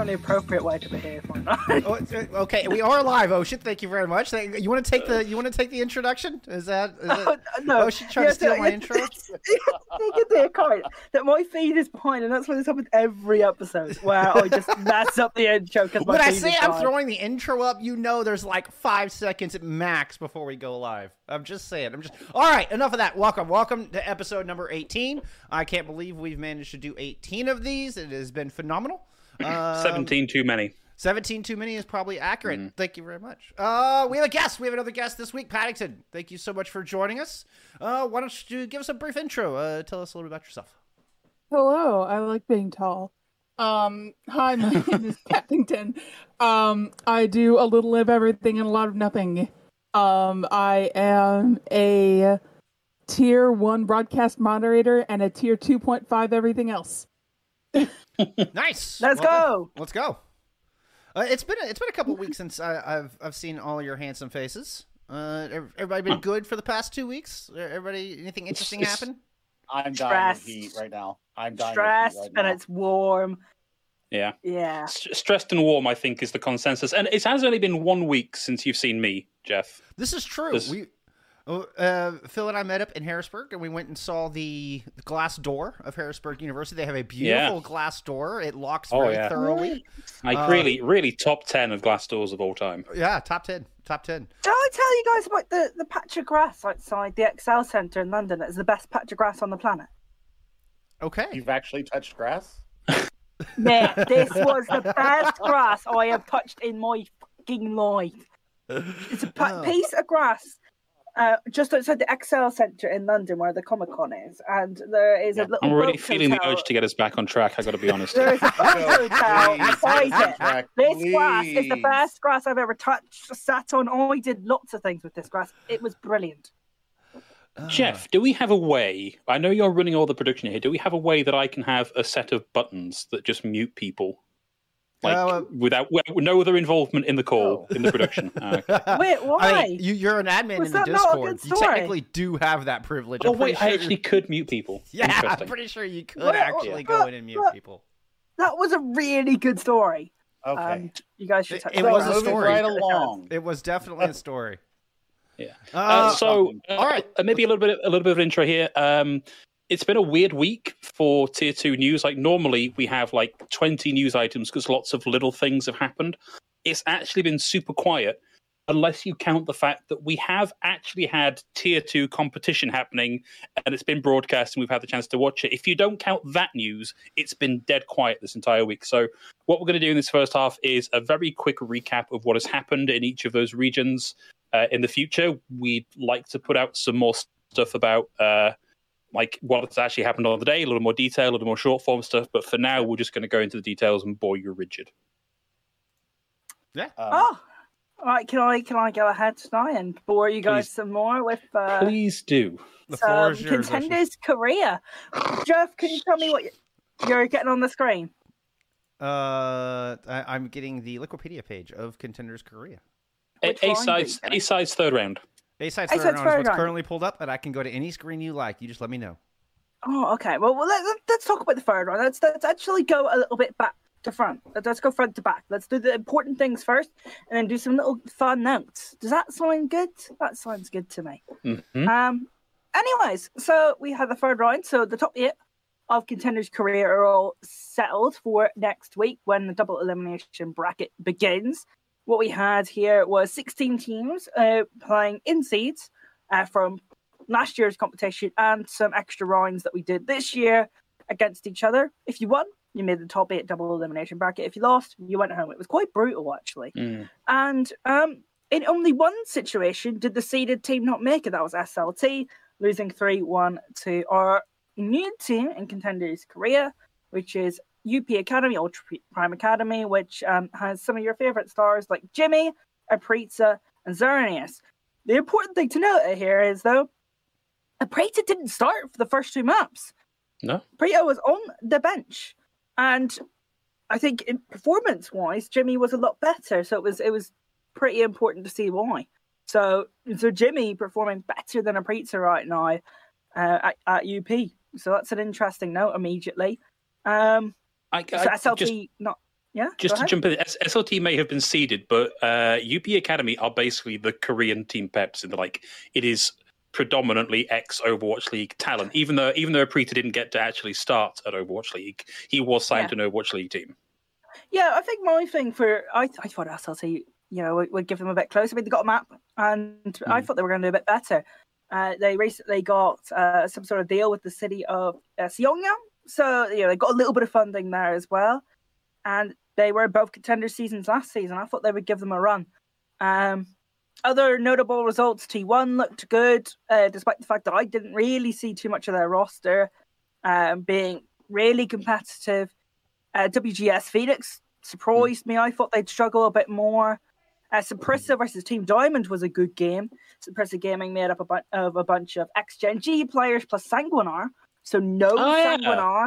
the only appropriate way to behave. Why not? Oh, uh, okay, we are live, Ocean. Thank you very much. You want to take the you want to take the introduction? Is that, is that uh, uh, no, Ocean trying to steal so- my intro? Take into account that my feed is behind, and that's what this happens every episode where I just mess up the intro because When I say I'm throwing the intro up, you know there's like five seconds at max before we go live. I'm just saying. I'm just all right. Enough of that. Welcome, welcome to episode number 18. I can't believe we've managed to do 18 of these. It has been phenomenal. Um, 17 too many. 17 too many is probably accurate. Thank you very much. Uh, we have a guest. We have another guest this week, Paddington. Thank you so much for joining us. Uh, why don't you give us a brief intro? Uh, tell us a little bit about yourself. Hello, I like being tall. Um, hi, my name is Paddington. Um, I do a little of everything and a lot of nothing. Um, I am a tier one broadcast moderator and a tier two point five everything else. Nice. Let's Well go. Let's go. Uh, it's been a, it's been a couple weeks since I, I've I've seen all your handsome faces. Uh, everybody been good for the past two weeks? Uh, Everybody, anything interesting it's- happen? I'm dying Stressed. of heat right now. I'm dying Stressed of heat right and now. it's warm. Yeah. Yeah. S- stressed and warm, I think, is the consensus. And it has only been one week since you've seen me, Jeff. This is true. This- We, uh, Phil and I met up in Harrisburg, and we went and saw the, the glass door of Harrisburg University. They have a beautiful Yeah. glass door. It locks Oh, very yeah. thoroughly. Like, Uh, really, really top 10 of glass doors of all time. Yeah, top ten, top ten. Did I tell you guys about the, the patch of grass outside the Excel Centre in London? It's the best patch of grass on the planet. Okay. You've actually touched grass? Mate, this was the best grass I have touched in my fucking life. It's a pa- Oh. piece of grass uh, just outside the Excel Centre in London where the Comic Con is, and there is a little. I'm already boat feeling the urge to get us back on track, i got to be honest. There is a boat hotel Please, beside it. Jack, This grass is the please. best grass I've ever touched, sat on. Oh, I did lots of things with this grass. It was brilliant. Jeff, do we have a way? I know you're running all the production here. Do we have a way that I can have a set of buttons that just mute people? Like, Uh, without, with no other involvement in the call, Oh. in the production. Uh, Wait, why? I mean, you, you're an admin Was in the that not a Discord. You technically do have that privilege. oh, I'm pretty wait, I sure- actually could mute people. Yeah, I'm pretty sure you could Well, actually but- go in and mute but- people. that was a really good story. Okay. Um, you guys should. It- it that was a out. Moving story. right along. It was definitely a story. Yeah. Uh, Uh, so, uh, all right. uh, maybe a little bit, a little bit of intro here. Um, it's been a weird week for tier two news. Like normally we have like twenty news items because lots of little things have happened. It's actually been super quiet, unless you count the fact that we have actually had tier two competition happening, and it's been broadcast, and we've had the chance to watch it. If you don't count that news, it's been dead quiet this entire week. So, what we're going to do in this first half is a very quick recap of what has happened in each of those regions uh, in the future. We'd like to put out some more stuff about uh, like what has actually happened on the day, a little more detail, a little more short form stuff. But for now, we're just going to go into the details and bore you rigid. Um, Oh, all right. Can I can I go ahead now and bore you guys Please. some more with uh, Please do. The floor is yours. Contenders Korea. Jeff, can you tell me what you- you're getting on the screen? Uh, I, I'm getting the Liquipedia page of Contenders Korea. A, A-side's. A sides third round. A side A third side's round is what's currently pulled up, and I can go to any screen you like. You just let me know. Oh, okay. Well, well let, let- let's talk about the third round. Let's let's actually go a little bit back to front. Let- Let's go front to back. Let's do the important things first, and then do some little fun notes. Does that sound good? That sounds good to me. Mhm. Um. Anyways, so we had the third round. So the top eight of contenders' Korea are all settled for next week when the double elimination bracket begins. What we had here was 16 teams uh, playing in seeds uh, from last year's competition and some extra rounds that we did this year against each other. If you won, you made the top eight double elimination bracket. If you lost, you went home. It was quite brutal, actually. Mm. And um, in only one situation did the seeded team not make it. That was SLT, losing 3 1 to our new team in Contenders Korea, which is UP Academy, Ultra Prime Academy, which um, has some of your favorite stars like Jimmy, Apritza, and Xerneas. The important thing to note here is, though, Apritza didn't start for the first two maps. No. Prito was on the bench, and I think in performance wise, Jimmy was a lot better. So it was it was pretty important to see why. So so Jimmy performing better than a Pizza right now uh, at, at UP. So that's an interesting note immediately. Um, I, so I SLT just not Yeah. Just to jump in, SLT may have been seeded, but uh, UP Academy are basically the Korean team Peps in the like. It is predominantly ex Overwatch League talent. Even though even though Aprita didn't get to actually start at Overwatch League, he was signed to an Overwatch League team. Yeah, I think my thing for I I thought SLT, you know, would, would give them a bit closer. I mean, they got a map, and I Mhm. thought they were going to do a bit better. Uh, they recently got uh, some sort of deal with the city of uh, Seongyang, so you know they got a little bit of funding there as well, and they were both contender seasons last season. I thought they would give them a run. Um, other notable results: T1 looked good, uh, despite the fact that I didn't really see too much of their roster um, being really competitive. Uh, WGS Phoenix surprised me. I thought they'd struggle a bit more. Uh, Suppressor versus Team Diamond was a good game. Suppressor Gaming made up a bu- of a bunch of ex-Gen G players plus Sanguinar. So no Oh, yeah. Sanguinar,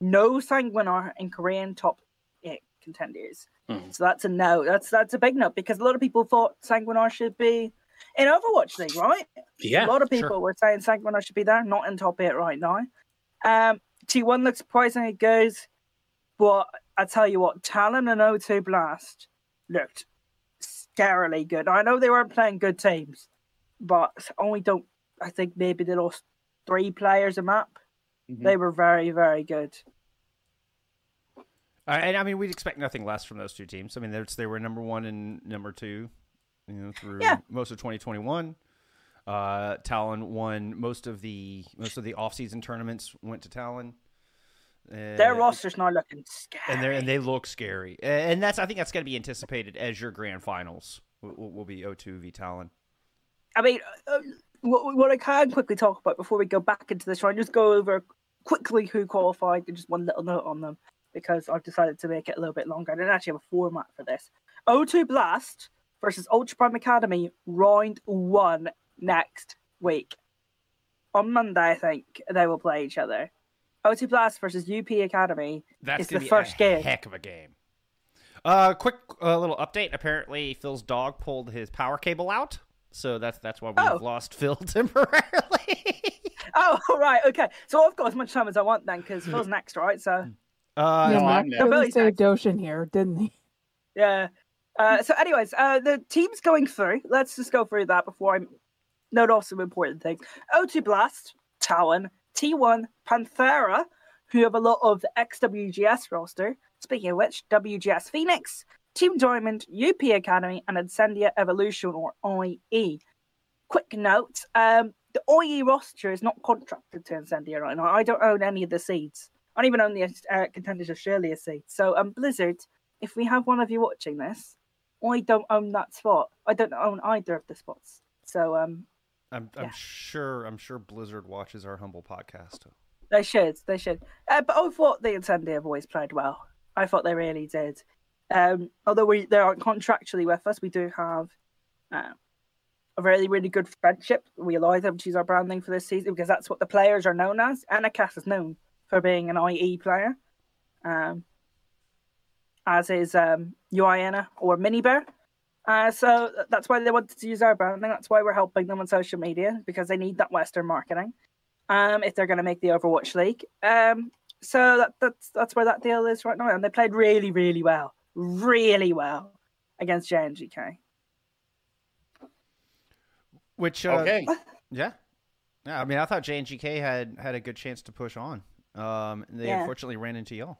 no Sanguinar in Korean top eight contenders. Mhm. So that's a no. That's that's a big no because a lot of people thought Sanguinar should be in Overwatch League, right? Yeah, a lot of sure. people were saying Sanguinar should be there, not in top eight right now. Um, T1 looks surprisingly good, but I tell you what, Talon and O2 Blast looked scarily good. I know they weren't playing good teams, but only don't. I think maybe they lost three players a map. Mhm. They were very, very good. Uh, and I mean, we'd expect nothing less from those two teams. I mean, they were number one and number two, you know, through Yeah. most of 2021. Uh, Talon won most of the most of the off-season tournaments. Went to Talon. Uh, Their roster's not looking scary. and they and they look scary. And that's I think that's going to be anticipated as your grand finals. Will, will- will be O2 v Talon. I mean, uh, what, what I can quickly talk about before we go back into this round, just go over quickly who qualified and just one little note on them because I've decided to make it a little bit longer. I didn't actually have a format for this. O2 Blast versus Ultra Prime Academy, round one next week. On Monday, I think they will play each other. O2 Blast versus UP Academy. That's gonna the be first a game. heck of a game. Uh, quick uh, little update. Apparently, Phil's dog pulled his power cable out, so that's that's why we've Oh. lost Phil temporarily. Oh, right, okay. So I've got as much time as I want then because Phil's next, right? So. uh, yeah, no, I'm next. really Billy's saved Ocean here, didn't he? Yeah. Uh, so, anyways, uh, the teams going through. Let's just go through that before I note off some important things. O2 Blast, Talon, T1, Panthera, who have a lot of the XWGS roster. Speaking of which, WGS Phoenix, Team Diamond, UP Academy, and Incendia Evolution, or IE. Quick note um, the IE roster is not contracted to Incendia right now. I don't own any of the seeds. I don't even own the uh, Contenders Australia seeds. So, um, Blizzard, if we have one of you watching this, I don't own that spot. I don't own either of the spots. So um, I'm, I'm Yeah. sure I'm sure Blizzard watches our humble podcast. they should, they should. Uh, but I thought the Incendia have always played well. I thought they really did. Um, although we they aren't contractually with us, we do have uh, a really, really good friendship. We allow them to use our branding for this season because that's what the players are known as. Anakas is known for being an IE player, um, as is um, UINA or Mini Bear. Uh, so that's why they wanted to use our branding. That's why we're helping them on social media because they need that Western marketing um, if they're going to make the Overwatch League. Um, so that, that's that's where that deal is right now, and they played really, really well, really well against JNGK. Which uh, Okay. yeah, yeah. I mean, I thought JNGK had had a good chance to push on. Um, they Yeah. unfortunately ran into y'all.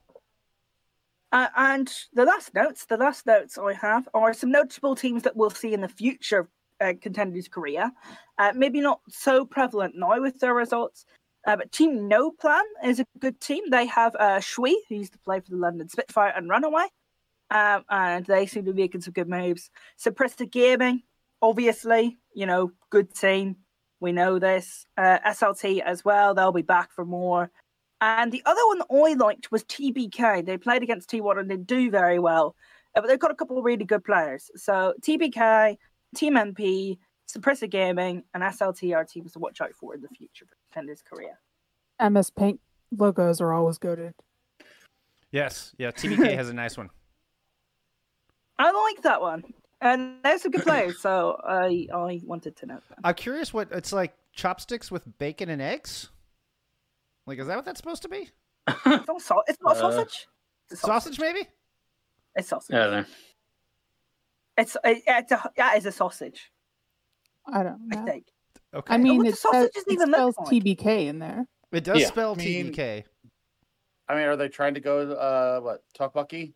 Uh, and the last notes, the last notes I have are some notable teams that we'll see in the future of uh, Contenders Korea. Uh, maybe not so prevalent now with their results, uh, but Team No Plan is a good team. They have uh, Shui, who used to play for the London Spitfire and Runaway, um, and they seem to be making some good moves. Suppressor Gaming, obviously, you know, good team. We know this. Uh, SLT as well, they'll be back for more. And the other one that I liked was TBK. They played against T1 and they do very well. Uh, but they've got a couple of really good players. So TBK, Team MP, Suppressor Gaming, and SLT are teams to watch out for in the future for Contenders Korea. MS Paint logos are always goaded. Yes, yeah. TBK has a nice one. I like that one. And there's some good players, so I I wanted to know that. I'm curious what it's like. Chopsticks with bacon and eggs. Like, is that what that's supposed to be? It's not, sau- it's not Uh, sausage. It's a Sausage, maybe. It's sausage. I don't. It's it, it's a that is a sausage. I don't I think. Okay. I mean, what it, the sausages says, it even look spells like? TBK in there. it does Yeah. spell I mean- TBK. I mean, are they trying to go uh what Tteokbokki?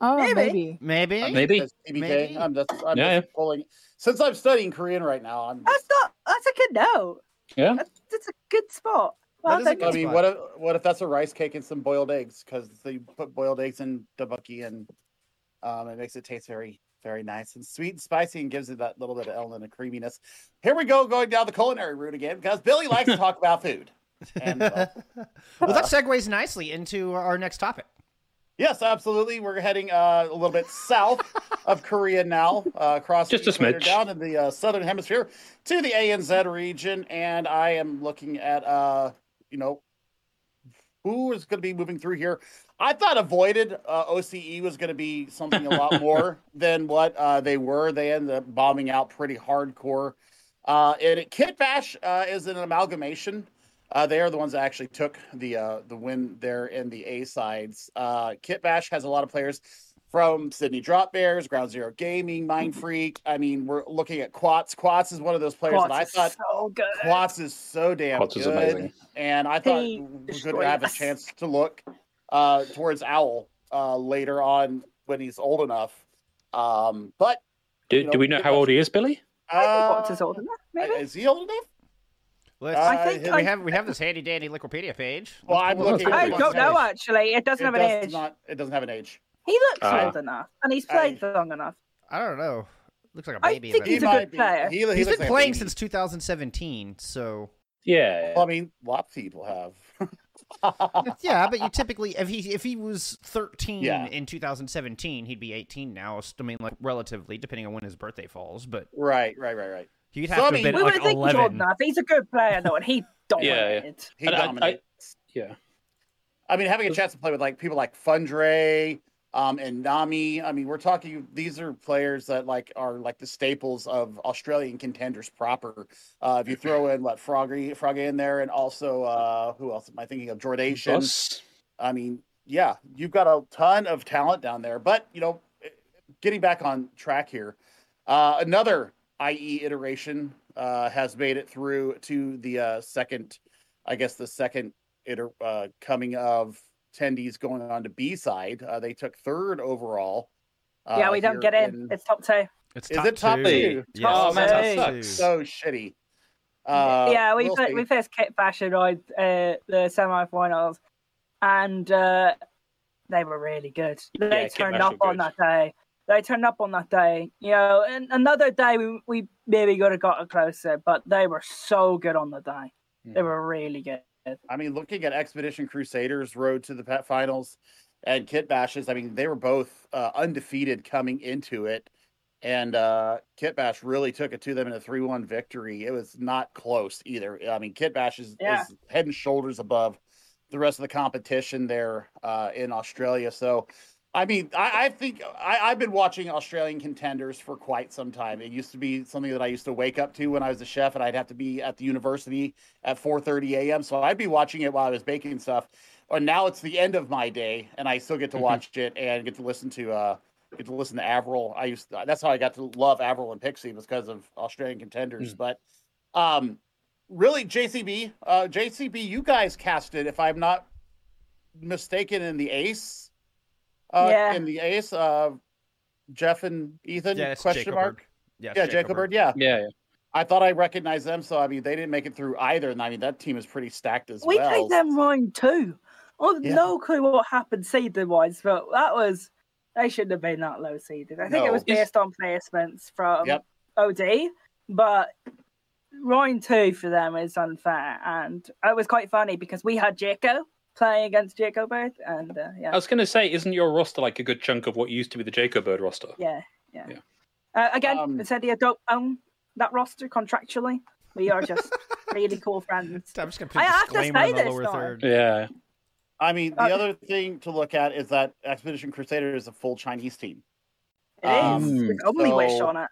Oh, Maybe. maybe. Maybe. I maybe. maybe. I'm just I'm Yeah, just pulling. Since I'm studying Korean right now, I'm. That's not. That's a good note. Yeah. That's, that's a good spot. Well is a good I mean, spot. what if what if that's a rice cake and some boiled eggs? Because they put boiled eggs in tteokbokki and um, it makes it taste very very nice and sweet and spicy and gives it that little bit of element of creaminess. Here we go, going down the culinary route again because Billy likes to talk about food. And well, well, that segues nicely into our next topic. Yes, absolutely, we're heading uh, a little bit south of Korea now, uh, across Just the a smidge. down in the uh, southern hemisphere to the ANZ region, and I am looking at uh, you know who is going to be moving through here. I thought avoided uh, OCE was going to be something a lot more than what uh, they were. They ended up bombing out pretty hardcore. Uh, and Kit Bash uh, is an amalgamation. Uh, they are the ones that actually took the uh, the win there in the A sides. Uh, Kit Bash has a lot of players from Sydney Drop Bears, Ground Zero Gaming, Mind Freak. I mean, we're looking at Quats. Quats is one of those players Quats that I thought so good. Quats is so damn Quats is good, amazing. and I thought He we're going to have a chance to look uh, towards Owl uh, later on when he's old enough. Um, but Do, You know, do we know how old he is, Billy? I think uh, Quats is old enough. Maybe. is he old enough? Let's, I I think we I- have we have this handy dandy Liquipedia page. Well, Let's I'm pull it up. looking I at don't know actually. It doesn't It have an does age. not. It doesn't have an age. He looks Ah. old enough, and he's played for long enough. I don't know. Looks like a baby. I think in he's that. a might good be- player. He, he He's been like playing since 2017, so Yeah. Well, I mean, lots of people have. yeah. But you typically, if he if he was 13 Yeah. in 2017, he'd be 18 now. I mean, like relatively, depending on when his birthday falls. But right, right, right, right. He'd So, have I mean, have We been would like think he's old 11. enough. He's a good player though, and he dominated. He And I- I- dominates. yeah. I mean, having a chance to play with like people like Fundre um, and Nami. I mean, we're talking. These are players that like are like the staples of Australian contenders proper. Uh, if you throw in what Froggy, Froggy in there, and also uh, who else am I thinking of? Jordation. Us? I mean, yeah, you've got a ton of talent down there. But you know, getting back on track here, uh, another IE iteration uh, has made it through to the uh, second, I guess the second iter- uh, coming of attendees going on to B side. Uh, they took third overall. Uh, yeah, we don't get in. in- It's top two. It's Is top it top two. two? Yes, Oh, man, that sucks. so shitty. Uh, yeah, we we'll fa- see. we faced Kit Fashion on uh, the semi-finals, and uh, they were really good. They Yeah, turned up on good. that day. They turned up on that day. You know, and another day we, we maybe could have got closer, but they were so good on the day. They Mhm. were really good. I mean, looking at Expedition Crusaders' road to the Pet Finals and Kit Bash's, I mean, they were both uh, undefeated coming into it. And uh, Kit Bash really took it to them in a 3 1 victory. It was not close either. I mean, Kit Bash is, Yeah. is head and shoulders above the rest of the competition there uh, in Australia. So, I mean, I, I think I, I've been watching Australian contenders for quite some time. It used to be something that I used to wake up to when I was a chef, and I'd have to be at the university at 4:30 a.m. So I'd be watching it while I was baking stuff. Or now it's the end of my day, and I still get to Mhm. watch it and get to listen to uh get to listen to Avril. I used to, that's how I got to love Avril and Pixie was because of Australian contenders. But um, really, JCB, uh, JCB, you guys casted, if I'm not mistaken, in the Ace. Uh, Yeah. In the Ace, uh, Jeff and Ethan? Yeah, question Jacob mark. Bird. Yeah, Yeah, Jacob Bird. Yeah, Yeah. yeah. I thought I recognized them. So I mean, they didn't make it through either, and I mean that team is pretty stacked as We well. We played them round two. I have Yeah. no clue what happened seeded wise, but that was they shouldn't have been that low seeded. I think No. it was based on placements from Yep. OD, but round two for them is unfair. And it was quite funny because we had Jaco playing against Jacob Bird, and uh, yeah, I was going to say, isn't your roster like a good chunk of what used to be the Jacob Bird roster? yeah, yeah. Yeah. Uh, again, Um, Incendia don't own that roster contractually. We are just really cool friends. I'm just gonna put I a have to disclaimer say in the this, lower though. third. Yeah. I mean, the Uh, other thing to look at is that Expedition Crusader is a full Chinese team. It is. Um, There's only wish on it.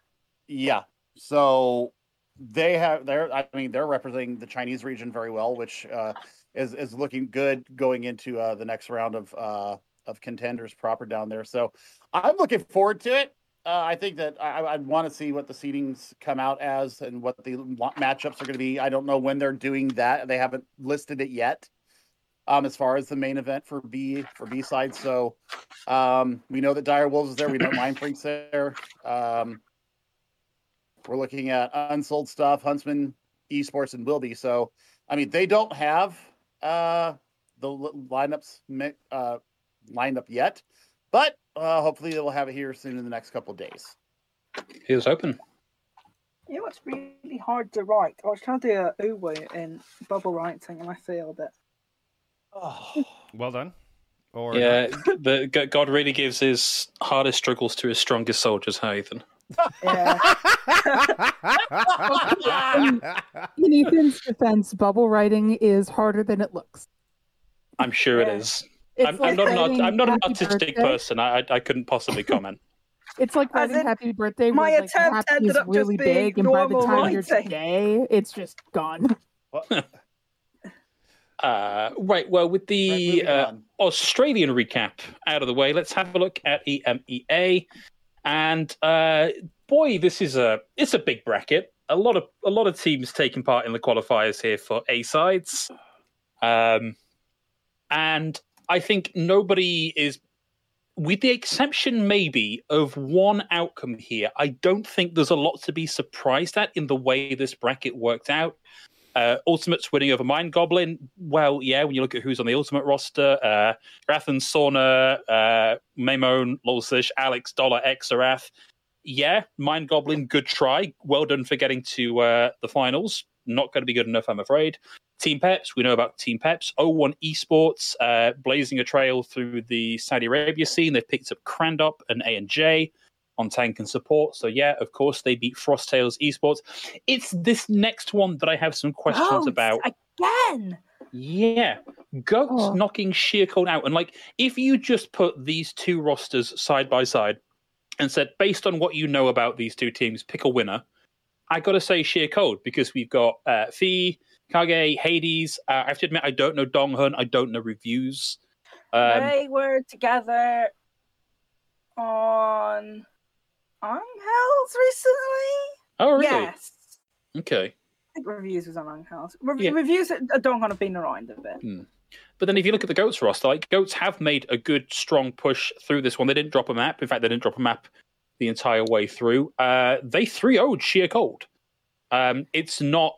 Yeah. So they have they're I mean they're representing the Chinese region very well, which uh, is is looking good going into uh, the next round of uh, of contenders proper down there. So I'm looking forward to it. Uh, I think that I, I'd want to see what the seedings come out as and what the matchups are going to be. I don't know when they're doing that. They haven't listed it yet. Um, as far as the main event for B for B side, so um, we know that Dire Wolves is there. We know Mind Freaks there. Um, we're looking at unsold stuff, Huntsman Esports, and Will be. So, I mean, they don't have uh, the lineups mi- uh, lined up yet, but uh, hopefully they'll have it here soon in the next couple of days. Here's open. You know what's really hard to write? I was trying to do a uwu in bubble writing and I failed it. Well done. Or Yeah, the God really gives his hardest struggles to his strongest soldiers, huh, Ethan? Yeah. In Ethan's defense, bubble writing is harder than it looks. I'm sure Yeah. it is. I'm, like I'm not an, writing I'm not an happy artistic birthday. person. I, I I couldn't possibly comment. It's like writing in, happy birthday my where attempt happy ended is up just really being big, and by the normal time you're today, it's just gone. Uh, right. Well, with the Right, uh. Australian recap out of the way, let's have a look at EMEA. And uh, boy, this is a it's a big bracket. A lot of a lot of teams taking part in the qualifiers here for A sides. Um, and I think nobody is, with the exception maybe of one outcome here. I don't think there's a lot to be surprised at in the way this bracket worked out. Uh, Ultimate's winning over Mind Goblin. Well, yeah, when you look at who's on the Ultimate roster, uh, Sauna, uh, Maimone, Lolsish, Alex, Dollar, Xerath. Yeah, Mind Goblin, good try. Well done for getting to uh, the finals. Not going to be good enough, I'm afraid. Team Peps, we know about Team Peps. 01 Esports, uh, blazing a trail through the Saudi Arabia scene. They've picked up Crandop and A&J on tank and support. So yeah, of course they beat Frosttails Esports. It's this next one that I have some questions Goats about. Again. Yeah, Goats Oh. knocking Sheer Cold out, and like if you just put these two rosters side by side and said, based on what you know about these two teams, pick a winner. I got to say Sheer Cold because we've got uh, Fee, Kage, Hades. Uh, I have to admit, I don't know Dong Hun. I don't know reviews. Um, they were together on Angels recently. oh, really? Yes. Okay. I think reviews was on Angels. Re- Yeah. Reviews at Dongon have been around a bit. But then if you look at the Goats roster, like Goats have made a good, strong push through this one. They didn't drop a map. In fact, they didn't drop a map the entire way through. Uh, they 3 0'd Sheer Cold. Um, it's not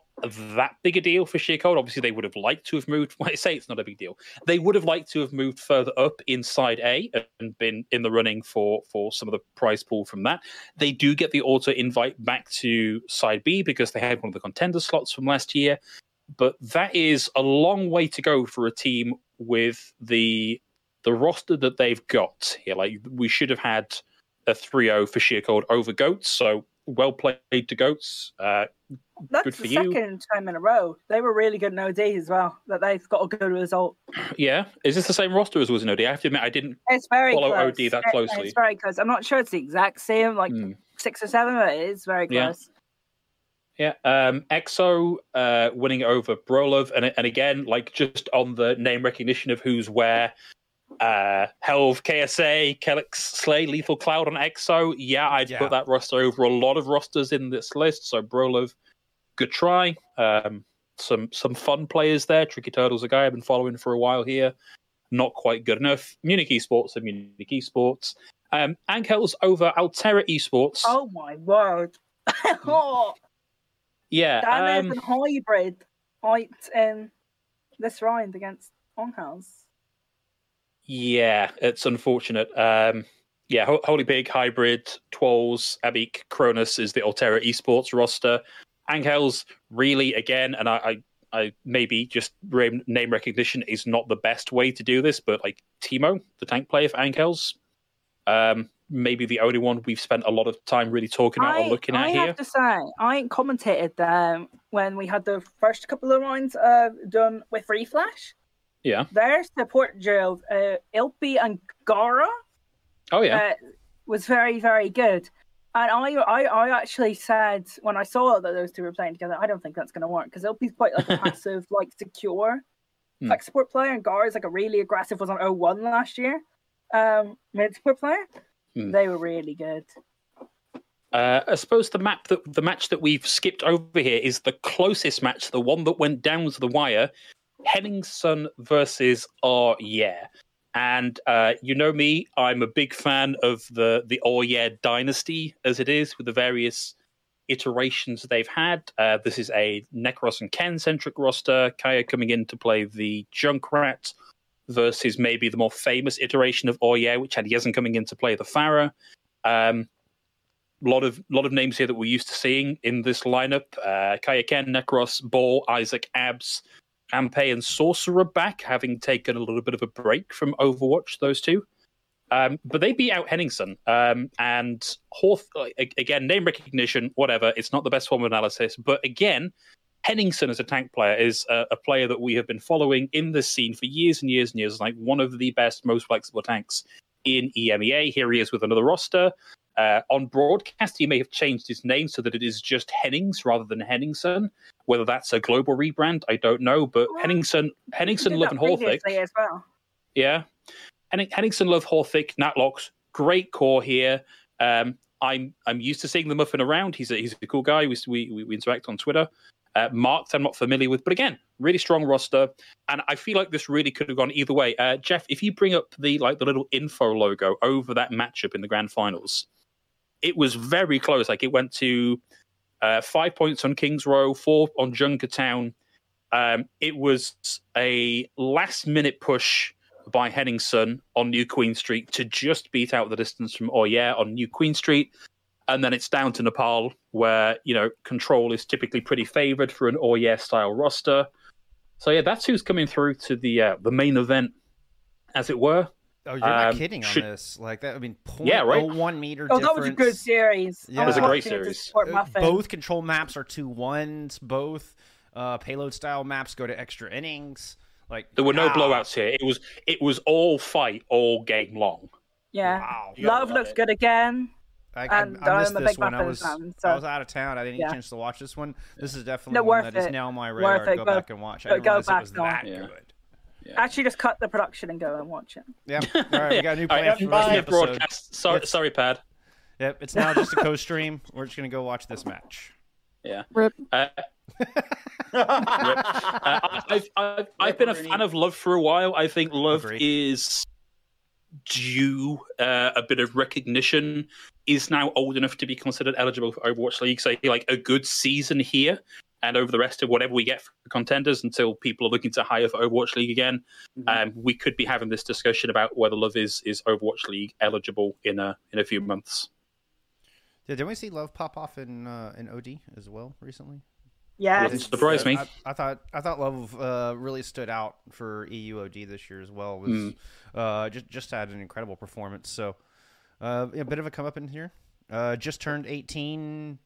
that big a deal for Sheer Cold. Obviously, they would have liked to have moved. When I say it's not a big deal, they would have liked to have moved further up inside A and been in the running for, for some of the prize pool from that. They do get the auto invite back to side B because they had one of the contender slots from last year but that is a long way to go for a team with the the roster that they've got here. Like we should have had a 3-0 for Sheer Cold over Goats, so well played to Goats. Uh, That's Good for the you. second time in a row. They were really good in OD as well. That they've got a good result. yeah, is this the same roster as was in OD? I have to admit, I didn't. It's very Follow close. OD that closely. It's very close. I'm not sure it's the exact same, like Hmm. six or seven, but it is very Yeah. close. Yeah, um, EXO uh, winning over Brolov, and and again, like just on the name recognition of who's where. Uh, Helv, KSA, Kelix, Slay, Lethal Cloud on EXO. Yeah, I'd Yeah. put that roster over a lot of rosters in this list. So Brolov, good try. Um, some some fun players there. Tricky Turtles, a guy I've been following for a while here. Not quite good enough. Munich Esports and Munich Esports. Um, Angels over Altera Esports. Oh my word! oh, yeah. that um, is a hybrid fight in this round against Onhouse. Yeah, it's unfortunate. Um, yeah, Ho- Holy Pig, Hybrid, Twolls, Abik, Cronus is the Altera Esports roster. Angels, really, again, and I, I, I maybe just name recognition is not the best way to do this, but like Timo, the tank player for Angels, um, maybe the only one we've spent a lot of time really talking about or looking at I here. I have to say, I commentated them when we had the first couple of rounds uh, done with Reflash. Yeah. Their support duo, uh, Ilpi and Gara, Oh yeah, uh, was very, very good. And I, I, I actually said when I saw that those two were playing together, I don't think that's going to work because Ilpi's quite like a passive, like secure, Hmm. like support player, and Gara is like a really aggressive. Was on 01 last year. um, multiplayer player. Hmm. They were really good. Uh, I suppose the map that the match that we've skipped over here is the closest match, the one that went down to the wire. Henningsen versus Oh Yeah. And uh, you know me, I'm a big fan of the the Oh Yeah dynasty as it is with the various iterations they've had. Uh, this is a Necros and Ken centric roster. Kaya coming in to play the Junkrat versus maybe the more famous iteration of Oh Yeah, which had Yezen coming in to play the Pharah. Um, lot of lot of names here that we're used to seeing in this lineup. Uh, Kaya Ken, Necros, Ball, Isaac, Abs, Ampe, and Sorcerer back, having taken a little bit of a break from Overwatch. Those two, um, but they beat out Henningsen um, and Horth. Again, name recognition, whatever. It's not the best form of analysis, but again. Henningsen as a tank player is a, a player that we have been following in this scene for years and years and years, like one of the best, most flexible tanks in EMEA. Here he is with another roster. Uh, on broadcast, he may have changed his name so that it is just Hennings rather than Henningsen. Whether that's a global rebrand, I don't know. But Well, Henningsen, He Henningsen, Love, and Horthick, as well. yeah. Henning, Henningsen, Love, Horthick, Natlocks, great core here. Um, I'm I'm used to seeing the muffin around. He's a he's a cool guy. We we, we interact on Twitter. Uh, Marked, I'm not familiar with, but again, really strong roster, and I feel like this really could have gone either way. Uh, Jeff, if you bring up the like the little info logo over that matchup in the grand finals, it was very close. Like it went to uh, five points on Kings Row, four on Junkertown. Um, it was a last minute push by Henningsen on New Queen Street to just beat out the distance from Oyer on New Queen Street. And then it's down to Nepal, where, you know, control is typically pretty favored for an Oyer style roster. So, yeah, that's who's coming through to the uh, the main event, as it were. Oh, you're not Um, kidding on should- this. Like that. I mean, Yeah, right? 0.01 meter Oh, that was a good series. Yeah. I It was a great watching it to series. support Uh, Muffin. Both control maps are two ones. Both uh, payload style maps go to extra innings. Like There were no blowouts here. It was it was all fight all game long. Yeah. Wow. Love love looks it. good again. I, I, And I missed I'm this big one. I Muffin was fan, I was out of town. I didn't get Yeah. a chance to watch this one. This is definitely No, one worth that is it. now on my Worth radar. to it. Go Go- back and watch. I go- didn't go realize it was on. that Yeah. good. Actually, just cut the production and go and watch it. Yeah. All right, we got a new All plan right, for the bye. rest of the yeah, episode. broadcast. Sorry, Let's- sorry, Pad. Yep, it's now just a co-stream. We're just gonna go watch this match. Yeah. Rip. Uh, Uh, I've, I've, I've been a fan of Love for a while. I think Love Agreed. is due uh, a bit of recognition. Is now old enough to be considered eligible for Overwatch League. So like a good season here, and over the rest of whatever we get for contenders until people are looking to hire for Overwatch League again, Mhm. um, we could be having this discussion about whether Love is is Overwatch League eligible in a in a few months. Yeah, didn't we see Love pop off in uh, in OD as well recently? Yeah. Wouldn't surprise me. I, I thought I thought Love uh, really stood out for EUOD this year as well. Was Mm. uh, just just had an incredible performance. So uh, a bit of a come up in here. Uh, just turned eighteen,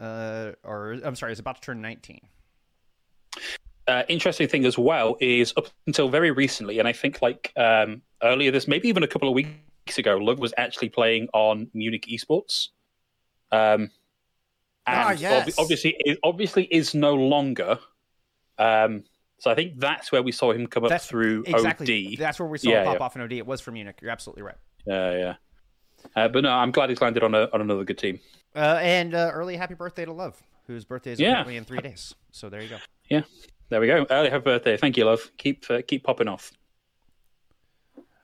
uh, or I'm sorry, is about to turn nineteen. uh, interesting thing as well is up until very recently, and I think like um, earlier this, maybe even a couple of weeks ago, Lug was actually playing on Munich Esports. Um, and Ah, yes. ob- obviously, it obviously is no longer. Um, so I think that's where we saw him come up That's through exactly. OD. That's where we saw Yeah, it pop yeah. off in OD. It was from Munich. You're absolutely right. Yeah, yeah. Uh, but no, I'm glad he's landed on a, on another good team. Uh, and uh, early happy birthday to Love, whose birthday is Yeah. apparently in three days. So there you go. Yeah, there we go. Early happy birthday. Thank you, love. Keep uh, keep popping off.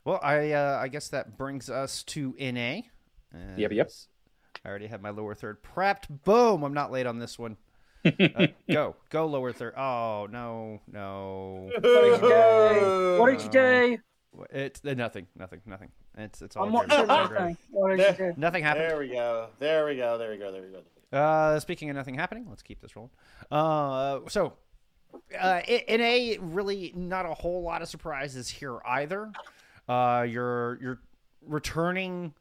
Well, I uh, I guess that brings us to NA. Yep, yep. I already have my lower third prepped. Boom! I'm not late on this one. Uh, go, go lower third. Oh no, no. What did you do? What did you do? It's uh, nothing, nothing, nothing. It's it's all I'm good. watching It's all good. nothing. What did you do? Nothing happened. There we go. There we go. There we go. There we go. Uh, speaking of nothing happening, let's keep this rolling. Uh, so, uh, in a really not a whole lot of surprises here either. Uh, you're you're returning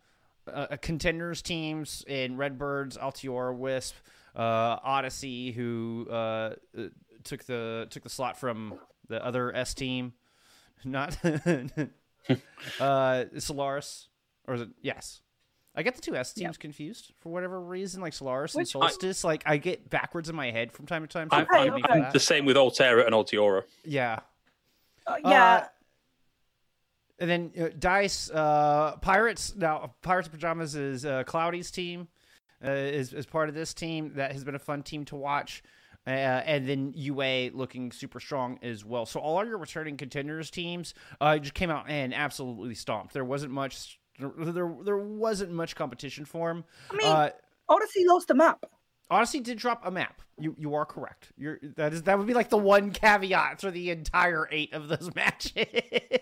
uh, contenders teams in Redbirds, Altiora, Wisp, uh, Odyssey, who uh, uh, took the took the slot from the other S team, not uh, Solaris, or is it yes. I get the two S teams confused for whatever reason, like Solaris and Which- I- Solstice. like I get backwards in my head from time to time. So I'm, forgive I'm, me for I'm the same with Altera and Altiora. Yeah, Uh, yeah. And then uh, Dice uh, Pirates. Now Pirates of Pajamas is uh, Cloudy's team. Uh, is is part of this team that has been a fun team to watch. Uh, and then UA looking super strong as well. So all your returning contenders teams uh, just came out and absolutely stomped. There wasn't much. There there wasn't much competition for them. I mean, uh, Odyssey lost a map. Odyssey did drop a map. You you are correct. You're that is that would be like the one caveat for the entire eight of those matches.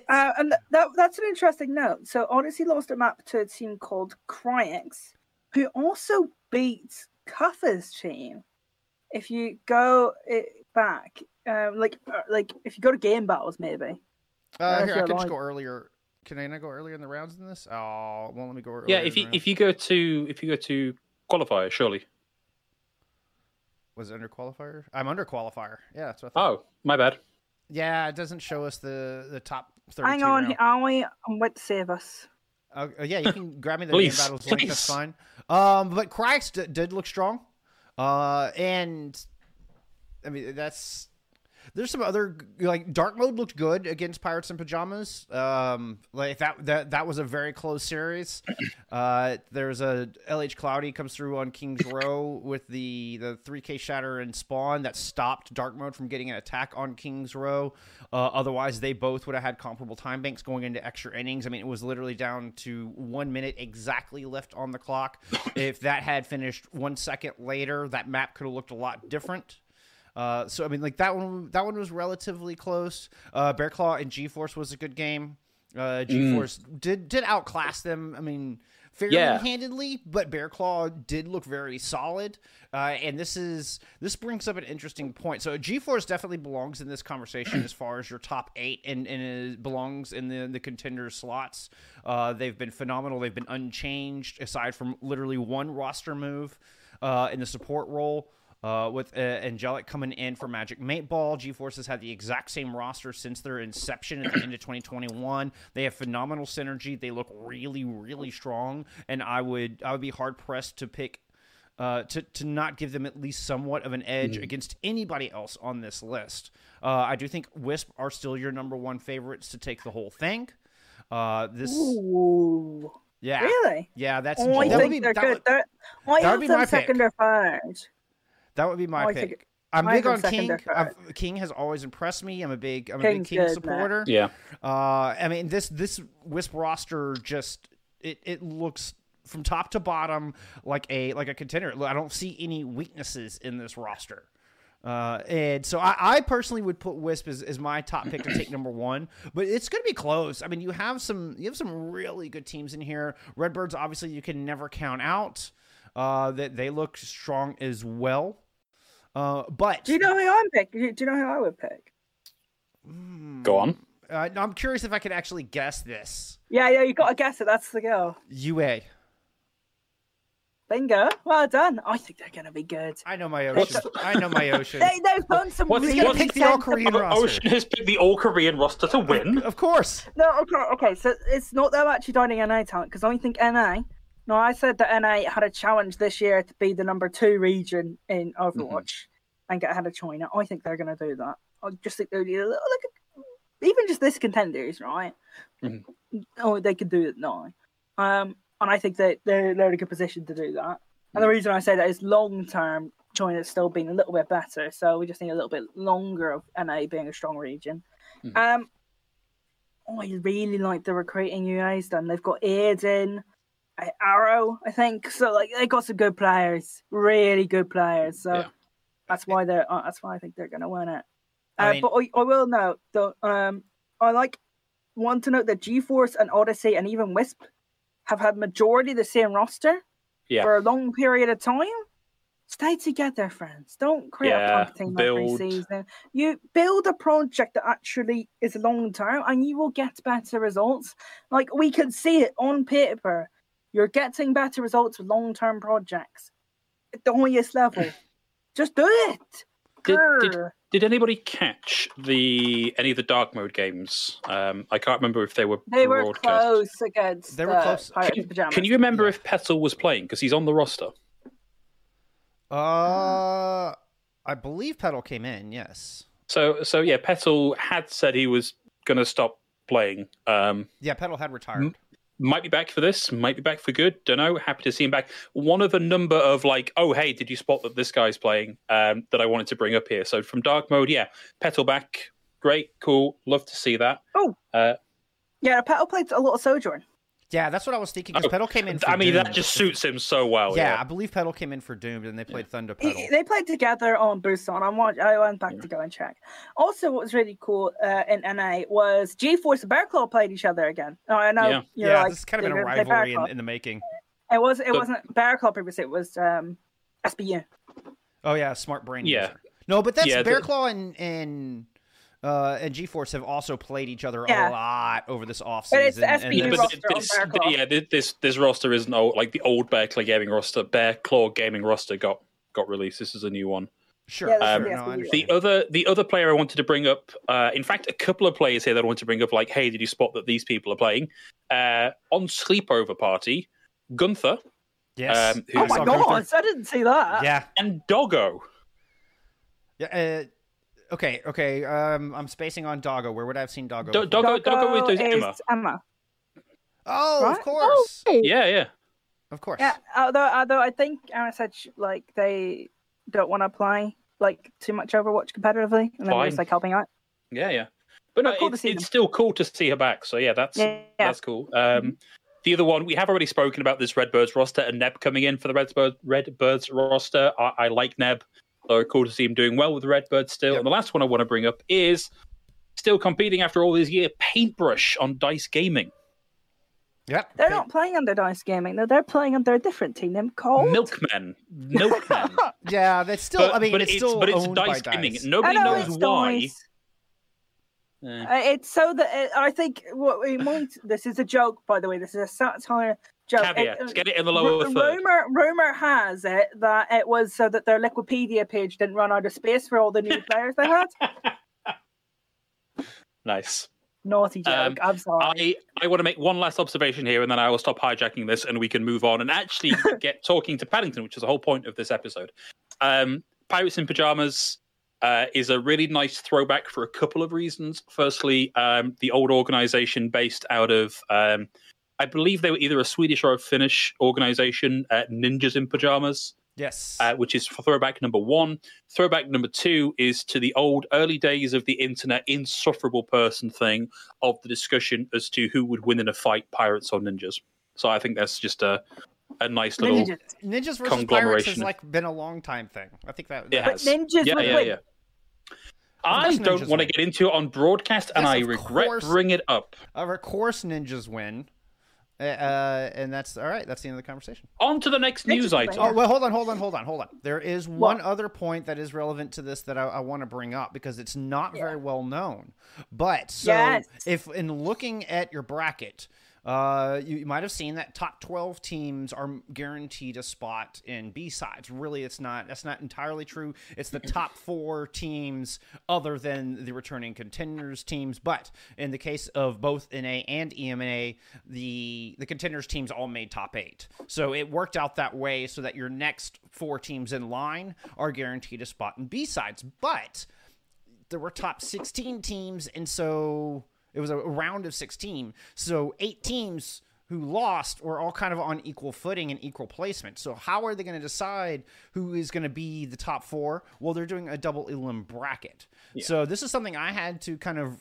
Uh, and that that's an interesting note. So Odyssey lost a map to a team called Cryx, who also beat Cuffer's team. If you go it back, um, like uh, like if you go to game battles, maybe. Uh, here, I you're can just go earlier. Can I not go earlier in the rounds than this? Oh, won't let me go earlier. Yeah, if you if you go to if you go to qualifier, surely. was it under qualifier. I'm under qualifier. Yeah, that's what I thought. Oh, my bad. Yeah, it doesn't show us the the top thirty. Hang on, Ollie, I'm wait to save us. Uh, uh, yeah, you can grab me the Please, game battles link. That's fine. Um, but Christ d- did look strong. Uh, and I mean that's there's some other like dark mode looked good against Pirates and Pajamas. Um, like that that that was a very close series. Uh, there's a LH Cloudy comes through on Kings Row with the the 3K Shatter and Spawn that stopped dark mode from getting an attack on Kings Row. Uh, otherwise, they both would have had comparable time banks going into extra innings. I mean, it was literally down to one minute exactly left on the clock. if that had finished one second later, that map could have looked a lot different. Uh, so I mean, like that one, that one was relatively close. Uh, Bear Claw and G Force was a good game. Uh, G Force did did outclass them. I mean, fairly Yeah. handedly, but Bear Claw did look very solid. Uh, and this is this brings up an interesting point. So G Force definitely belongs in this conversation as far as your top eight, and and it belongs in the the contender slots. Uh, they've been phenomenal. They've been unchanged aside from literally one roster move uh, in the support role. Uh, with uh, Angelic coming in for Magic Mate Ball, GeForce has had the exact same roster since their inception at the end of 2021. They have phenomenal synergy. They look really, really strong, and I would I would be hard pressed to pick uh, to to not give them at least somewhat of an edge against anybody else on this list. Uh, I do think Wisp are still your number one favorites to take the whole thing. Uh, this, Ooh, yeah, really? yeah, that's Oh, I that would think be they're that good. would, They're, that would be them my pick. second or third. That would be my Oh, pick. I'm big on King. I've, King has always impressed me. I'm a big, I'm a big King good, man. supporter. Yeah. Uh, I mean this this Wisp roster just it it looks from top to bottom like a like a contender. I don't see any weaknesses in this roster. Uh, and so I, I personally would put Wisp as, as my top pick to take number one, but it's going to be close. I mean, you have some you have some really good teams in here. Redbirds, obviously, you can never count out. Uh, that they look strong as well. Uh, but Do you know who I'm picking? Do you know who I would pick? Go on. uh, I'm curious if I could actually guess this. Yeah, yeah, you got to guess it. That's the girl. UA. Bingo. Well done. I think they're going to be good. I know my ocean. I know my ocean. They, they've done some What's- really He's gonna what's- pick the all Korean roster. Ocean has picked the all Korean roster to win. Of course. No, okay, okay. So it's not them actually joining NA talent because I think NA. No, I said that NA had a challenge this year to be the number two region in Overwatch and get ahead of China. I think they're going to do that. I just think they're a little like even just this contenders, right? Mhm. Oh, they could do it now. Um, and I think that they're they're in a good position to do that. And the reason I say that is long term, China's still been a little bit better. So we just need a little bit longer of NA being a strong region. Mhm. Um, oh, I really like the recruiting UA's done. They've got Aiden, Arrow, I think. So like they got some good players, really good players. So Yeah. that's why they're uh, that's why I think they're going to win it. Uh, I mean- but I, I will note though, um, I like want to note that GeForce and Odyssey and even Wisp have had majority the same roster Yeah. for a long period of time. Stay together, friends. Don't create Yeah, a punk team build. every season. You build a project that actually is long term, and you will get better results. Like we can see it on paper. You're getting better results with long term projects at the highest level. Just do it. Did, did, did anybody catch the any of the dark mode games? Um, I can't remember if they were They were broadcast. close against They were uh, close. Pirates Can, Pajamas. can you remember Yeah. if Petal was playing because he's on the roster? Uh, I believe Petal came in. Yes. So so yeah, Petal had said he was going to stop playing. Um, Yeah, Petal had retired. Mm. Might be back for this, might be back for good. Don't know. Happy to see him back. One of a number of like, oh hey, did you spot that this guy's playing? Um, that I wanted to bring up here. So from dark mode, yeah, Petal back, great, cool, love to see that. Oh. Uh, Yeah, Petal played a lot of Sojourn. Yeah, that's what I was thinking. Because Oh, Petal came in. For I mean, Doom. that just suits him so well. Yeah, Yeah, I believe Petal came in for Doomed, and they played Thunder He- They played together on Busan. I want. I went back to go and check. Also, what was really cool uh, in NA was G-Force and Bearclaw played each other again. Now, I know Yeah. you're yeah, like this has kind of been a they're gonna play rivalry in, in the making. It was. It But- wasn't Bearclaw previously. It was um, SBU. Oh yeah, smart brain. Yeah. user. No, but that's Yeah, the- and and uh, and G-Force have also played each other Yeah. a lot over this off But it's season. SBU and but roster this, Bear yeah, this- this this roster isn't old, like the old Bear Claw gaming roster. Bear Claw gaming roster got got released. This is a new one. sure, Yeah, that's sure, the no, I SBU. understand. The other the other player I wanted to bring up, uh, in fact, a couple of players here that I wanted to bring up, like, hey, did you spot that these people are playing uh, on sleepover party? Gunther yes. um, Oh I my saw Gunther. god! I didn't see that. Yeah, and Doggo. yeah. Uh, okay, okay. Um, I'm spacing on Doggo. Where would I have seen Doggo? Do- before? Doggo- Doggo is is Emma. Emma. oh, right? of course, Hey, Yeah, yeah. of course. Yeah, although although I think Emma said sh- like they don't want to play like too much Overwatch competitively, and then we're just like helping out. Yeah, yeah. But no, Oh, cool to it's, it's them. still cool to see her back. So yeah, that's Yeah, yeah. that's cool. Um, the other one we have already spoken about this Redbirds roster and Neb coming in for the Redbirds Redbirds roster. I, I like Neb, so cool to see him doing well with the Redbirds still. Yep. And the last one I want to bring up is still competing after all these years. Paintbrush on Dice Gaming. Yeah. They're okay. not playing under Dice Gaming. though. they're playing under a different team named called Milkmen, Milkmen. Yeah, they're still. but, I mean, but it's, it's, still but it's owned Dice by Gaming. Dice. Nobody know knows why. Dice. Uh, it's so that uh, I think what we might. This is a joke, by the way. This is a satire Caveat: It- get it in the lower Ru- third. rumor rumor has it that it was so that their Wikipedia page didn't run out of space for all the new players they had. Nice. Naughty joke. Um, I'm sorry. I, I want to make one last observation here, and then I will stop hijacking this, and we can move on and actually get talking to Paddington, which is the whole point of this episode. Um, Pirates in Pajamas uh, is a really nice throwback for a couple of reasons. Firstly, um, the old organization based out of, um, I believe they were either a Swedish or a Finnish organization, uh, Ninjas in Pajamas Yes. uh, which is throwback number one. Throwback number two is to the old early days of the internet insufferable person thing of the discussion as to who would win in a fight, pirates or ninjas. So I think that's just a a nice little. Ninjas. Ninjas versus Pirates has conglomeration. like been a long time thing. I think that. It that- But ninjas Yeah, would yeah, win. yeah. I don't ninjas want to get into it on broadcast, and I regret course. bringing it up. Of course, ninjas win. Uh, uh, and that's all right. That's the end of the conversation. On to the next news item. Oh well, hold on, hold on, hold on, hold on. There is one What? other point that is relevant to this that I, I want to bring up because it's not very well known. But so Yes. if in looking at your bracket, uh, you, you might have seen that top twelve teams are guaranteed a spot in B sides. Really, it's not. That's not entirely true. It's the top four teams other than the returning contenders teams. But in the case of both NA and EMEA, the the contenders teams all made top eight. So it worked out that way so that your next four teams in line are guaranteed a spot in B sides. But there were top 16 teams, and so it was a round of 16. So eight teams who lost were all kind of on equal footing and equal placement. So how are they going to decide who is going to be the top four? Well, they're doing a double elim bracket. So this is something I had to kind of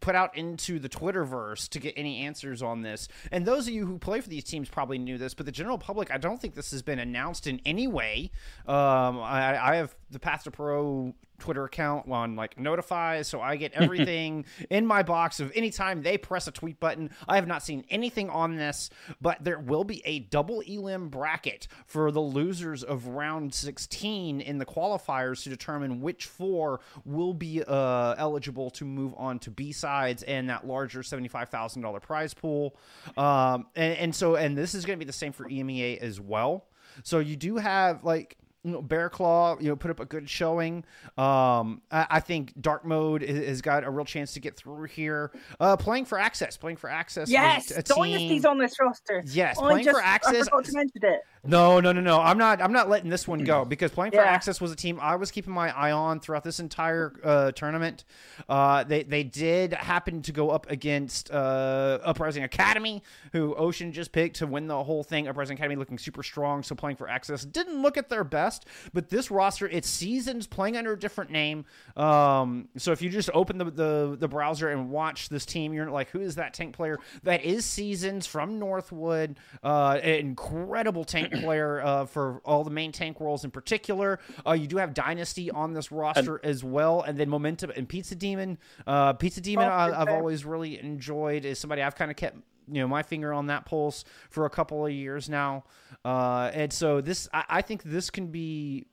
put out into the Twitterverse to get any answers on this. And those of you who play for these teams probably knew this, but the general public, I don't think this has been announced in any way. Um, I, I have the Path to Pro Twitter account on like notify, so I get everything in my box of anytime they press a tweet button. I have not seen anything on this, but there will be a double elim bracket for the losers of round 16 in the qualifiers to determine which four will be uh, eligible to move on to B sides and that larger $75,000 prize pool. Um, and, and so, and this is going to be the same for EMEA as well. So you do have like you know, Bear Claw, you know, put up a good showing. Um, I, I think Dark Mode has, got a real chance to get through here. Uh, playing for access, playing for access. Yes, a team- Dynasty's on this roster. Yes, I playing just, for access. I forgot to mention it. No, no, no, no. I'm not. I'm not letting this one go because playing for Yeah. Access was a team I was keeping my eye on throughout this entire uh, tournament. Uh, they they did happen to go up against uh, Uprising Academy, who Ocean just picked to win the whole thing. Uprising Academy looking super strong, so playing for Access didn't look at their best. But this roster, it's seasons playing under a different name. Um, so if you just open the, the the browser and watch this team, you're like, who is that tank player? That is Seasons from Northwood, uh, incredible tank player uh, for all the main tank roles in particular. Uh, you do have Dynasty on this roster as well, and then Momentum and Pizza Demon. Uh, Pizza Demon, Oh, I, I've always really enjoyed. Is somebody I've kind of kept you know my finger on that pulse for a couple of years now, uh, and so this I, I think this can be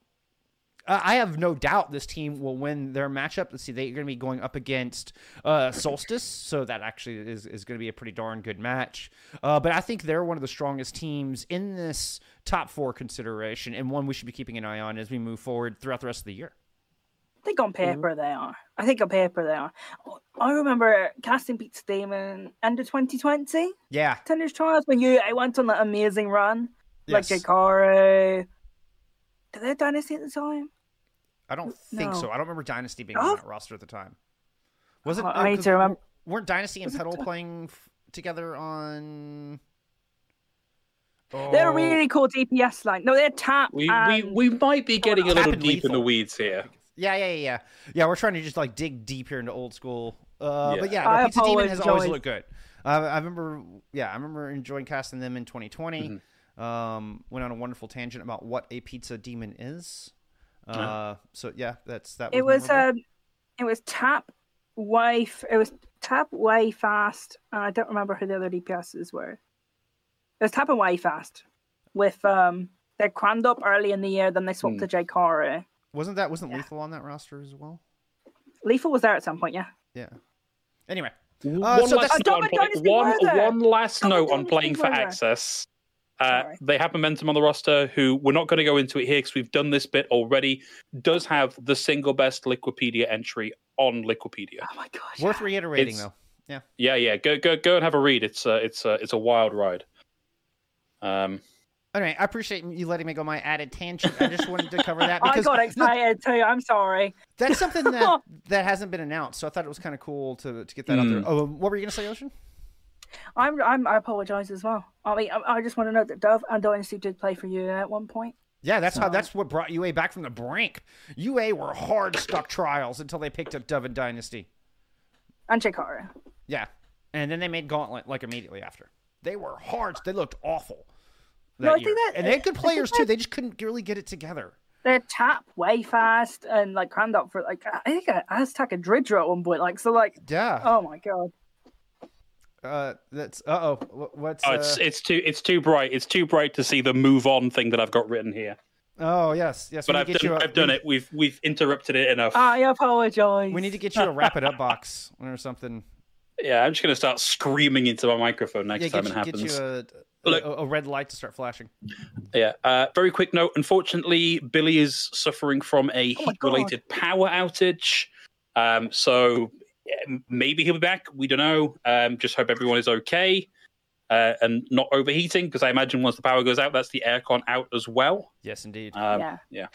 I have no doubt this team will win their matchup. Let's see, they're going to be going up against uh, Solstice, so that actually is, is going to be a pretty darn good match. Uh, but I think they're one of the strongest teams in this top four consideration, and one we should be keeping an eye on as we move forward throughout the rest of the year. I think on mm-hmm. paper they are. I think on paper they are. I remember casting Pizza Demon end of 2020 Yeah, Tenders Trials when you I went on that amazing run. Yes. Like yes. Jakaru. Did they have Dynasty at the time? I don't think No. so. I don't remember Dynasty being Oh. on that roster at the time. Was it? Oh, I need 'cause to remember- Weren't Dynasty and Was Petal playing f- together on? They're a Oh. really cool DPS line. No, they're tap. We, we and- we might be getting a little and deep in the weeds here. Yeah, yeah, yeah, yeah. Yeah, we're trying to just like dig deep here into old school. Uh, But yeah, no, Pizza Demon has always looked good. Uh, I remember, yeah, I remember enjoying casting them in 2020. Mm-hmm. Um, went on a wonderful tangent about what a pizza demon is. Uh, Yeah. so yeah, that's that. Was It was memorable. um, it was tap, wife. It was tap, way fast. Uh, I don't remember who the other DPSs were. It was tap and way fast. With um, they crammed up early in the year, then they swapped Hmm. to Jakaru. wasn't that wasn't yeah. lethal on that roster as well? Lethal was there at some point, yeah. Yeah. Anyway, one so last note on play- one, one last Double note on playing for access. Uh, they have momentum on the roster. Who we're not going to go into it here because we've done this bit already. Does have the single best Liquipedia entry on Liquipedia. Oh my gosh. worth reiterating It's- though. Yeah. Yeah, yeah. Go go go and have a read. It's a it's a it's a wild ride. Um, Anyway, I appreciate you letting me go my added tangent. I just wanted to cover that I because got no, excited too. I'm sorry. that's something that that hasn't been announced. So I thought it was kind of cool to to get that out there. Mm. Oh, what were you gonna say, Ocean? I'm, I'm I apologize as well. I mean, I, I just want to note that Dove and Dynasty did play for you at one point. Yeah, that's how that's what brought UA back from the brink. UA were hard stuck trials until they picked up Dove and Dynasty. And Jakaru. Yeah. And then they made Gauntlet like immediately after. They were hard. They looked awful. That No, I year. think that- and they had good players too. They just couldn't really get it together. They're tap way fast and like crammed up for like I think I Aztec and Dridger at one point. Like so, like Yeah. oh my god. Uh, that's uh oh. What's oh, it's uh, it's too it's too bright. It's too bright to see the move on thing that I've got written here. oh yes yes. But I've get done, you a- I've done we, it. We've we've interrupted it enough. I apologize. We need to get you a wrap it up box or something. yeah, I'm just gonna start screaming into my microphone next Yeah, time get it you, get happens. you a, Look- a, a red light to start flashing. Yeah. Uh, very quick note. Unfortunately, Billy is suffering from a Oh heat-related power outage. Um, so maybe he'll be back. We don't know. Um, just hope everyone is okay uh, and not overheating, because I imagine once the power goes out, that's the aircon out as well. Yes, indeed. Um, Yeah. yeah.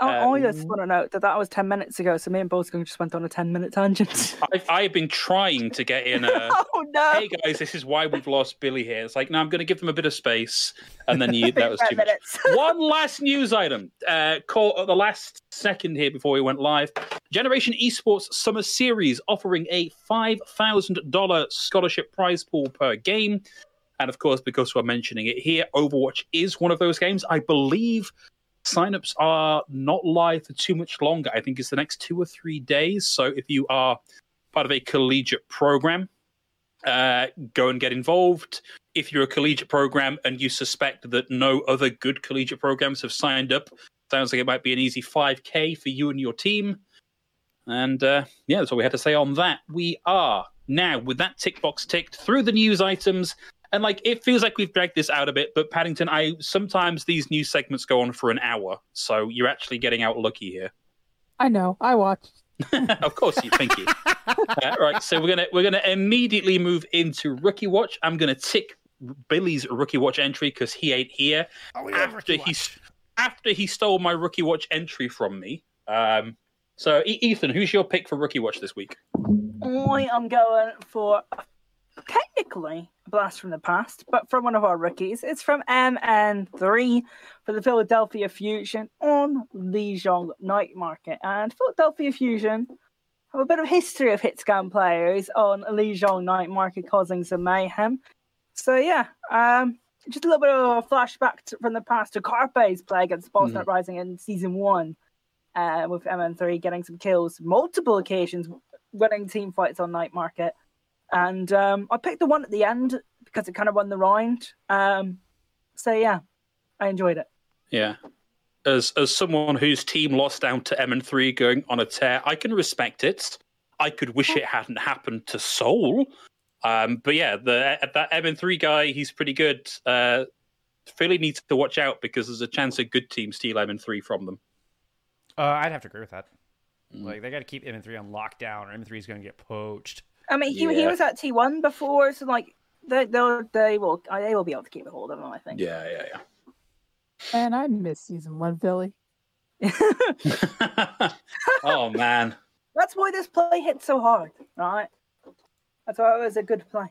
Oh, Uh, I just want to note that that was ten minutes ago. So me and Bosco just went on a ten minute tangent. I've, I've been trying to get in a. oh no! Hey guys, this is why we've lost Billy here. It's like, no, I'm going to give them a bit of space, and then you, that was 10 too much. minutes. One last news item. Uh, call at the last second here before we went live. Generation Esports Summer Series offering a five thousand dollar scholarship prize pool per game, and of course, because we're mentioning it here, Overwatch is one of those games. I believe signups are not live for too much longer. I think it's the next two or three days. So if you are part of a collegiate program, uh, go and get involved. If you're a collegiate program and you suspect that no other good collegiate programs have signed up, sounds like it might be an easy 5k for you and your team. And uh, yeah, that's all we had to say on that. We are now, with that tick box ticked, through the news items. And like, it feels like we've dragged this out a bit, but Paddington, I sometimes these news segments go on for an hour, so you're actually getting out lucky here. I know. I watched. of course, you thank you. uh, right, so we're gonna we're gonna immediately move into rookie watch. I'm gonna tick Billy's rookie watch entry because he ain't here Oh, we love after he Watch. after he stole my rookie watch entry from me. Um, so E- Ethan, who's your pick for rookie watch this week? I am going for technically a blast from the past, but from one of our rookies. It's from MN3 for the Philadelphia Fusion on Lijiang Night Market. And Philadelphia Fusion have a bit of history of hit scan players on Lijiang Night Market causing some mayhem. So yeah, um, just a little bit of a flashback to, from the past to Carpe's play against Boston Mhm. Rising in season one. Uh, with MN3 getting some kills multiple occasions, winning team fights on Night Market. And um, I picked the one at the end because it kind of won the round. Um, so yeah, I enjoyed it. Yeah. As as someone whose team lost down to M and three going on a tear, I can respect it. I could wish it hadn't happened to Seoul. Um, but yeah, the that M and three guy, he's pretty good. Uh, Philly needs to watch out because there's a chance a good team steal M and three from them. Uh, I'd have to agree with that. Mm. Like they got to keep M3 on lockdown, or M3 is going to get poached. I mean, he, he was at T1 before, so like they they'll, they will uh, they will be able to keep a hold of him. I think. Yeah, yeah, yeah. And I miss season one, Philly. oh man. That's why this play hit so hard, right? That's why it was a good play.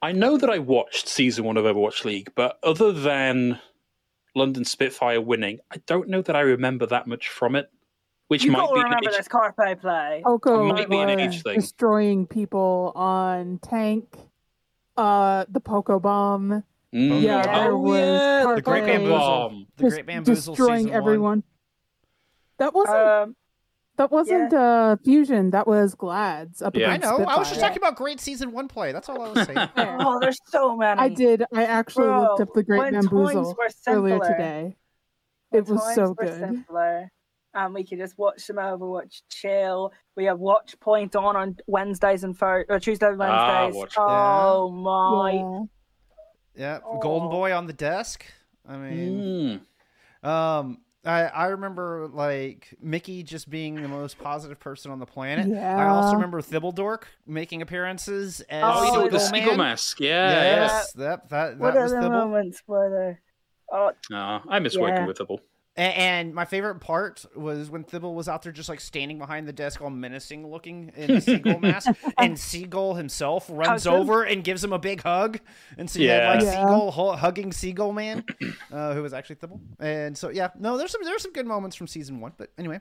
I know that I watched season one of Overwatch League, but other than London Spitfire winning, I don't know that I remember that much from it. Which you might got to be an remember age- this Carpe play. Oko might be an was age thing. destroying people on tank, uh, the Poko bomb. Mm. Yeah, Yeah. there Oh, was yeah, Carpe The Great Carpe Bamboozle. The Great Bamboozle destroying season one. everyone. That wasn't Um, that wasn't uh fusion. That was Glads up Yeah. I against know. I was just talking about great season one play. That's all I was saying. Yeah. oh, there's so many. I did. I actually Bro, looked up the Great when Bamboozle earlier simpler, today. when It was so good. Simpler, and we could just watch some Overwatch, chill. We have Watch Point on on Wednesdays and Thur- or Tuesdays and Ah, Wednesdays. Watch oh my! Yeah. yeah, Golden Oh. Boy on the desk. I mean, Mm. um, I I remember like Mickey just being the most positive person on the planet. I also Yeah. remember Thibbledorf making appearances as Oh, Oh, you know, with the Seagull seagull mask. Yeah, yeah. Yes, that that What are was the Thibble. moments where they're oh Oh, I miss Yeah. working with Hibble. A- And my favorite part was when Thibble was out there just like standing behind the desk all menacing looking in the seagull mask. And Seagull himself runs Hugs him. over and gives him a big hug. And so you had Yeah. like Yeah. Seagull hugging Seagull Man, uh, who was actually Thibble. And so yeah, no, there's some there's some good moments from season one. But anyway.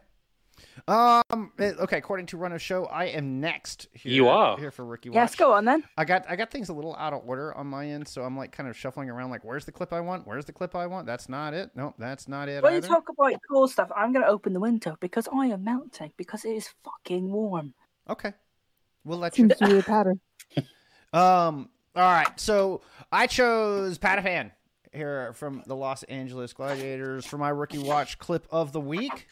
Um. eh, Okay. According to Run of Show, I am next. Here, You are. here for Rookie Watch. yes, go on then. I got I got things a little out of order on my end, so I'm like kind of shuffling around. Like, where's the clip I want? Where's the clip I want? That's not it. Nope, that's not it When you talk about cool stuff, I'm gonna open the window because I am melting because it is fucking warm. Okay. We'll let you. Seems to be a pattern. Um. All right. So I chose Patiphan here from the Los Angeles Gladiators for my rookie watch clip of the week.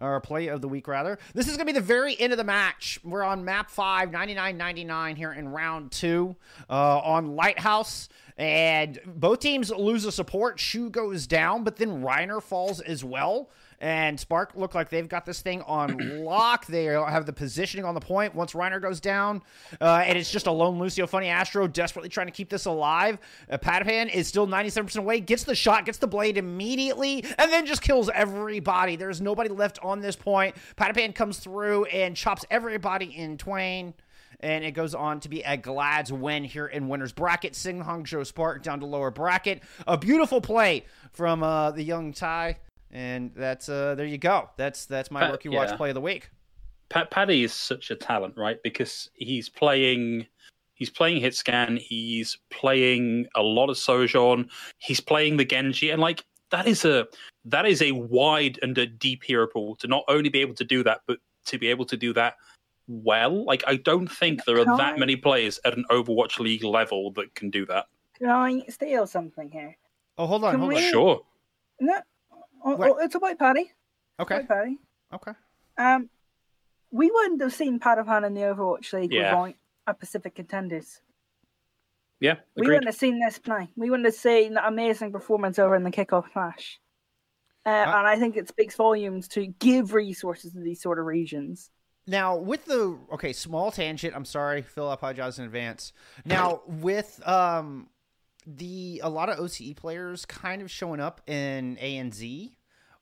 Or play of the week, rather. This is going to be the very end of the match. We're on map 5, 99.99 here in round two uh, on Lighthouse. And both teams lose a support. Shu goes down, but then Reiner falls as well. And Spark look like they've got this thing on lock. They have the positioning on the point once Reiner goes down. Uh, and it's just a lone Lucio Funny Astro desperately trying to keep this alive. Uh, Patiphan is still 97% away, gets the shot, gets the blade immediately, and then just kills everybody. There's nobody left on this point. Patiphan comes through and chops everybody in twain. And it goes on to be a Glad's win here in winner's bracket. Sing Hangzhou Spark down to lower bracket. A beautiful play from uh, the young Tai. And that's uh, there you go. That's that's my Pat- rookie watch play of the week. Pat Paddy is such a talent, right? Because he's playing, he's playing hit scan. he's playing a lot of Sojourn, he's playing the Genji, and like that is a that is a wide and a deep hero pool to not only be able to do that, but to be able to do that well. Like I don't think there are that many players at an Overwatch League level that can do that. Can I steal something here? Oh, hold on, Can hold on. Sure. No, oh, oh, it's about Paddy. Okay, About Paddy. okay. Um, we wouldn't have seen Patiphan in the Overwatch League Yeah. without a Pacific contenders. Yeah, We wouldn't have seen this play. We wouldn't have seen that amazing performance over in the kickoff clash. Uh, Uh, and I think it speaks volumes to give resources to these sort of regions. Now with the okay, small tangent. I'm sorry, Phil. I apologize in advance. Now with um the a lot of OCE players kind of showing up in ANZ.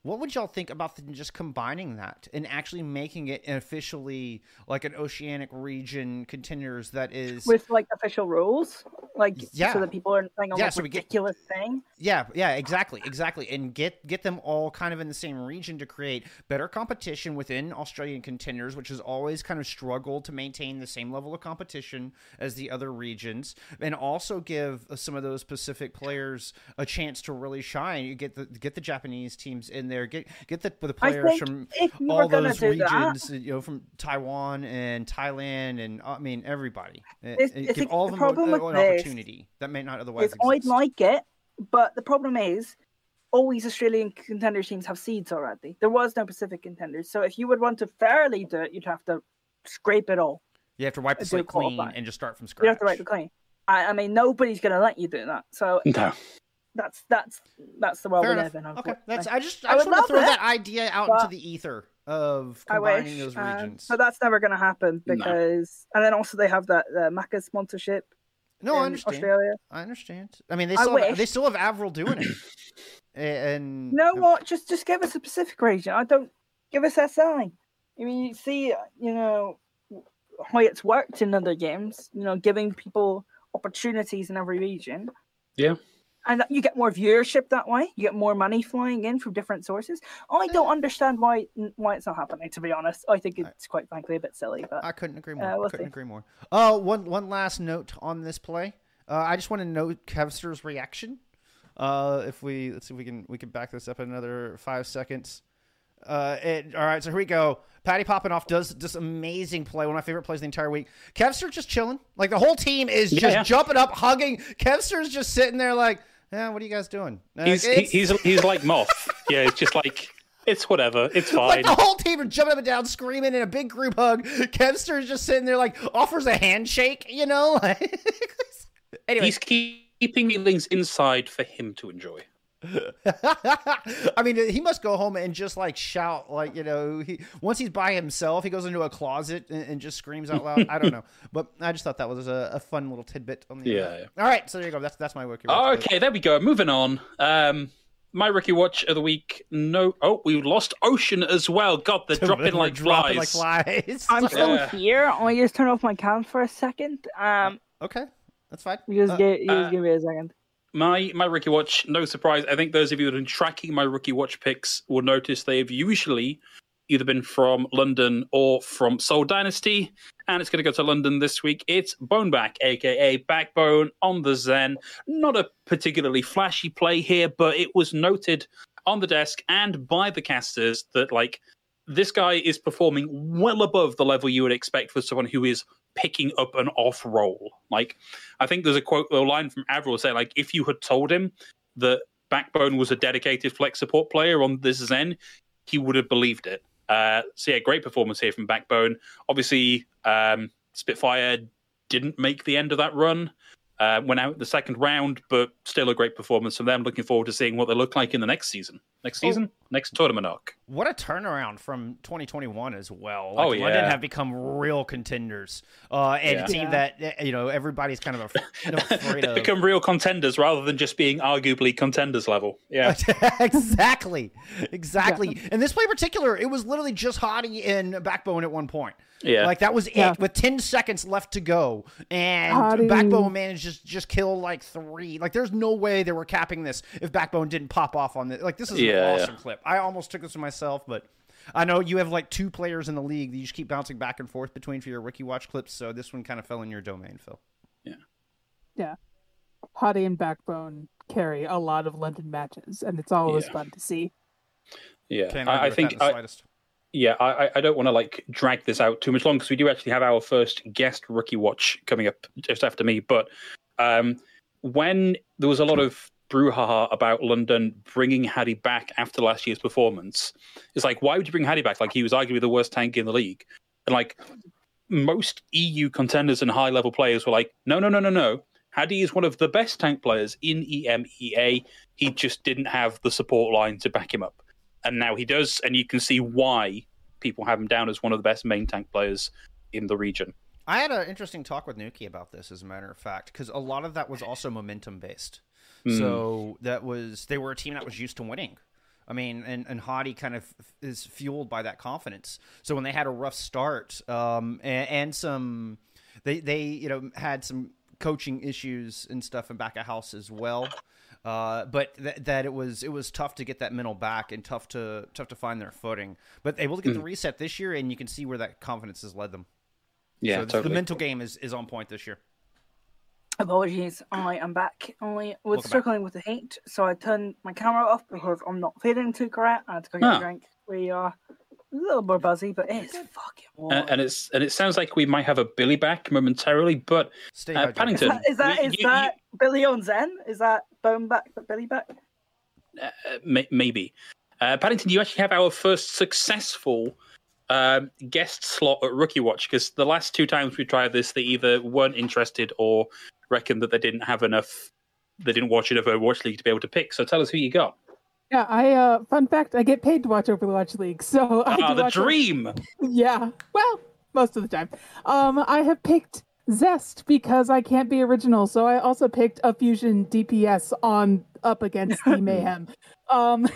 What would y'all think about just combining that and actually making it officially like an oceanic region contenders that is with like official rules, like Yeah. so that people aren't playing on Yeah, like so we get- ridiculous thing. Yeah, yeah, exactly, exactly, and get get them all kind of in the same region to create better competition within Australian contenders, which has always kind of struggled to maintain the same level of competition as the other regions, and also give uh, some of those Pacific players a chance to really shine. You get the get the Japanese teams in there, get get the the players from all those do that, regions, you know, from Taiwan and Thailand, and uh, I mean everybody. Uh, This- uh, give all the of them a- problem a- with an this opportunity that may not otherwise is I'd like it, but the problem is all these Australian contender teams have seeds already. There was no Pacific contenders, so if you would want to fairly do it, you'd have to scrape it all. You have to wipe the do slate clean qualify. and just start from scratch. You have to wipe the clean. I, I mean, nobody's going to let you do that. So No. that's that's that's the world Fair we enough. live in. Okay, that's. I just I I just would want to throw it, that idea out into the ether of I combining wish, those um, regions. but that's never going to happen No. because, and then also they have that uh, Macca sponsorship no, I understand. Australia. I understand. I mean, they I still have, wish. they still have Avril doing it, and You know um, what? Just just give us a Pacific region. I don't give us SI. I mean, you see, you know, how it's worked in other games. You know, giving people opportunities in every region. Yeah. And you get more viewership that way. You get more money flying in from different sources. I don't understand why why it's not happening. To be honest, I think it's quite frankly a bit silly. But I couldn't agree more. Uh, we'll couldn't see. agree more. Oh, one one last note on this play. Uh, I just want to note Kevster's reaction. Uh, if we let's see if we can we can back this up in another five seconds. Uh, it, all right, so here we go. Patty Poppinoff does this amazing play, one of my favorite plays of the entire week. Kevster just chilling, like the whole team is just yeah. jumping up, hugging. Kevster's just sitting there, like, yeah, what are you guys doing? Like, He's it's- he's he's like moth. Yeah, it's just like it's whatever. It's like fine. the whole team are jumping up and down, screaming in a big group hug. Kevster's just sitting there, like, offers a handshake, you know? anyway, He's keeping feelings inside for him to enjoy. I mean, he must go home and just like shout, like you know, he once he's by himself, he goes into a closet and, and just screams out loud. I don't know, but I just thought that was a, a fun little tidbit. On the Yeah, All right, so there you go. That's that's my rookie. watch. Okay, there we go. Moving on. Um, my rookie watch of the week. No, oh, we lost Ocean as well. God, they're dropping like dropping flies. like flies. I'm still Yeah. here. I just turn off my cam for a second. Um, okay, that's fine. you just Uh, give, you just uh, give me a second. My my rookie watch. No surprise. I think those of you that have been tracking my rookie watch picks will notice they have usually either been from London or from Seoul Dynasty, and it's going to go to London this week. It's Boneback, aka Backbone, on the Zen. Not a particularly flashy play here, but it was noted on the desk and by the casters that like this guy is performing well above the level you would expect for someone who is picking up an off role. Like, I think there's a quote, a line from Avril saying, like, if you had told him that Backbone was a dedicated flex support player on this Zen, he would have believed it. Uh, so yeah, great performance here from Backbone. Obviously, um, Spitfire didn't make the end of that run. Uh, went out the second round, but still a great performance from them. Looking forward to seeing what they look like in the next season. Next season, next tournament arc. What a turnaround from 2021 as well. Oh, Like, London yeah. have become real contenders, uh, and Yeah. a team Yeah. that uh, you know everybody's kind of af- afraid They of. become real contenders rather than just being arguably contenders level. Yeah. exactly, exactly. In this play in particular, it was literally just Hadi and Backbone at one point. Yeah. Like that was it with 10 seconds left to go. And Hadi. Backbone managed to just, just kill like three. Like there's no way they were capping this if Backbone didn't pop off on this. Like this is Yeah, an yeah. awesome clip. I almost took this to myself, but I know you have like two players in the league that you just keep bouncing back and forth between for your Wiki Watch clips. So this one kind of fell in your domain, Phil. Yeah. Yeah. Hadi and Backbone carry a lot of London matches, and it's always Yeah. fun to see. Yeah. Can't I, I think that in the I, yeah, I, I- I don't want to like drag this out too much long because we do actually have our first guest rookie watch coming up just after me. But um, when there was a lot of brouhaha about London bringing Hadi back after last year's performance, it's like, why would you bring Hadi back? Like he was arguably the worst tank in the league, and like most EU contenders and high level players were like, no, no, no, no, no. Hadi is one of the best tank players in EMEA. He just didn't have the support line to back him up and now he does, and you can see why people have him down as one of the best main tank players in the region. I had an interesting talk with Nuki about this, as a matter of fact, because a lot of that was also momentum based. Mm. So that was they were a team that was used to winning. I mean, and and Hadi kind of is fueled by that confidence. So when they had a rough start, um, and, and some, they they you know had some coaching issues and stuff in back of house as well. Uh, but th- that it was it was tough to get that mental back and tough to tough to find their footing. But able to get the reset this year, and you can see where that confidence has led them. Yeah, so totally. the mental game is, is on point this year. Apologies, I am back. I was Welcome back. struggling with the heat, so I turned my camera off because I'm not feeling too great. I had to go get Ah. a drink. We are a little more buzzy, but it's fucking warm. Uh, and it's and it sounds like we might have a Billy back momentarily, but Stay Uh. Paddington. is that, is that, you- is you- Billy on Zen? Is that Bone back, but Billy back? uh, may, maybe. Uh, Paddington, you actually have our first successful um, guest slot at Rookie Watch because the last two times we tried this, they either weren't interested or reckoned that they didn't have enough, they didn't watch enough Overwatch League to be able to pick. So tell us who you got. Yeah, I uh fun fact, I get paid to watch Overwatch League, so I Ah, do the watch it- dream. Yeah, well, most of the time. Um, I have picked Zest because I can't be original, so I also picked a fusion DPS on up against the mayhem. Um,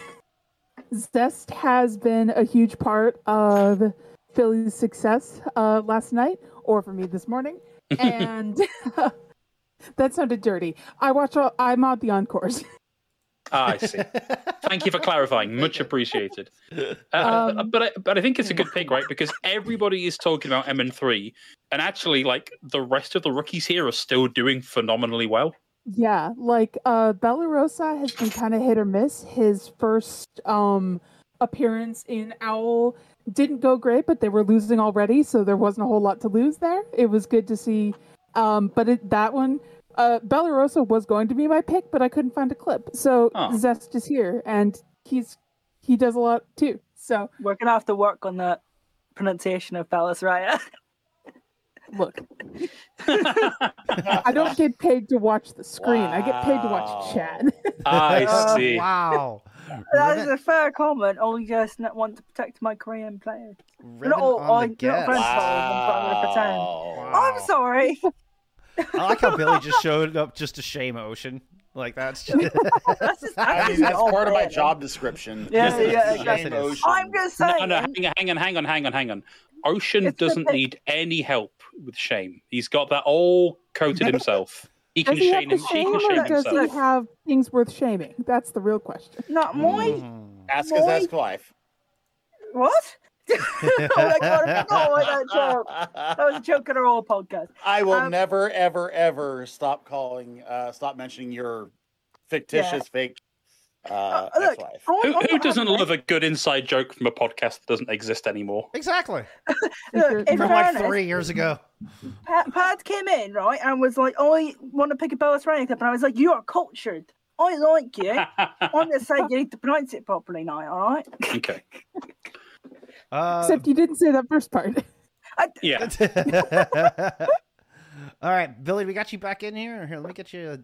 Zest has been a huge part of Philly's success uh, last night, or for me this morning, and that sounded dirty. I watch. All, I mod the encores. Ah, I see. Thank you for clarifying. Much appreciated. Uh, Um, but I, but I think it's a good pick, right? Because everybody is talking about MN3, and actually, like the rest of the rookies here are still doing phenomenally well. Yeah, like uh Bella Rosa has been kind of hit or miss. His first um appearance in Owl didn't go great, but they were losing already, so there wasn't a whole lot to lose there. It was good to see um but it, that one uh Bella Rosa was going to be my pick, but I couldn't find a clip. So Oh. Zest is here and he's he does a lot too. So We're gonna have to work on the pronunciation of Palace Raya. look, I don't get paid to watch the screen. I get paid to watch Wow. chat. I Oh, see. wow. that is Ribbon- a fair comment. Only just not want to protect my Korean players. ribbon all- on all- the not guest. friends. I'm gonna pretend. Wow. Wow. I'm sorry. I like how Billy just showed up just to shame Ocean. Like that's just That's just, I mean, that's part of my job description. Yeah, Yes, yeah, it is. exactly. Yes, it is. Ocean. I'm just saying. no, hang on, hang on, hang on, hang on, hang on, hang on. Ocean It's doesn't need any help with shame. He's got that all coated himself. He can Does he have shame to him. He shame can or does himself. he have things worth shaming? That's the real question. Not my Mm. Ask his Boy. ask wife. what? oh my god! I forgot what that joke. That was a joke in our old podcast. I will Um, never, ever, ever stop calling, uh, stop mentioning your fictitious fake uh, Uh, look, ex-wife. I- Who, I'm who doesn't having love a good inside joke from a podcast that doesn't exist anymore? exactly Look, in from like three years ago. Pat, Pat came in right and was like, "I want to pick a Bella's running clip," and I was like, "You are cultured. I like you. I'm just saying you need to pronounce it properly now. All right." okay. Uh, Except you didn't say that first part. Yeah. All right, Billy, we got you back in here. Here, let me get you.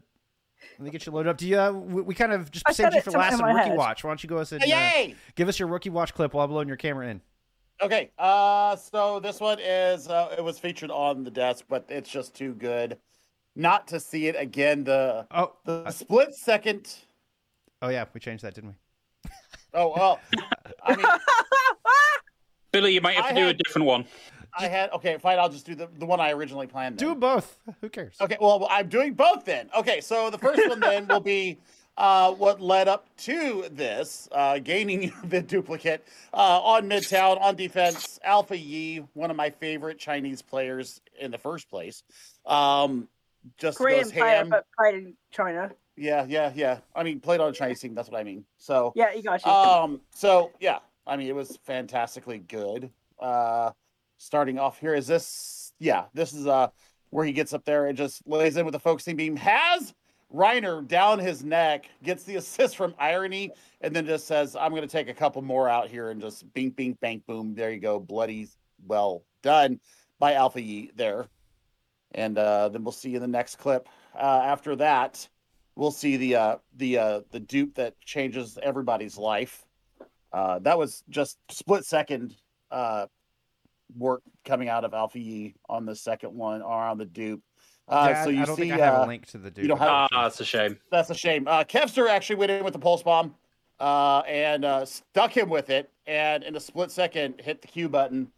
Let me get you loaded up. Do you? Uh, we, we kind of just I saved you for last in on my rookie head. watch. Why don't you go ahead and uh, Yay! give us your rookie watch clip while blowing your camera in? Okay, uh, so this one is uh, it was featured on the desk, but it's just too good not to see it again. The Oh, the split second. oh yeah, we changed that, didn't we? Oh well, I mean, Billy, you might have to I do a different one. I had okay, fine. I'll just do the, the one I originally planned. Do both. Who cares? Okay, well, I'm doing both then. Okay, so the first one then will be uh, what led up to this, uh, gaining the duplicate uh, on Midtown on defense. Alpha Yi, one of my favorite Chinese players in the first place, um, just Korean goes player, ham. but played in China. Yeah, yeah, yeah. I mean, played on a Chinese team. That's what I mean. So, Yeah, you got you. um, so yeah, I mean, it was fantastically good. Uh, starting off here is this, yeah, this is uh where he gets up there and just lays in with the focusing beam. Has Reiner down his neck, gets the assist from Irony, and then just says, "I'm going to take a couple more out here and just bing, bing, bang, boom. There you go, bloody well done by Alpha Yi there." And uh, then we'll see in the next clip. Uh, after that, we'll see the uh, the uh, the dupe that changes everybody's life. Uh, that was just split second uh, work coming out of Alpha Yi on the second one or on the dupe. Uh, Yeah, so you I don't see, think I have uh, a link to the dude. you don't have- Ah, that's a shame. that's a shame. Uh, Kevster actually went in with the pulse bomb uh, and uh, stuck him with it, and in a split second hit the Q button.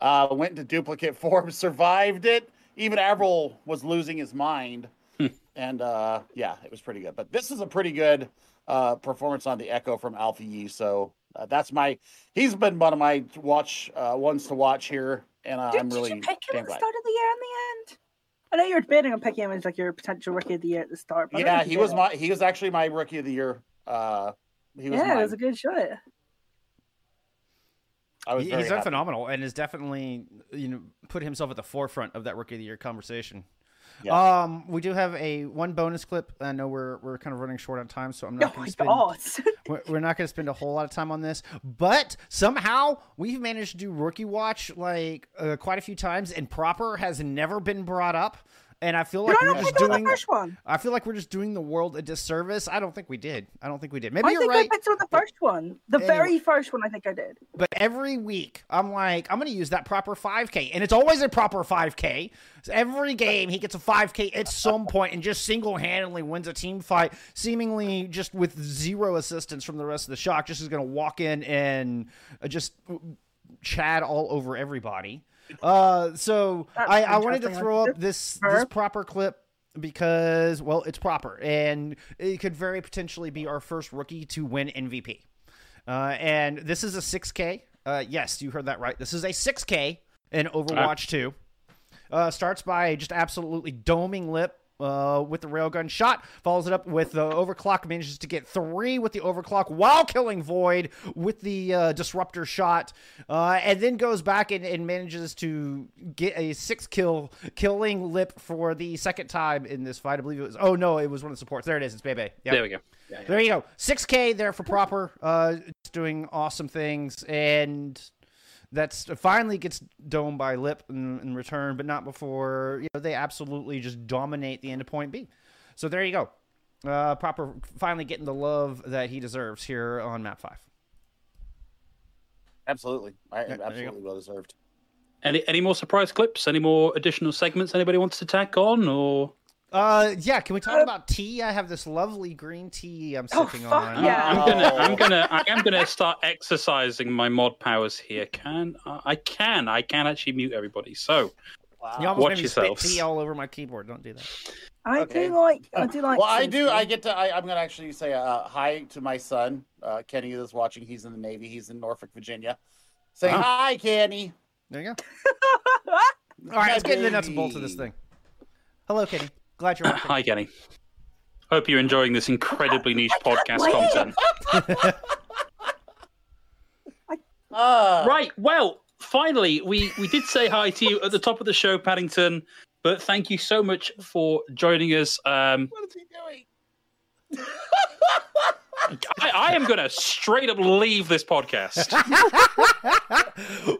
Uh, went into duplicate form, survived it. Even Avril was losing his mind, Hmm. and uh, yeah, it was pretty good. But this is a pretty good uh, performance on the Echo from Alpha Yi. So uh, that's my. He's been one of my watch uh, ones to watch here, and uh, Did, I'm did really you pick him at the start of the year in the end? I know you were debating on picking him as like your potential rookie of the year at the start. But Yeah, he was did. my. He was actually my rookie of the year. Uh, he was yeah, mine. it was a good shot. I was He- very he's done happy. phenomenal and has definitely you know put himself at the forefront of that rookie of the year conversation. Yeah. Um, we do have a one bonus clip. I know we're we're kind of running short on time, so I'm Oh not my going to spend god! we're we're not going to spend a whole lot of time on this. But somehow we've managed to do rookie watch like uh, quite a few times, and proper has never been brought up. And I feel like we're just doing. the first one? I feel like we're just doing the world a disservice. I don't think we did. I don't think we did. Maybe I you're think right. I think I picked on the first one. The Anyway. very first one, I think I did. But every week, I'm like, I'm going to use that proper 5K. And it's always a proper 5K. So every game, he gets a 5K at some point and just single handedly wins a team fight, seemingly just with zero assistance from the rest of the shock. Just is going to walk in and just chad all over everybody. Uh, so That's I, I wanted to throw up this, this proper clip because, well, it's proper. And it could very potentially be our first rookie to win MVP. Uh, and this is a 6K. Uh, yes, you heard that right. This is a 6K in Overwatch 2. Uh, starts by just absolutely doming Lip uh, with the railgun shot. Follows it up with the overclock. Manages to get three with the overclock while killing Void with the uh, disruptor shot. Uh, and then goes back and, and manages to get a six kill, killing Lip for the second time in this fight. I believe it was. Oh, no, it was one of the supports. There it is. It's Bebe. Yep. There we go. Yeah, yeah. There you go. 6K there for proper. Uh, it's doing awesome things. And that's finally gets domed by Lip in, in return, but not before you know they absolutely just dominate the end of point B. So there you go. Uh, proper finally getting the love that he deserves here on map five. Absolutely, I, Yeah, absolutely well deserved. Any any more surprise clips? Any more additional segments anybody wants to tack on? Or Uh, yeah. Can we talk about tea? I have this lovely green tea I'm Oh, sipping fuck on. yeah. I'm gonna Oh. I'm gonna I am gonna start exercising my mod powers here. Can uh, I can I can actually mute everybody? So You almost Watch made me yourselves. spit tea all over my keyboard. Don't do that. I Okay. do like. I do like. well, I do. tea. I get to. I, I'm going to actually say uh, hi to my son, uh, Kenny, that's watching. He's in the Navy. He's in Norfolk, Virginia. Say Wow. hi, Kenny. There you go. All right, let's get into the nuts and bolts of this thing. Hello, Kitty. Glad you're watching. hi, Kenny. Hope you're enjoying this incredibly niche podcast content. Uh, Right. Well, finally, we we did say hi to you at the top of the show, Paddington. But thank you so much for joining us. Um, What is he doing? I, I am going to straight up leave this podcast.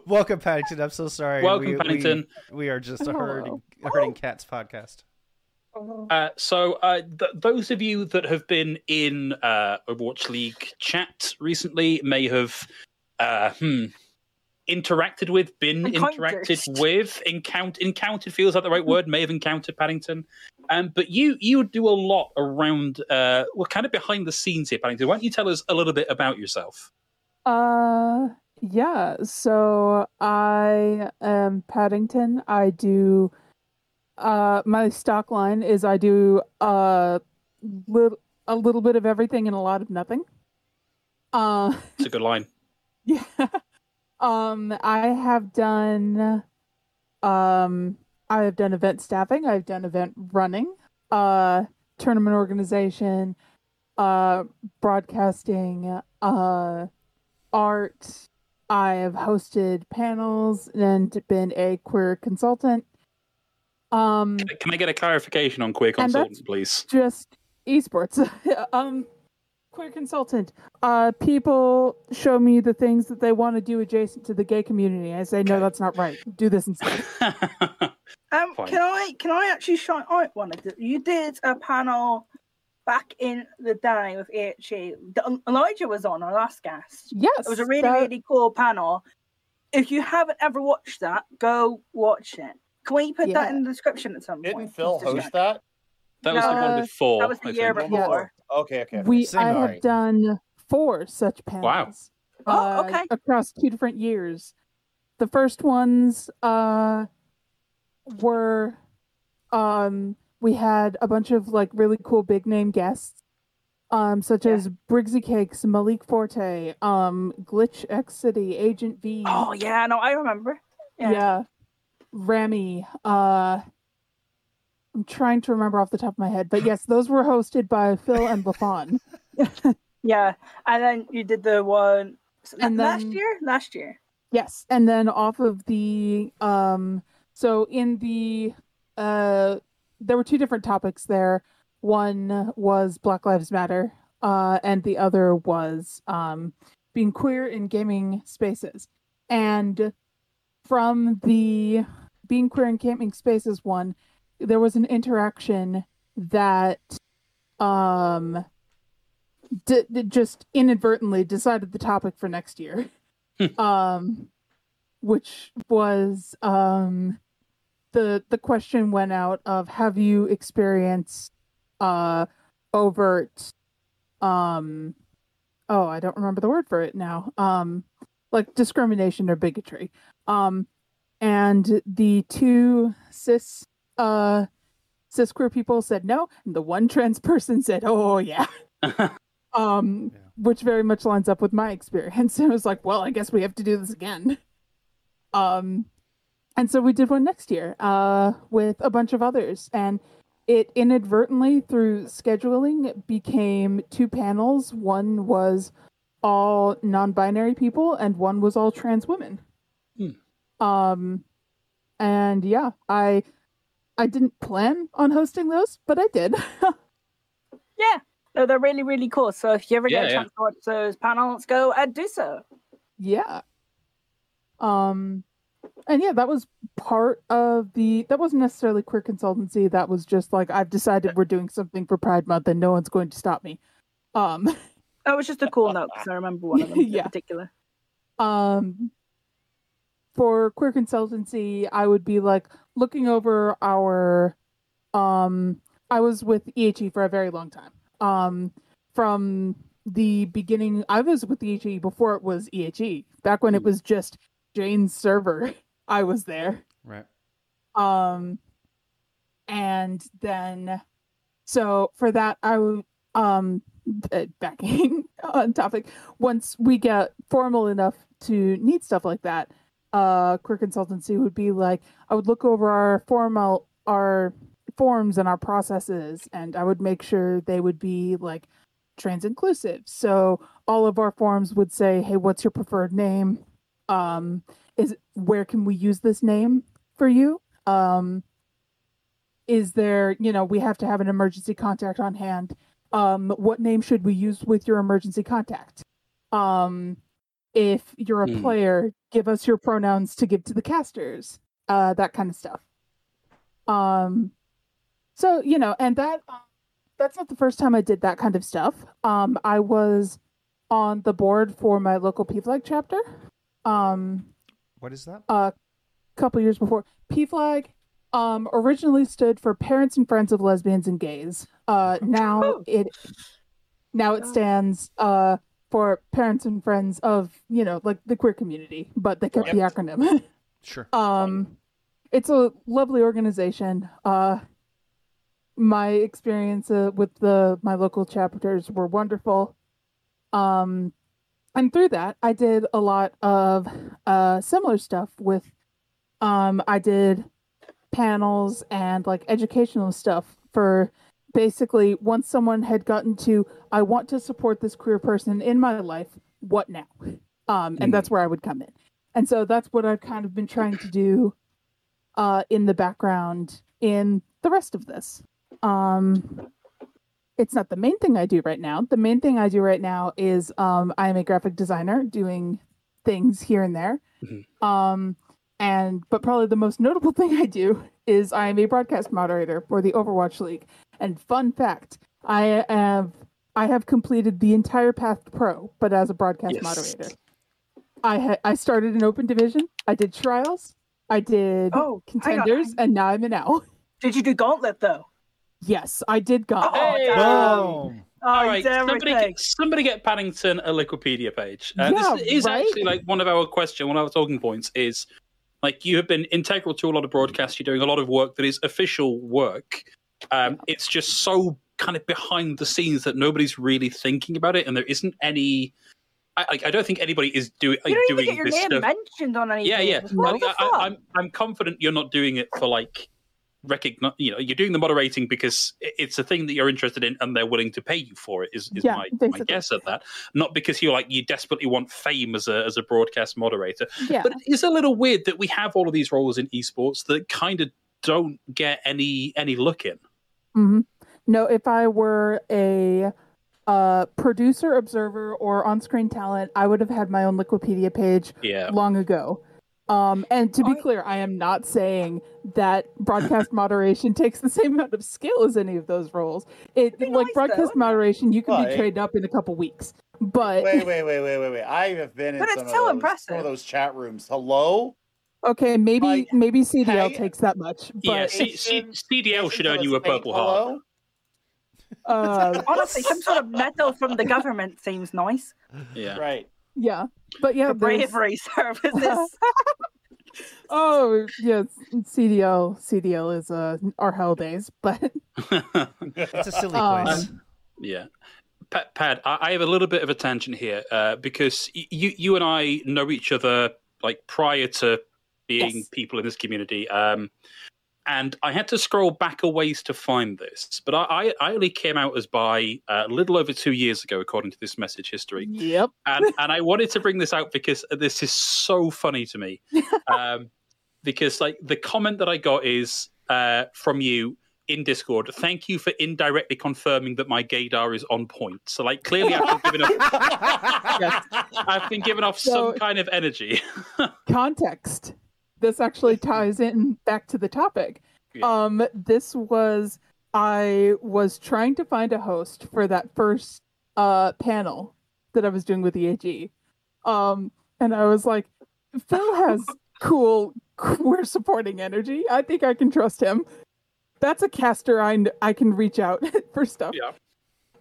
Welcome, Paddington. I'm so sorry. Welcome, we, we- Paddington. We, are just a Hello. herding, a herding cats podcast. Uh, so, uh, th- those of you that have been in uh, Overwatch League chat recently may have uh, hmm, interacted with, been Encountered. interacted with, encountered. Encountered feels like the right word. May have encountered Paddington. Um, but you you do a lot around. Uh, well, kind of behind the scenes here, Paddington. Why don't you tell us a little bit about yourself? Uh, yeah. So I am Paddington. I do. Uh, my stock line is I do uh, little a little bit of everything and a lot of nothing. Uh, It's a good line. yeah. Um, I have done. Um, I have done event staffing. I've done event running. Uh, tournament organization. Uh, broadcasting. Uh, art. I have hosted panels and been a queer consultant. Um, Can I get a clarification on queer And that's- consultant, please? just esports. um, queer consultant. Uh, people show me the things that they want to do adjacent to the gay community. I say, no, that's not right. Do this instead. Um, Fine. can I can I actually shout out one of the? You did a panel back in the day with AHE. that Elijah was on our last guest. Yes, It was a really that- really cool panel. if you haven't ever watched that, go watch it. Can we put that in the description at some Didn't point? Phil Just to host check? that? That was the one before. That was the I year think. before. Okay, okay. okay. We Same I have alright. done four such panels. Oh, uh, okay. Across two different years. The first ones uh were um we had a bunch of like really cool big name guests. Um, such Yeah. as Briggsy Cakes, Malik Forte, um, Glitch X City, Agent V. Oh yeah, no, I remember. yeah. Yeah. Rami. Uh, I'm trying to remember off the top of my head, but yes, those were hosted by Phil and LaFon. Yeah, and then you did the one And last then- year. Last year. Yes, and then off of the um so in the uh there were two different topics there. One was Black Lives Matter, uh and the other was um being queer in gaming spaces. And from the being queer in gaming spaces one, there was an interaction that um d- d- just inadvertently decided the topic for next year. Um which was um the the question went out of have you experienced uh overt um oh i don't remember the word for it now um like discrimination or bigotry? Um and the two cis uh cis queer people said no and the one trans person said oh yeah. Um Yeah. which very much lines up with my experience. It was like well i guess we have to do this again. Um and so we did one next year uh with a bunch of others. And it inadvertently through scheduling became two panels. One was all non-binary people and one was all trans women um and yeah i i didn't plan on hosting those but i did Yeah, no, they're really really cool. So if you ever get Yeah, a yeah. chance to watch those panels, go and do so. yeah um and yeah that was part of the that wasn't necessarily queer consultancy that was just like i've decided we're doing something for pride month and no one's going to stop me um That was just a cool note because I remember one of them Yeah. in particular. um for queer consultancy i would be like looking over our um i was with ehe for a very long time. Um from the beginning i was with ehe before it was ehe back when it was just Jayne's server i was there. Right. um and then so for that i would um backing on topic once we get formal enough to need stuff like that uh queer consultancy would be like i would look over our formal our forms and our processes and i would make sure they would be like trans inclusive so all of our forms would say hey what's your preferred name? Um is where can we use this name for you? Um is there you know we have to have an emergency contact on hand. Um what name should we use with your emergency contact? Um if you're a Hmm. player give us your pronouns to give to the casters uh that kind of stuff um so you know and that um, that's not the first time i did that kind of stuff um i was on the board for my local pflag chapter um What is that? a couple years before. PFLAG um, originally stood for Parents and Friends of Lesbians and Gays. Uh, now Oh. it now it stands uh, for Parents and Friends of you know like the queer community, but they kept the acronym. Sure. um, it's a lovely organization. Uh, my experience uh, with the my local chapters were wonderful. Um, and through that, I did a lot of uh, similar stuff with. Um, I did panels and like educational stuff for basically once someone had gotten to I want to support this queer person in my life. What now? Um, and that's where I would come in. And so that's what I've kind of been trying to do uh, in the background in the rest of this. Um, it's not the main thing I do right now. The main thing I do right now is um, I'm a graphic designer doing things here and there. Mhm. Um, and but probably the most notable thing I do is I am a broadcast moderator for the Overwatch League. And fun fact, I have I have completed the entire path to pro, but as a broadcast Yes. moderator. I had I started an open division. I did trials. I did Oh, hang on, contenders, hang- and now I'm an L. Did you do Gauntlet though? Yes, I did gauntlet. Oh, Hey! Boom. Oh, All right, somebody get, somebody get Paddington a Wikipedia page. Uh, Yeah, this is right? actually like one of our question, one of our talking points is like you have been integral to a lot of broadcasts. You're doing a lot of work that is official work. Um, it's just so kind of behind the scenes that nobody's really thinking about it, and there isn't any. I, I- don't think anybody is doing You like, don't doing your this name stuff. mentioned on anything. Yeah, yeah. What I? I, I'm I'm confident you're not doing it for like recognize. You know, you're doing the moderating because it's a thing that you're interested in, and they're willing to pay you for it. Is, is Yeah, my, my guess at that? Not because you're like you desperately want fame as a as a broadcast moderator. Yeah, But it's a little weird that we have all of these roles in esports that kind of don't get any any look in. Hmm No, if I were a uh, producer, observer, or on-screen talent, I would have had my own Wikipedia page Yeah. long ago. Um, and to be I- clear, I am not saying that broadcast moderation takes the same amount of skill as any of those roles. It like nice, broadcast though. moderation, you can Well, be trained up in a couple weeks. But Wait, wait, wait, wait, wait, wait. I have been in But it's some, of so those, some of those chat rooms. Hello? Okay, maybe Like, maybe CDL hey- takes that much. But Yeah, C- C- CDL should earn you a purple heart. Uh, Honestly, some sort of medal from the government seems nice. Yeah. Right. yeah, but yeah, For bravery services. Oh yes, CDL CDL is uh our hell days, but It's a silly Um, place. Yeah. Pat, Pad, I I have a little bit of a tangent here uh, because you you and I know each other like prior to being Yes. people in this community, um, and I had to scroll back a ways to find this. But I, I, I only came out as by uh, a little over two years ago, according to this message history yep. and and I wanted to bring this out because this is so funny to me. Um, because like the comment that I got is uh, from you in Discord. Thank you for indirectly confirming that my gaydar is on point. So like clearly I've been giving off, Yes. I've been giving off So- some kind of energy. Context. This actually ties in back to the topic. Yeah. Um, this was I was trying to find a host for that first uh panel that I was doing with EAG. Um, and I was like, Phil has cool queer supporting energy. I think I can trust him. That's a caster I I can reach out for stuff. Yeah.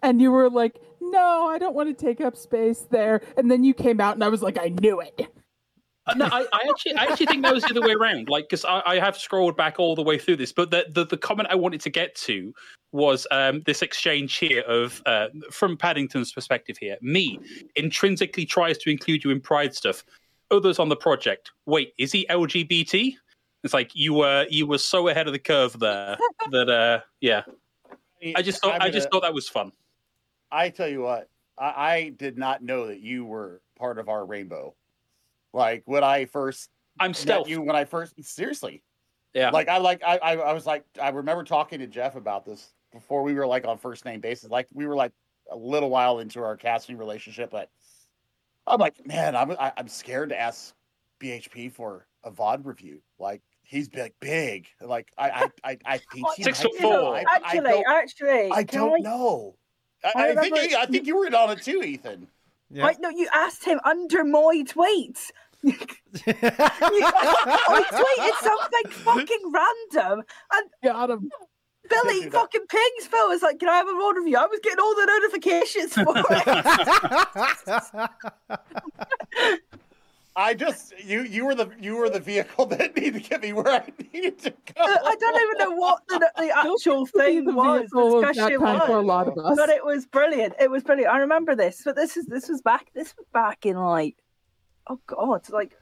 And you were like, no, I don't want to take up space there. And then you came out, and I was like, I knew it. Uh, no, I, I actually, I actually think that was the other way around. Like, because I, I have scrolled back all the way through this, but the, the, the comment I wanted to get to was um, this exchange here of, uh, from Paddington's perspective here, me intrinsically tries to include you in Pride stuff. Others on the project, wait, is he LGBT? It's like you were you were so ahead of the curve there that uh yeah. I just thought I'm I just gonna- thought that was fun. I tell you what, I, I did not know that you were part of our rainbow. Like when I first I'm met stealth. you, when I first seriously, Yeah. like I like I, I I was like I remember talking to Jeff about this before we were like on first name basis. Like we were like a little while into our casting relationship, but I'm like, man, I'm I, I'm scared to ask BHP for a VOD review. Like he's big, big. Like I I I, I think he's Six foot you know, four. I, I actually, don't, actually, I don't know. I, I I, think remember- you- I think you were in on it too, Ethan. Yeah. Right, no, you asked him under my tweets. You- I tweeted something fucking random, and Got him. Billy fucking pings Phil was like, "Can I have a road review?" I was getting all the notifications for it. I just you you were the you were the vehicle that needed to get me where I needed to go. Uh, I don't even know what the, the actual thing the was. vehicle The of that discussion kind for a was. lot of us. But it was brilliant. It was brilliant. I remember this. But this is this was back. This was back in like, oh god, like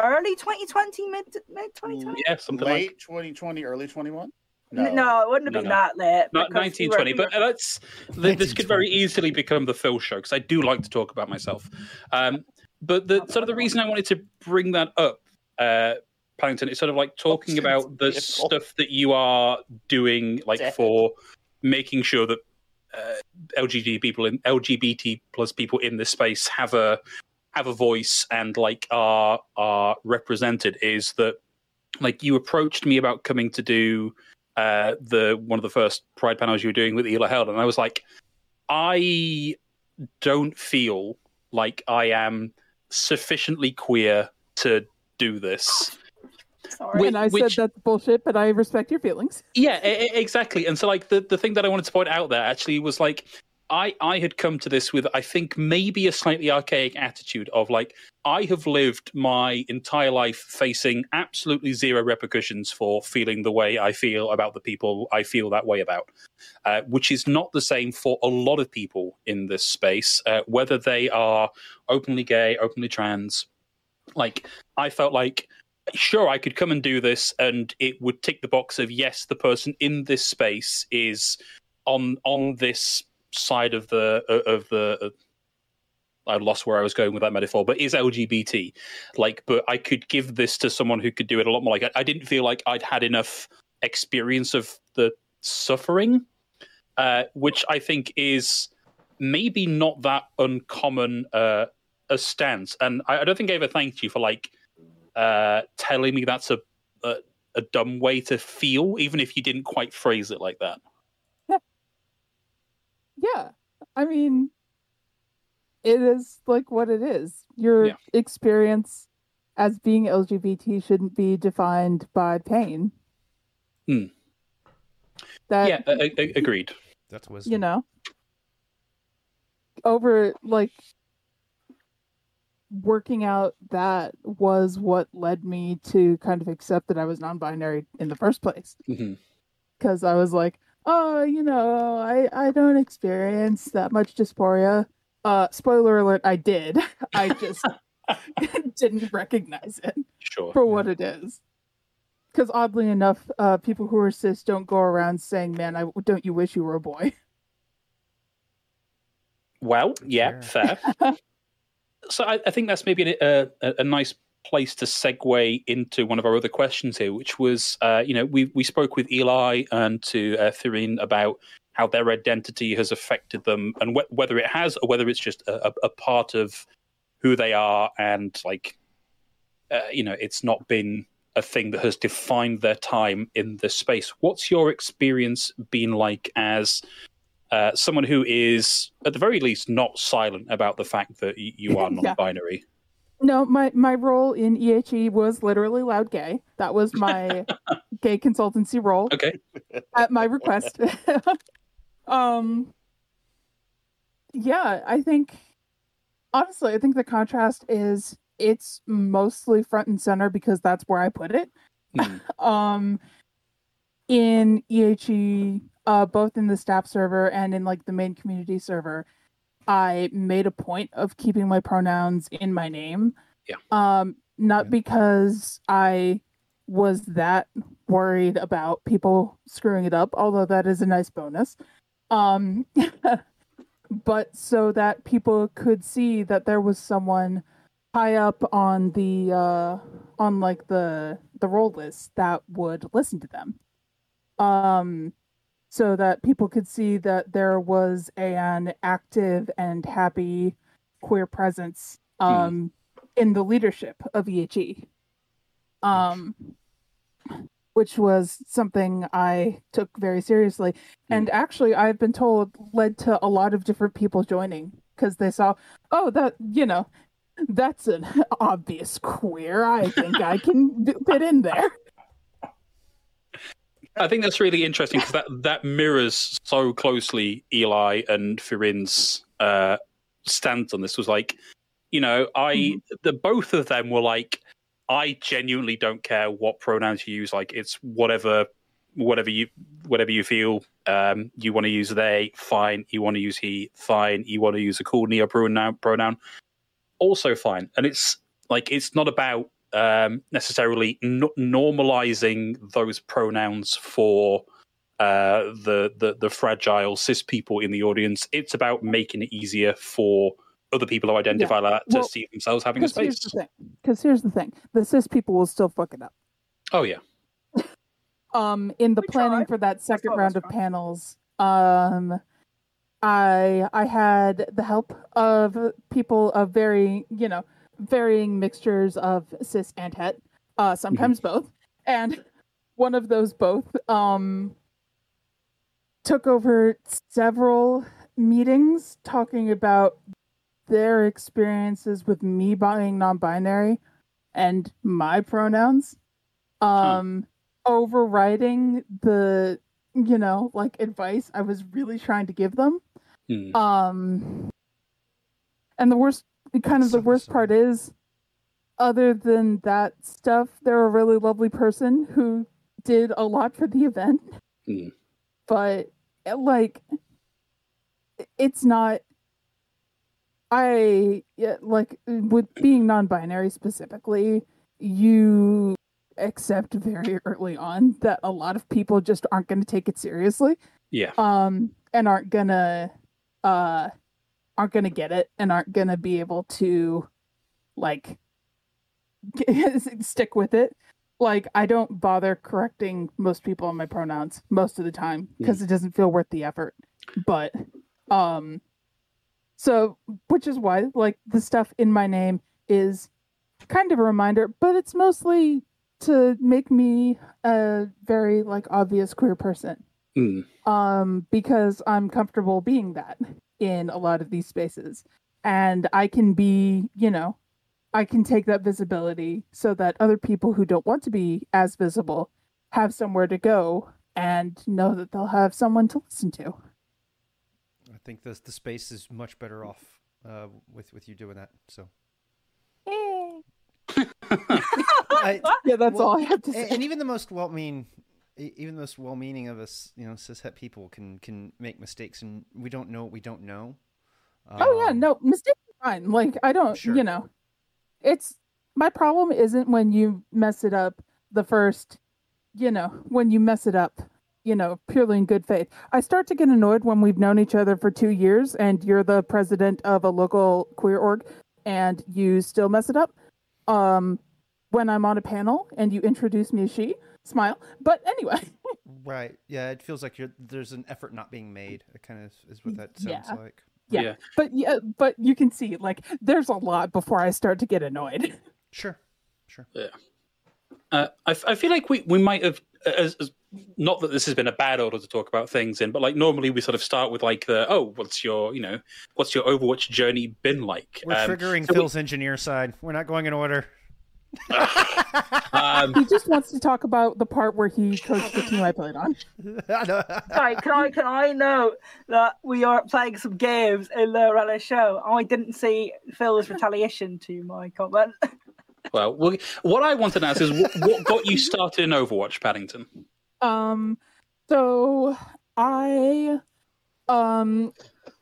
early 2020, mid mid 2020. yeah, something like Late 2020, early 21. No. it wouldn't have No, been no. that late. Not because we were- 1920, we but were- uh, that's th- this could very easily become the Phil show because I do like to talk about myself. Um, but the sort of the reason I wanted to bring that up, uh, Paddington, is sort of like talking about the Vehicle. stuff that you are doing, like Dead. for making sure that uh, LGBT people in LGBT plus people in this space have a have a voice and like are are represented. Is that like you approached me about coming to do uh, the one of the first Pride panels you were doing with Ela Held, and I was like, I don't feel like I am sufficiently queer to do this. Sorry. Wait, and I which- said that's bullshit, but I respect your feelings. Yeah, exactly. And so, like, the, the thing that I wanted to point out there actually was like, I, I had come to this with, I think, maybe a slightly archaic attitude of like, I have lived my entire life facing absolutely zero repercussions for feeling the way I feel about the people I feel that way about, uh, which is not the same for a lot of people in this space, uh, whether they are openly gay, openly trans. Like, I felt like sure i could come and do this and it would tick the box of yes the person in this space is on on this side of the of the I lost where I was going with that metaphor, but is LGBT. Like, but I could give this to someone who could do it a lot more. Like, I, I didn't feel like I'd had enough experience of the suffering, uh, which I think is maybe not that uncommon uh, a stance. And I, I don't think I ever thanked you for like uh, telling me that's a, a a dumb way to feel, even if you didn't quite phrase it like that. Yeah. I mean, it is like what it is. Your Yeah. experience as being LGBT shouldn't be defined by pain. Hmm. That, yeah, a- a- agreed. That's wisdom. you know, over like working out that was what led me to kind of accept that I was non binary in the first place. hmm because I was like, oh, you know, I I don't experience that much dysphoria. Uh, spoiler alert, I did. I just didn't recognize it Sure. for what it is. Because oddly enough, uh, people who are cis don't go around saying, "Man, I don't you wish you were a boy." Well, yeah, fair. so I, I think that's maybe a, a, a nice place to segue into one of our other questions here, which was, uh, you know, we we spoke with Eli and to uh, Thirin about how their identity has affected them, and wh- whether it has or whether it's just a, a, a part of who they are, and like, uh, you know, it's not been a thing that has defined their time in this space. What's your experience been like as uh, someone who is, at the very least, not silent about the fact that y- you are non-binary? Yeah. No, my my role in EHE was literally loud gay. That was my gay consultancy role. Okay. at my request. um yeah, I think honestly, I think the contrast is it's mostly front and center because that's where I put it. Hmm. Um in EHE uh both in the staff server and in like the main community server, I made a point of keeping my pronouns in my name. Yeah. Um not Yeah. because I was that worried about people screwing it up, although that is a nice bonus. Um, but so that people could see that there was someone high up on the uh, on like the the roll list that would listen to them. Um, so that people could see that there was an active and happy queer presence um, in the leadership of EHE um, which was something I took very seriously. And actually, I've been told led to a lot of different people joining because they saw, oh, that, you know, that's an obvious queer. I think I can fit in there. I think that's really interesting because that, that mirrors so closely Eli and Firin's uh, stance on this. Was like, you know, I Mhm. the both of them were like, I genuinely don't care what pronouns you use. Like, it's whatever, whatever you, whatever you feel. Um, you want to use they, fine. You want to use he, fine. You want to use a cool neo pronoun, pronoun, also fine. And it's like it's not about um, necessarily n- normalizing those pronouns for uh, the, the the fragile cis people in the audience. It's about making it easier for other people who identify like that to Well, see themselves having a Because here's space. the thing. Because here's the thing. The cis people will still fuck it up. Oh yeah, um in the We planning tried. for that second round of panels um i i had the help of people of very you know varying mixtures of cis and het uh sometimes both. And one of those both um took over several meetings talking about their experiences with me being non-binary and my pronouns um overriding the you know like advice i was really trying to give them. Hmm. um and the worst kind of the So worst part is other than that stuff they're a really lovely person who did a lot for the event Hmm. but eh, like it's not i like with being non-binary specifically you accept very early on that a lot of people just aren't going to take it seriously Yeah. um and aren't gonna uh aren't gonna get it and aren't gonna be able to like stick with it. Like i don't bother correcting most people on my pronouns most of the time because it doesn't feel worth the effort. But um so which is why like the stuff in my name is kind of a reminder but it's mostly to make me a very like obvious queer person. Hmm. um because i'm comfortable being that in a lot of these spaces. And i can be you know i can take that visibility so that other people who don't want to be as visible have somewhere to go and know that they'll have someone to listen to. I think the the space is much better off uh, with with you doing that. So. I, yeah that's Well, all i have to say. and even the most well mean e- even the most well meaning of us you know cishet people can can make mistakes and we don't know what we don't know. Oh yeah Um, no mistakes are fine. Like i don't Sure. you know it's my problem isn't when you mess it up the first you know when you mess it up you know purely in good faith. I start to get annoyed when we've known each other for two years and you're the president of a local queer org and you still mess it up. Um when i'm on a panel and you introduce me as she smile but anyway right yeah it feels like you're there's an effort not being made it kind of is what that sounds Yeah. like Yeah. Yeah. but yeah but you can see like there's a lot before i start to get annoyed sure sure Yeah. Uh, I, f- I feel like we, we might have, as, as, not that this has been a bad order to talk about things in, but like normally we sort of start with like the, oh, what's your, you know, what's your Overwatch journey been like? we're Um, triggering so we- phil's engineer side we're not going in order um, he just wants to talk about the part where he coached the team I played on. Right, can I can I note that we are playing some games in the Rella show? I didn't see Phil's retaliation to my comment. well, we what I wanted to ask is what, what got you started in Overwatch, Paddington? Um, so I, um,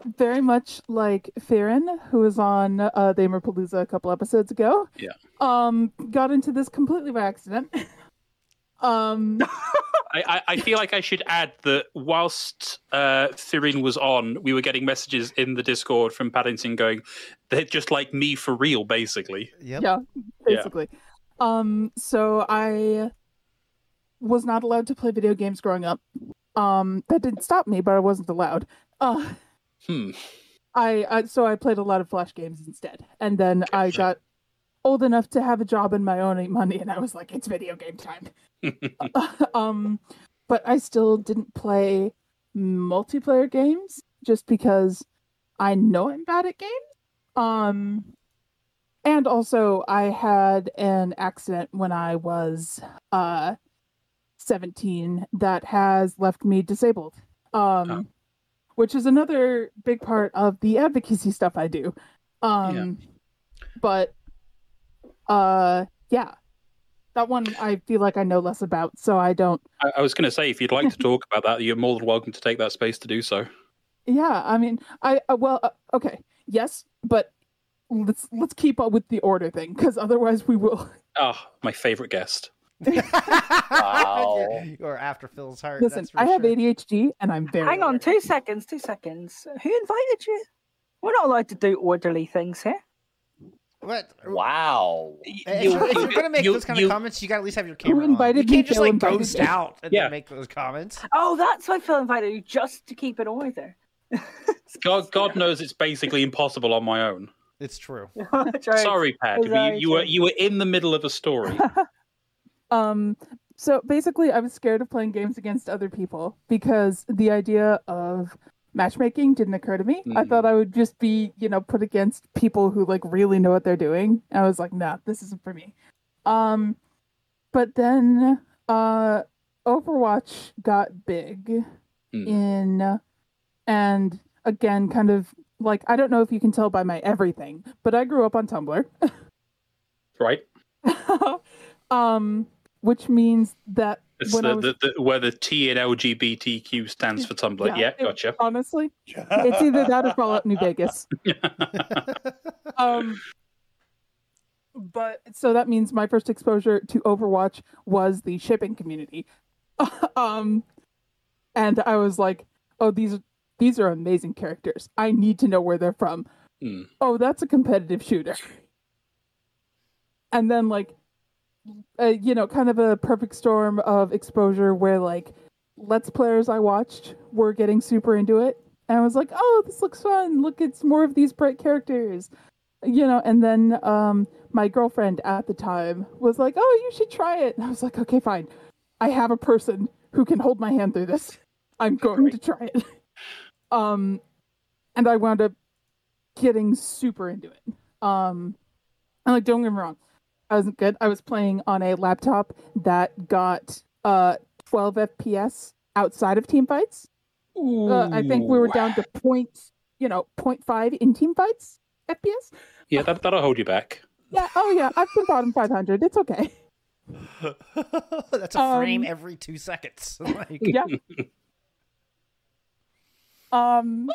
very much like Farron, who was on uh, the Palooza a couple episodes ago. Yeah. Um, got into this completely by accident. um, I, I, I feel like I should add that whilst uh, Thirin was on, we were getting messages in the Discord from Paddington going, they're just like me for real, basically. yep yeah, basically. Um, so I was not allowed to play video games growing up. Um, that didn't stop me, but I wasn't allowed. Uh, Hmm. I, I so I played a lot of flash games instead, and then I Gotcha. got old enough to have a job and my own money, and I was like, it's video game time. um, but I still didn't play multiplayer games just because I know I'm bad at games. Um, and also I had an accident when I was uh 17 that has left me disabled. Um, Oh. Which is another big part of the advocacy stuff I do. Um, but uh, yeah, that one I feel like I know less about, so I don't. I, I was going to say, if you'd like to talk about that, you're more than welcome to take that space to do so. Yeah, I mean, I uh, well, uh, okay, yes, but let's let's keep up with the order thing because otherwise we will. Ah, my favorite guest. Wow. you're, you're after phil's heart Listen, that's for I have sure. ADHD and I'm very. Hang on, aware. two seconds, two seconds. Who invited you? We're not allowed to do orderly things here. what Wow. If You- you're, if you're gonna make you- those kind you- of comments, you gotta at least have your camera invited on. You me? can't just like invited ghost me. out and Yeah. then make those comments. Oh, that's why Phil invited you, just to keep it order. God, God knows it's basically impossible on my own. It's true. True. Sorry, Pat. It's You, you were you were in the middle of a story. Um, so basically, I was scared of playing games against other people because the idea of matchmaking didn't occur to me. I Mm. thought I would just be, you know, put against people who like really know what they're doing. I was like, nah, this isn't for me. Um, but then uh, Overwatch got big Mm. in, and again, kind of like I don't know if you can tell by my everything, but I grew up on Tumblr. Right? um, which means that It's when I the, was the, the, where the T in LGBTQ stands for Tumblr. Yeah, Yeah, it- gotcha. honestly, it's either that or Fallout New Vegas. um but so that means my first exposure to overwatch was the shipping community um and i was like oh these these are amazing characters i need to know where they're from Hmm. oh that's a competitive shooter and then like you know kind of a perfect storm of exposure where like let's players i watched were getting super into it. And i was like oh this looks fun. Look it's more of these bright characters. You know and then um my girlfriend at the time was like oh you should try it. And i was like okay fine. I have a person who can hold my hand through this. I'm going to try it. Um and i wound up getting super into it. Um and like don't get me wrong i wasn't good. I was playing on a laptop that got uh 12 fps outside of team fights. Uh, i think we were down to point you know 0.5 in team fights fps Yeah, that, that'll hold you back. yeah oh yeah i've been bottom 500 it's okay. That's a frame Um, every two seconds. like, yeah. Um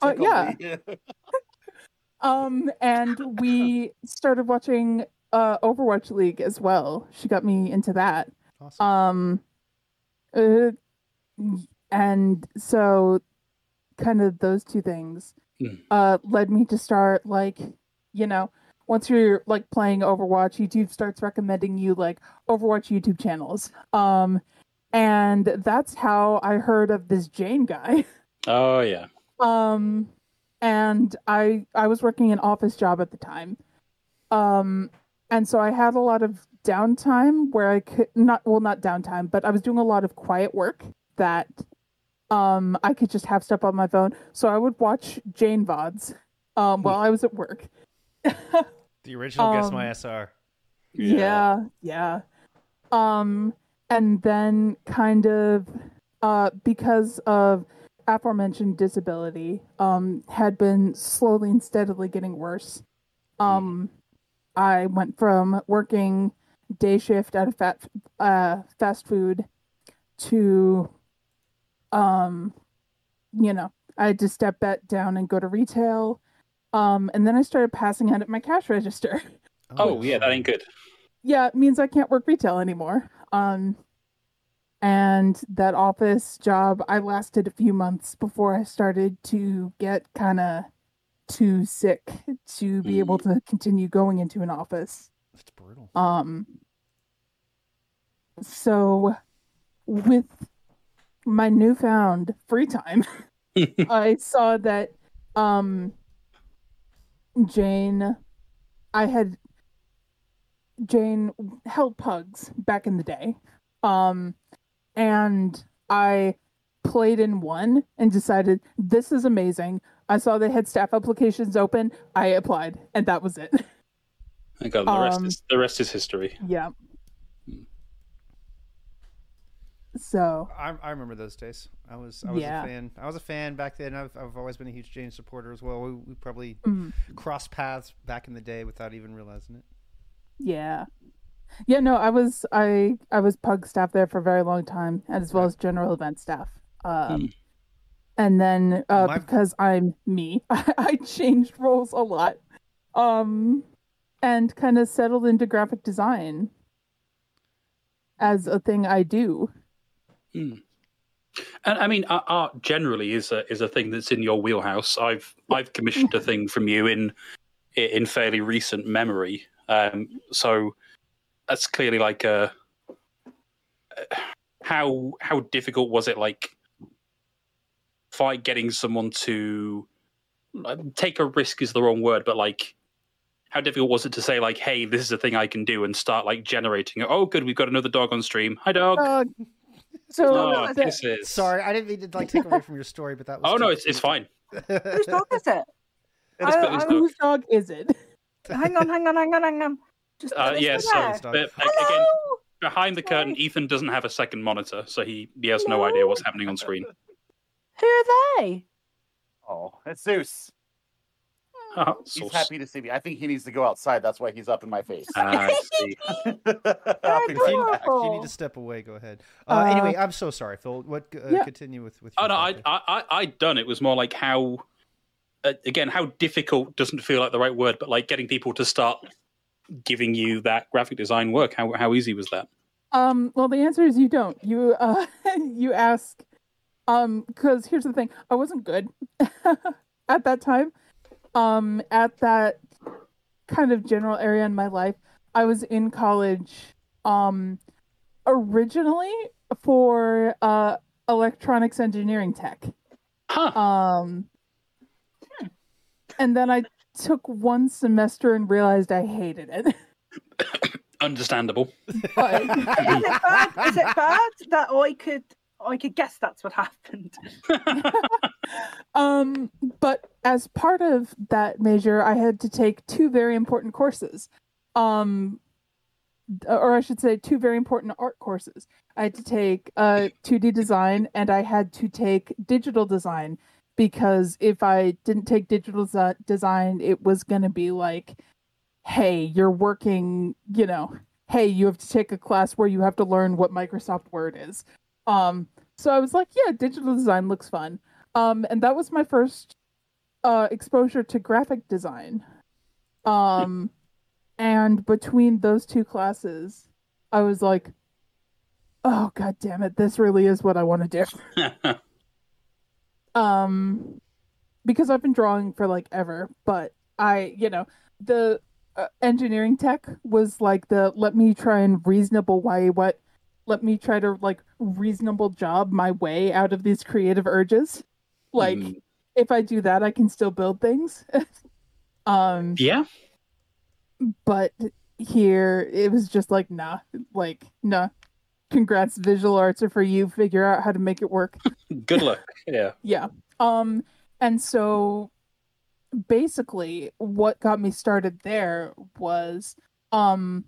Uh, yeah. Um and we started watching uh overwatch league as well she got me into that awesome. um uh, and so kind of those two things Hmm. uh led me to start like you know once you're like playing overwatch youtube starts recommending you like overwatch youtube channels um and that's how i heard of this Jayne guy Oh, yeah. um and i i was working an office job at the time um and so i had a lot of downtime where i could not well not downtime but i was doing a lot of quiet work that um i could just have stuff on my phone so i would watch Jayne vods um while i was at work the original Guess um, My SR. yeah, yeah. Um, and then kind of, uh, because of aforementioned disability, um, had been slowly and steadily getting worse. Um, I went from working day shift at a fat, uh, fast food to, um, you know, I had to step back down and go to retail. Um, and then I started passing out at my cash register. Oh, yeah, that ain't good. yeah, it means I can't work retail anymore. Um, and that office job, I lasted a few months before I started to get kind of too sick to be able to continue going into an office. That's brutal. Um, so with my newfound free time, I saw that um Jayne I had Jayne held pugs back in the day. Um and I played in one and decided this is amazing. I saw they had staff applications open. I applied and that was it. Thank God, the rest Um, is the rest is history. yeah. So, I, I remember those days. I was I was Yeah. a fan. I was a fan back then. I've I've always been a huge James supporter as well. We, we probably mm, crossed paths back in the day without even realizing it. yeah. Yeah, no, I was I I was pug staff there for a very long time as well as general event staff. Um Hmm. and then uh My- because I'm me, I, changed roles a lot. Um and kind of settled into graphic design as a thing I do. And I mean, art generally is a is a thing that's in your wheelhouse. I've I've commissioned a thing from you in in fairly recent memory. Um, so that's clearly like a how how difficult was it like fight getting someone to take a risk is the wrong word, but like how difficult was it to say like, hey, this is a thing I can do and start like generating? Oh, good, we've got another dog on stream. Hi, dog. Uh, So No, the- this is Sorry, I didn't mean to like take away from your story, but that was. Oh no, it's it's fine. Whose dog is it? I- I- dog. whose dog is it? hang on, hang on, hang on, hang on. Just Uh, let yeah, so there. Billy's dog. but Hello. again, behind the curtain, Sorry. Ethan doesn't have a second monitor, so he he has no Hello. idea what's happening on screen. Who are they? Oh, it's Zeus. Uh, He's happy to see me. I think he needs to go outside. That's why he's up in my face. I see. I'll be you, back. if you need to step away, go ahead. Uh, Uh, anyway, I'm so sorry, Phil. What? Uh, Yeah. Continue with with. Oh no, I topic. I I I'd done. It was more like how, uh, again, how difficult doesn't feel like the right word, but like getting people to start giving you that graphic design work. How how easy was that? Um, well, the answer is you don't. You uh, you ask, um, because here's the thing: I wasn't good at that time. Um, at that kind of general area in my life, I was in college. Um, originally for uh electronics engineering tech. Huh? Um, and then I took one semester and realized I hated it. Understandable. But- Is it bad? Is it bad that I could I could guess that's what happened? Um, but as part of that major, I had to take two very important courses. Um, or I should say, two very important art courses. I had to take uh, 2D design and I had to take digital design because if I didn't take digital desi- design, it was going to be like, hey, you're working, you know, hey, you have to take a class where you have to learn what Microsoft Word is. Um, so I was like, yeah, digital design looks fun. Um, and that was my first uh, exposure to graphic design. Um, and between those two classes, I was like, oh god damn it, this really is what I want to do. Um, because I've been drawing for like ever, but I, you know, the uh, engineering tech was like the let me try and reasonable way what let me try to like reasonable job my way out of these creative urges. Like Mm. if I do that, I can still build things. um, yeah. but here it was just like nah, like nah. Congrats, visual arts are for you. Figure out how to make it work. Good luck. Yeah. Yeah. Um and so basically what got me started there was um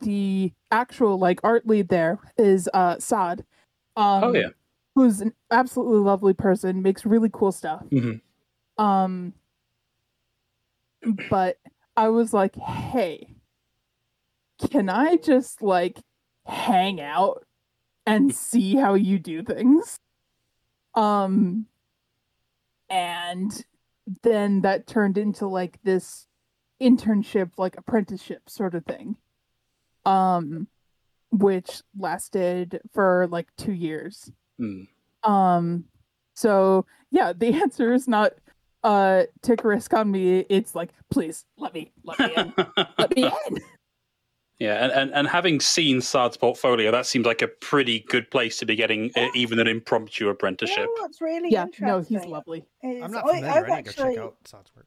the actual like art lead there is uh Sadd. Um Oh yeah. who's an absolutely lovely person, makes really cool stuff. Mhm. Um but I was like, "Hey, can I just like hang out and see how you do things?" Um and then that turned into like this internship like apprenticeship sort of thing. Um which lasted for like 2 years. Mm. Um, so yeah, the answer is not uh take a risk on me. It's like, please let me let me in. let me in. Yeah, and, and, and having seen Sadd's portfolio, that seems like a pretty good place to be getting uh, even an impromptu apprenticeship. You know what's really Yeah, interesting? no, he's lovely. is I'm not I- familiar. I've I need to go actually, check out Sadd's work.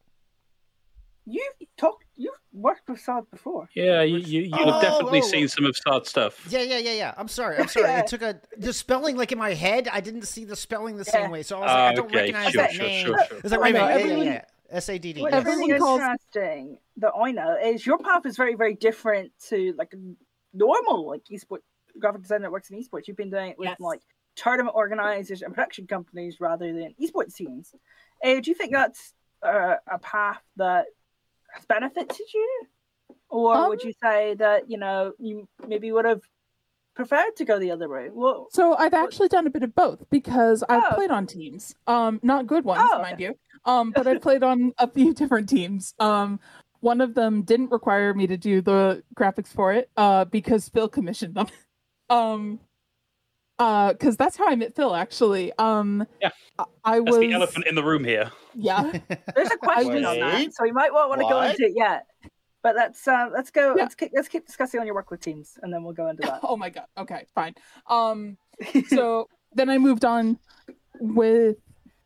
You've talked, you've worked with Sard before. Yeah, you, you, you've Oh, definitely oh, seen some of Sadd's stuff. Yeah, yeah, yeah, yeah. I'm sorry. I'm sorry. Yeah. It took a the spelling like in my head. I didn't see the spelling the Yeah. same way, so I was like, I Ah, don't okay, recognize sure, that sure, name. sure, sure. It's like I wait a minute. Yeah, everyone- yeah, yeah. S A D D. What's. Everyone calls- interesting that I know is your path is very, very different to like normal like esports graphic design that works in esports. You've been doing it with Yes. like tournament organizers and production companies rather than esports teams. Uh, do you think that's uh, a path that has benefited you, or Um, would you say that you know you maybe would have preferred to go the other way? Well, So I've actually done a bit of both because I've Oh. played on teams. Um, not good ones, Oh, mind you. Um, but I've played on a few different teams. Um, one of them didn't require me to do the graphics for it, uh, because Phil commissioned them. um, uh, because that's how I met Phil actually. Um, Yeah. I, I That's was the elephant in the room here. yeah. there's a question on that, so we might not want to go into it yet. But let's uh, let's go. Yeah. Let's keep let's keep discussing on your work with teams, and then we'll go into that. oh my god. Okay, fine. Um, so then I moved on with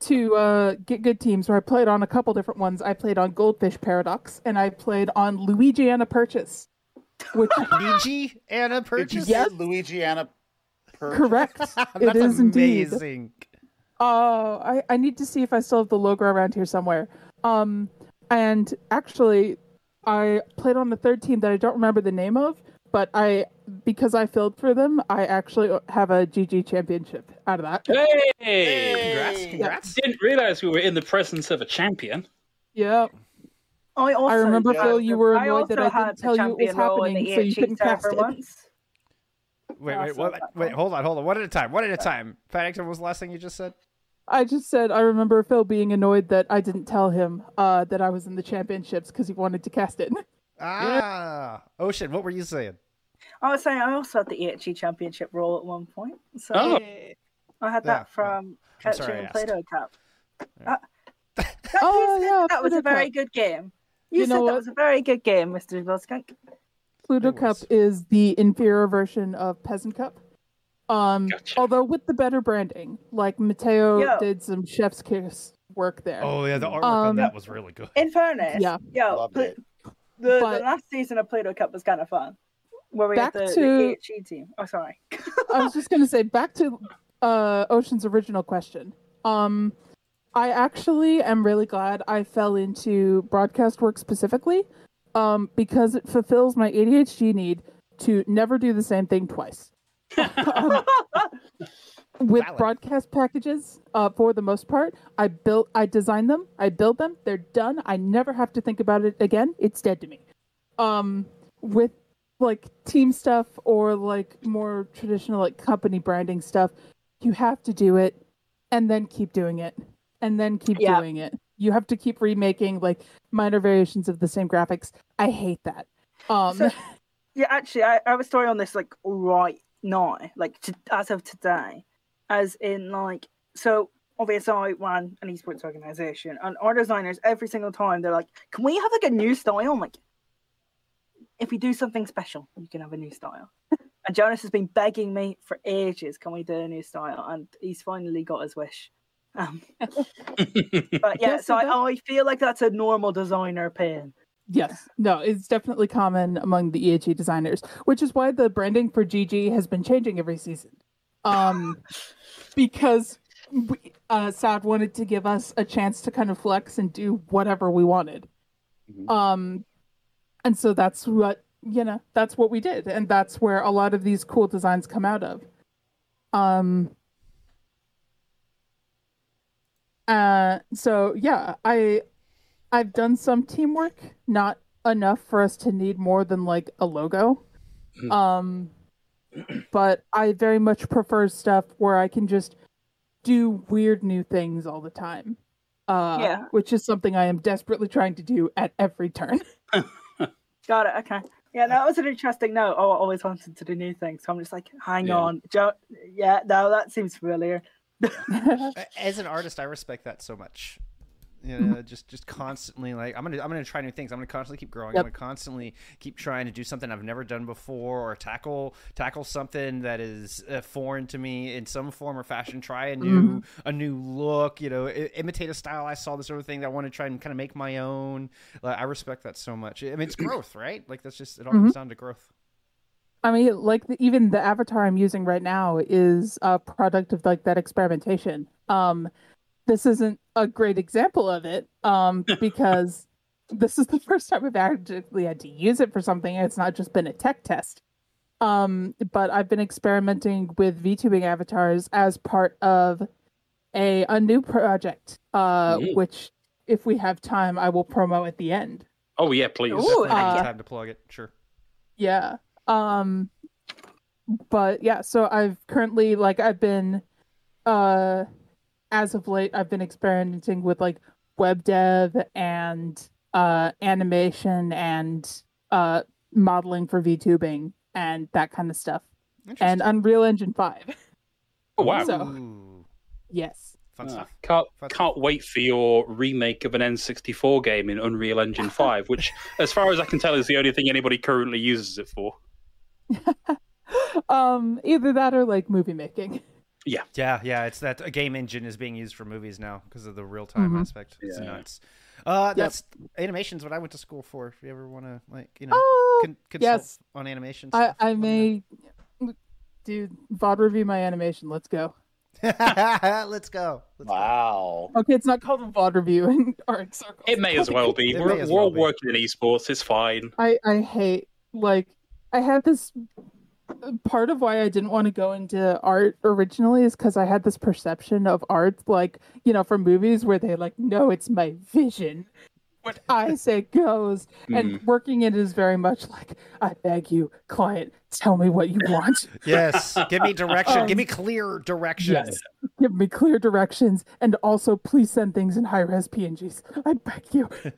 to uh, get good teams where I played on a couple different ones. I played on Goldfish Paradox and I played on Luigiana Purchase, which Luigi Anna purchase. say Yes. Luigiana Kurt. Correct. That's it is indeed. amazing. Oh, I, I need to see if I still have the logo around here somewhere. Um, and actually, I played on the third team that I don't remember the name of, but I because I filled for them, I actually have a GG championship out of that. Hey! Congrats, congrats. Didn't realize we were in the presence of a champion. Yeah, I also I remember. Phil, you were I annoyed that I had didn't tell you it was champion role in happening, so you EHE couldn't cast it. once. Wait, wait, what, that wait, hold on, hold on. One at a time. One at a time. Paddington what was the last thing you just said. I just said I remember Phil being annoyed that I didn't tell him uh, that I was in the championships because he wanted to cast it. Ah, Ocean, what were you saying? I was saying I also had the EHE championship role at one point. So Oh. I had Yeah, that from I'm Catching I and asked. Play-Doh Cup. Yeah. Uh, that, Oh, said yeah, that was a very Cup. good game. You, You said know that what? was a very good game, Mr. Vilskunk. Pluto Cup is the inferior version of Peasant Cup. Um, Gotcha. although with the better branding, like Mateo Yo. did some chef's kiss work there. Oh yeah, the artwork on Um, that was really good. In fairness, Yeah. yo, Loved the, the last season of Play-Doh Cup was kind of fun. Where we Back had the, to- the team. Oh, sorry. I was just gonna say back to uh, Ocean's original question. Um, I actually am really glad I fell into broadcast work specifically, um, because it fulfills my ADHD need to never do the same thing twice. Um, with Valid. broadcast packages, uh, for the most part, I built, I design them, I build them, they're done. I never have to think about it again. It's dead to me. Um, with like team stuff or like more traditional like company branding stuff, you have to do it and then keep doing it and then keep Yeah. doing it. You have to keep remaking like minor variations of the same graphics. I hate that. Um, So- Yeah, actually, I, I have a story on this like right now, like to, as of today, as in like so. Obviously, I run an esports organization, and our designers every single time they're like, "Can we have like a new style?" I'm like, "If we do something special, you can have a new style." and Jonas has been begging me for ages, "Can we do a new style?" And he's finally got his wish. Um, but yeah, Yeah, so so I, that- I feel like that's a normal designer pain. Yes, no, it's definitely common among the EHE designers, which is why the branding for GG has been changing every season. Um, because we, uh, Sadd wanted to give us a chance to kind of flex and do whatever we wanted. Mhm. Um, and so that's what you know, that's what we did, and that's where a lot of these cool designs come out of. Um. Uh, so yeah, I I've done some teamwork, not enough for us to need more than like a logo. Mhm. Um, but I very much prefer stuff where I can just do weird new things all the time. Uh, Yeah. which is something I am desperately trying to do at every turn. Got it. Okay. Yeah, that was an interesting note. Oh, I always wanted to do new things. So I'm just like, hang Yeah. on. Jo- yeah, no, that seems familiar. As an artist, I respect that so much. You Mm-hmm. know, just just constantly like I'm gonna I'm gonna try new things. I'm gonna constantly keep growing. Yep. I'm gonna constantly keep trying to do something I've never done before, or tackle tackle something that is uh, foreign to me in some form or fashion. Try a new Mm-hmm. a new look. You know, i- imitate a style I saw. This sort of thing that I want to try and kind of make my own. Like, I respect that so much. I mean, it's growth, right? Like that's just it all Mm-hmm. comes down to growth. I mean, like the, even the avatar I'm using right now is a product of like that experimentation. Um, this isn't a great example of it, um, because this is the first time I've actually had to use it for something. It's not just been a tech test. Um, but I've been experimenting with VTubing avatars as part of a a new project, uh, Mm. which if we have time, I will promo at the end. oh yeah, please. Ooh, Definitely uh, time to plug it. Sure. Yeah. Um but yeah, so I've currently like I've been uh as of late I've been experimenting with like web dev and uh animation and uh modeling for VTubing and that kind of stuff. And Unreal Engine 5. Oh wow. So- Ooh, yes. fun Ah, stuff. Can't Fun can't wait for your remake of an N64 game in Unreal Engine 5, which, as far as I can tell, is the only thing anybody currently uses it for. Um either that or like movie making. Yeah, yeah, yeah. it's that a game engine is being used for movies now because of the real time Mhm. aspect. It's Yeah. nuts. Uh, Yep. that's animation's what I went to school for. If you ever want to, like, you know, Oh, con- consult yes. on animation. I stuff, I let me know. may dude, VOD review my animation. Let's go. Let's go. Let's go. Wow. Okay, it's not called a VOD review in art circles. It may as well be. We're, may we're well all be. working in esports. It's fine. I I hate like I had this part of why I didn't want to go into art originally is because I had this perception of art like you know from movies where they like no it's my vision what I say goes and working it is very much like I beg you client tell me what you want Yes. Give me direction. Um, Give me clear directions. yes give me clear directions and also please send things in high res PNGs I beg you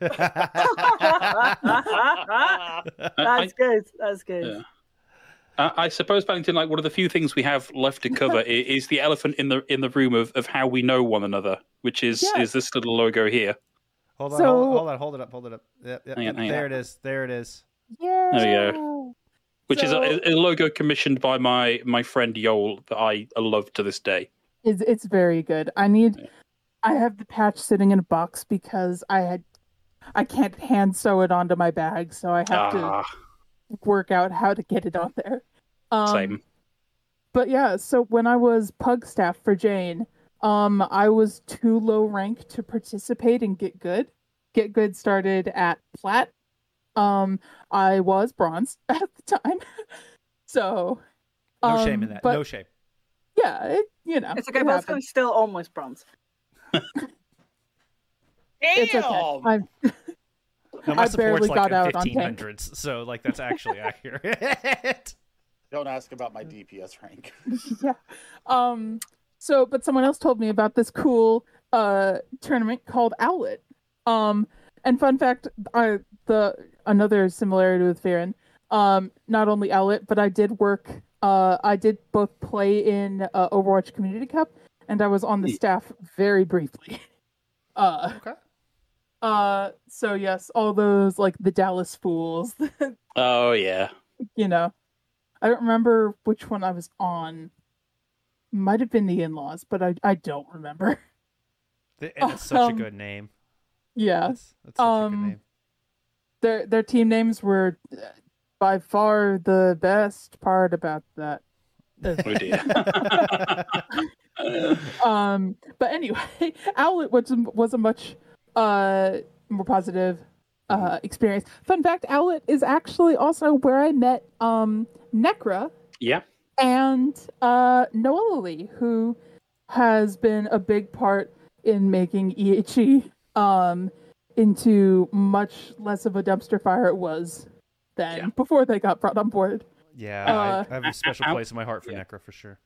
I, That's good. That's good. Yeah. I, I suppose, Paddington, like one of the few things we have left to cover i- is the elephant in the in the room of, of how we know one another, which is Yeah. is this little logo here. Hold on, So- hold, hold on, hold it up, hold it up. Yep, yep, Hang on, yep. hang on. There it is. There it is. yeah There you Which So- is a, a logo commissioned by my my friend Yoel that I love to this day. It's it's very good. I need Yeah. I have the patch sitting in a box because I had I can't hand sew it onto my bag, so I have Ah, to work out how to get it on there. Um, same. But yeah, so when I was pug staff for Jayne, um, I was too low rank to participate in Get Good. Get Good started at plat. Um, I was bronze at the time, so No um, shame in that. But no shame. yeah, it, you know, It's okay, it but it's happens. still almost bronze. It's okay. I'm, No, my I support's barely like got in out on tank. 1500s, so like that's actually accurate. Don't ask about my DPS rank. yeah. Um so but someone else told me about this cool uh tournament called Owlet. Um and fun fact, I the another similarity with Pharah, um not only Owlet, but I did work uh I did both play in uh, Overwatch Community Cup and I was on the staff very briefly. Uh okay. Uh so yes, all those like the Dallas Fools, Oh yeah. you know. I don't remember which one I was on. Might have been the in-laws, but I I don't remember. Th- And it's such a Um, good name. Yeah, That's, that's such a um, good name. their their team names were uh, by far the best part about that. Oh dear. Um, but anyway, Owlet was was a much uh more positive uh experience. Fun fact: Owlet is actually also where I met um Necra yeah. and uh Noella Lee, who has been a big part in making EHE um into much less of a dumpster fire it was than Yeah. before they got brought on board. Yeah, Uh, I, I have a special place in my heart for yeah. Necra for sure.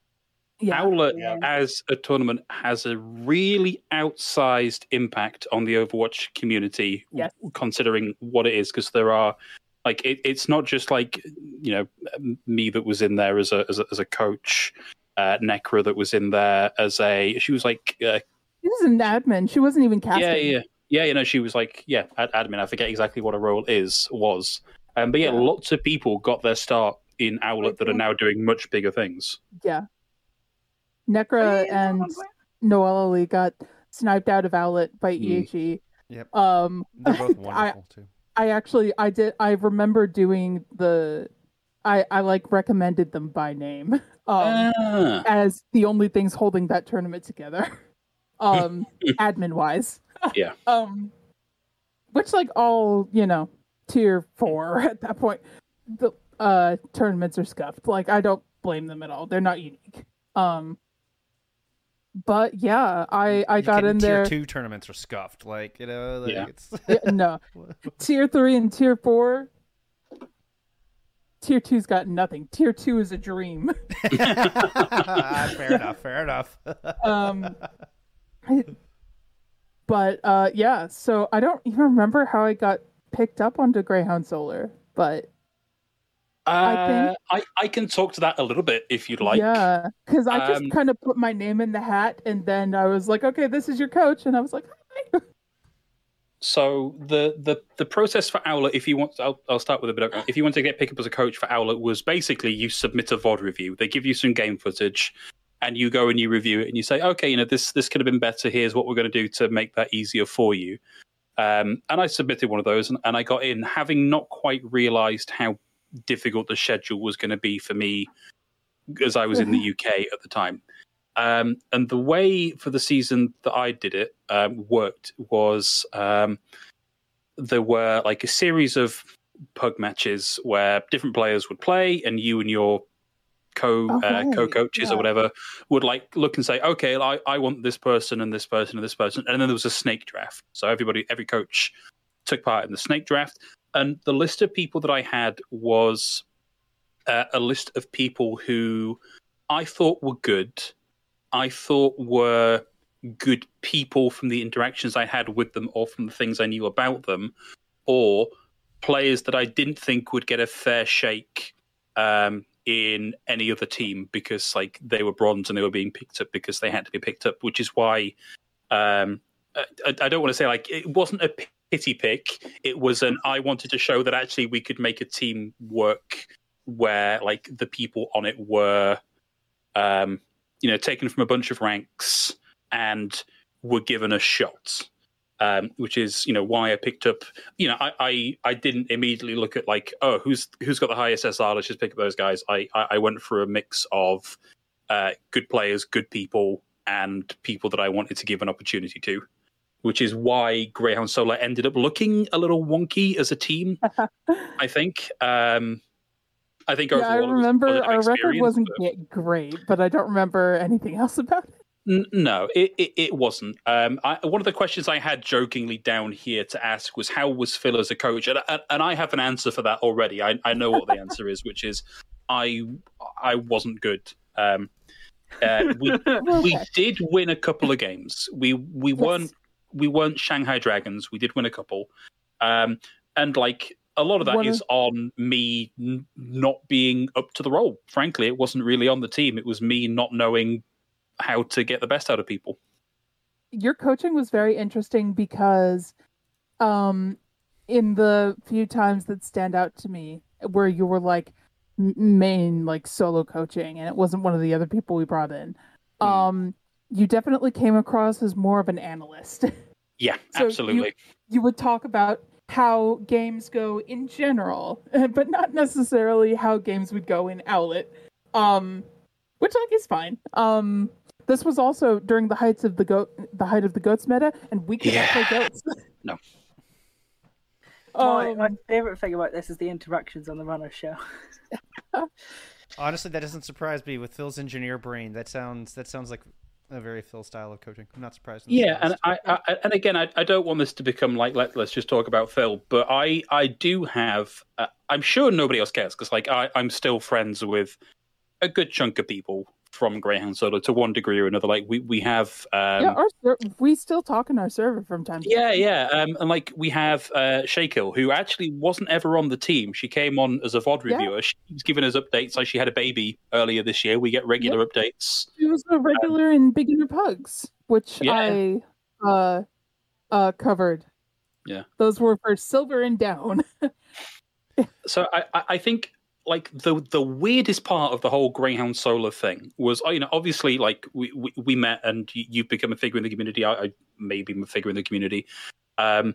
Yeah. Owlet Yeah. as a tournament has a really outsized impact on the Overwatch community, Yes. considering what it is, because there are like it, it's not just like you know me that was in there as a as a, as a coach, uh, Necra that was in there as a she was like uh, She was an admin. She wasn't even casting. yeah yeah yeah you know she was like yeah ad- admin I forget exactly what her role is was, um, but yeah, Yeah. lots of people got their start in Owlet that are now doing much bigger things. Yeah. Necra and Noella Lee got sniped out of Owlet by Mm. EHE. Yep. Um, They're both I- wonderful too. I actually I did I remember doing the I I like recommended them by name um Ah. as the only things holding that tournament together um admin wise Yeah. um which like all you know tier 4 at that point the uh tournaments are scuffed like I don't blame them at all they're not unique um but yeah I I You got can- in tier there two tournaments are scuffed. Like you know, like Yeah. it's Yeah, no tier three and tier four. Tier two's got nothing. Tier two is a dream. fair enough. Fair enough. Um, but uh, yeah. So I don't even remember how I got picked up onto Greyhound Solar, but I think- Uh, I, I can talk to that a little bit if you'd like. yeah, because I just um, kind of put my name in the hat, and then I was like, okay, this is your coach, and I was like, hi. So the, the the process for Owlet, if you want, I'll, I'll start with a bit. Of, if you want to get pick up as a coach for Owlet, was basically you submit a VOD review. They give you some game footage, and you go and you review it, and you say, okay, you know this this could have been better. Here's what we're going to do to make that easier for you. Um, and I submitted one of those, and, and I got in, having not quite realised how difficult the schedule was going to be for me as I was in the UK at the time. Um, and the way for the season that I did it um, worked was um, there were like a series of pug matches where different players would play, and you and your co uh, right. co coaches Yeah. or whatever would like look and say, okay, I, I want this person and this person and this person, and then there was a snake draft. So everybody, every coach took part in the snake draft, and the list of people that I had was uh, a list of people who I thought were good. I thought were good people from the interactions I had with them or from the things I knew about them, or players that I didn't think would get a fair shake um, in any other team because like they were bronze and they were being picked up because they had to be picked up, which is why um, I, I don't want to say like it wasn't a pity pick. It was an I wanted to show that actually we could make a team work where like the people on it were um, you know taken from a bunch of ranks and were given a shot um, which is you know why I picked up. You know, I, I I didn't immediately look at like oh who's who's got the highest SR. Let's just pick up those guys. I I, I went through a mix of uh, good players, good people, and people that I wanted to give an opportunity to. Which is why Greyhound Solar ended up looking a little wonky as a team. I think. Um, I think Yeah, overall I remember our record wasn't but- great, but I don't remember anything else about it. N- No, it, it, it wasn't. Um, I, one of the questions I had jokingly down here to ask was how was Phil as a coach, and, and, and I have an answer for that already. I, I know what the answer is, which is I I wasn't good. Um, uh, we we did win a couple of games. We we Yes. weren't we weren't Shanghai Dragons. We did win a couple, um, and like a lot of that of- on me n- not being up to the role. Frankly, it wasn't really on the team. It was me not knowing how to get the best out of people. your coaching was very interesting because um in the few times that stand out to me where you were like main like solo coaching and it wasn't one of the other people we brought in Mm. um you definitely came across as more of an analyst Yeah, So absolutely. you would talk about how games go in general but not necessarily how games would go in Owlet um which like is fine um this was also during the heights of the goat the height of the goats meta and we could not play goats No. my, um, my favorite thing about this is the interactions on the runner show. Honestly, that doesn't surprise me with Phil's engineer brain. That sounds that sounds like a very Phil style of coaching. I'm not surprised. Yeah, and. I, I and again, I, I don't want this to become like let, let's just talk about Phil, but I I do have. Uh, I'm sure nobody else cares because like I I'm still friends with a good chunk of people from Greyhound Solar to one degree or another. Like we we have um, yeah our ser- we still talk in our server from time to Yeah, time yeah. Um, and like we have uh, Shakill, who actually wasn't ever on the team. She came on as a VOD Yeah. reviewer. She was giving us updates. Like she had a baby earlier this year. We get regular updates. she was a regular in beginner pugs which Yeah. i uh uh covered Yeah. those were for silver and down So I, I think like the the weirdest part of the whole Greyhound Solar thing was, oh, you know, obviously like we, we, we met and you, you've become a figure in the community. I, I maybe a figure in the community. Um,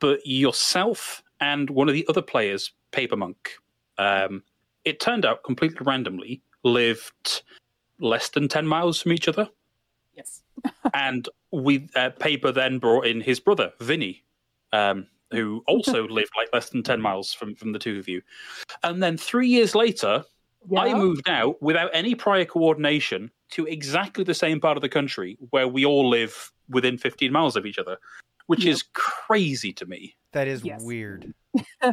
but yourself and one of the other players, Paper Monk, um, it turned out completely randomly lived less than 10 miles from each other. yes and we uh, Paper then brought in his brother Vinny, um, who also lived like less than ten miles from from the two of you. And then three years later, I moved out without any prior coordination to exactly the same part of the country where we all live within fifteen miles of each other, which Yep. is crazy to me. that is Yes. weird.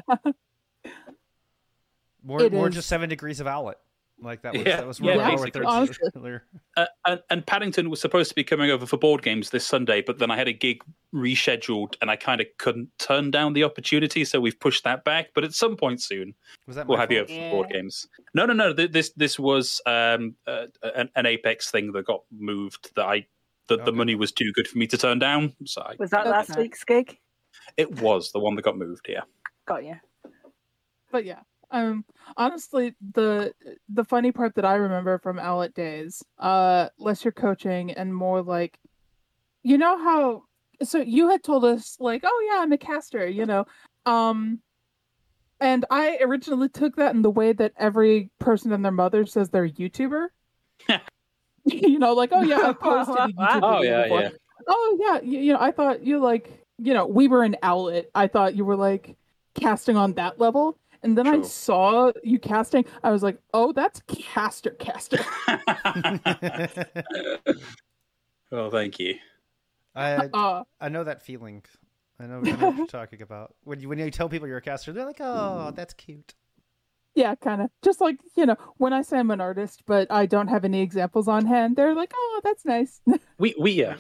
More It more is. just seven degrees of Owlet. Like that was Yeah, that was yeah, where basically. third Honestly. earlier. Uh, and, and Paddington was supposed to be coming over for board games this Sunday, but then I had a gig rescheduled, and I kind of couldn't turn down the opportunity, so we've pushed that back. But at some point soon, Was that we'll my have you fault? over for board games. No, no, no. th- This this was um, uh, an, an Apex thing that got moved. That I that the money was too good for me to turn down. So I, Was that last Okay. week's gig? it was the one that got moved. Yeah. Got you. but yeah um honestly the the funny part that i remember from Owlet days uh less your coaching and more like you know how so you had told us like oh yeah i'm a caster you know um and I originally took that in the way that every person and their mother says they're a YouTuber. you know, like, oh yeah, I posted a YouTube Oh, yeah, before. yeah. Oh yeah, you, you know, I thought you like, you know, we were an Owlet. I thought you were like casting on that level. And then I saw you casting. I was like, "Oh, that's caster, caster." oh, thank you. I Uh, I know that feeling. I know, I know what you're talking about. When you when you tell people you're a caster, they're like, "Oh, that's cute." yeah, kind of. Just like you know, when I say I'm an artist, but I don't have any examples on hand, they're like, "Oh, that's nice." We we yeah.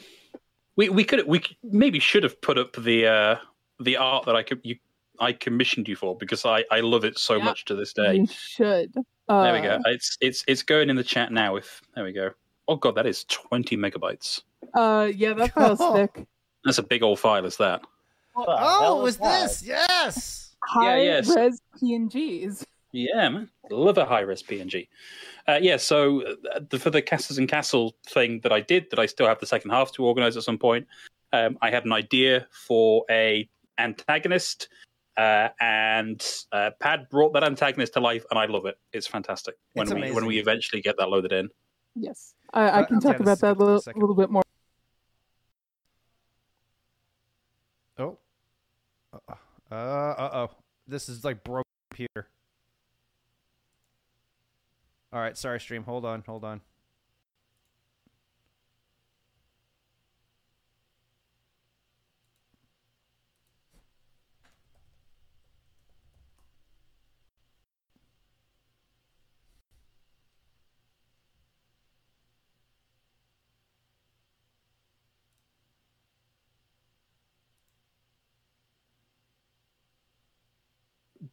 We we could we maybe should have put up the uh the art that I could you I commissioned you for because I I love it so Yeah. much to this day. you should. Uh, There we go. It's it's it's going in the chat now. If there we go. Oh god, that is twenty megabytes. Uh, yeah, that file's thick. That's a big old file. Is that? What Oh, hell it was is that? this? Yes. High yes. res PNGs. Yeah, man. Love a high res PNG. Uh, yeah, so uh, the, for the Casters and Castles thing that I did, that I still have the second half to organize at some point, um, I had an idea for a antagonist, uh, and uh, Pad brought that antagonist to life, and I love it. It's fantastic when It's we when we eventually get that loaded in. Yes, I, I Uh, can I'll talk about that a in a little, bit more. Oh. Uh uh oh. This is like broke computer. All right, sorry stream. Hold on, hold on.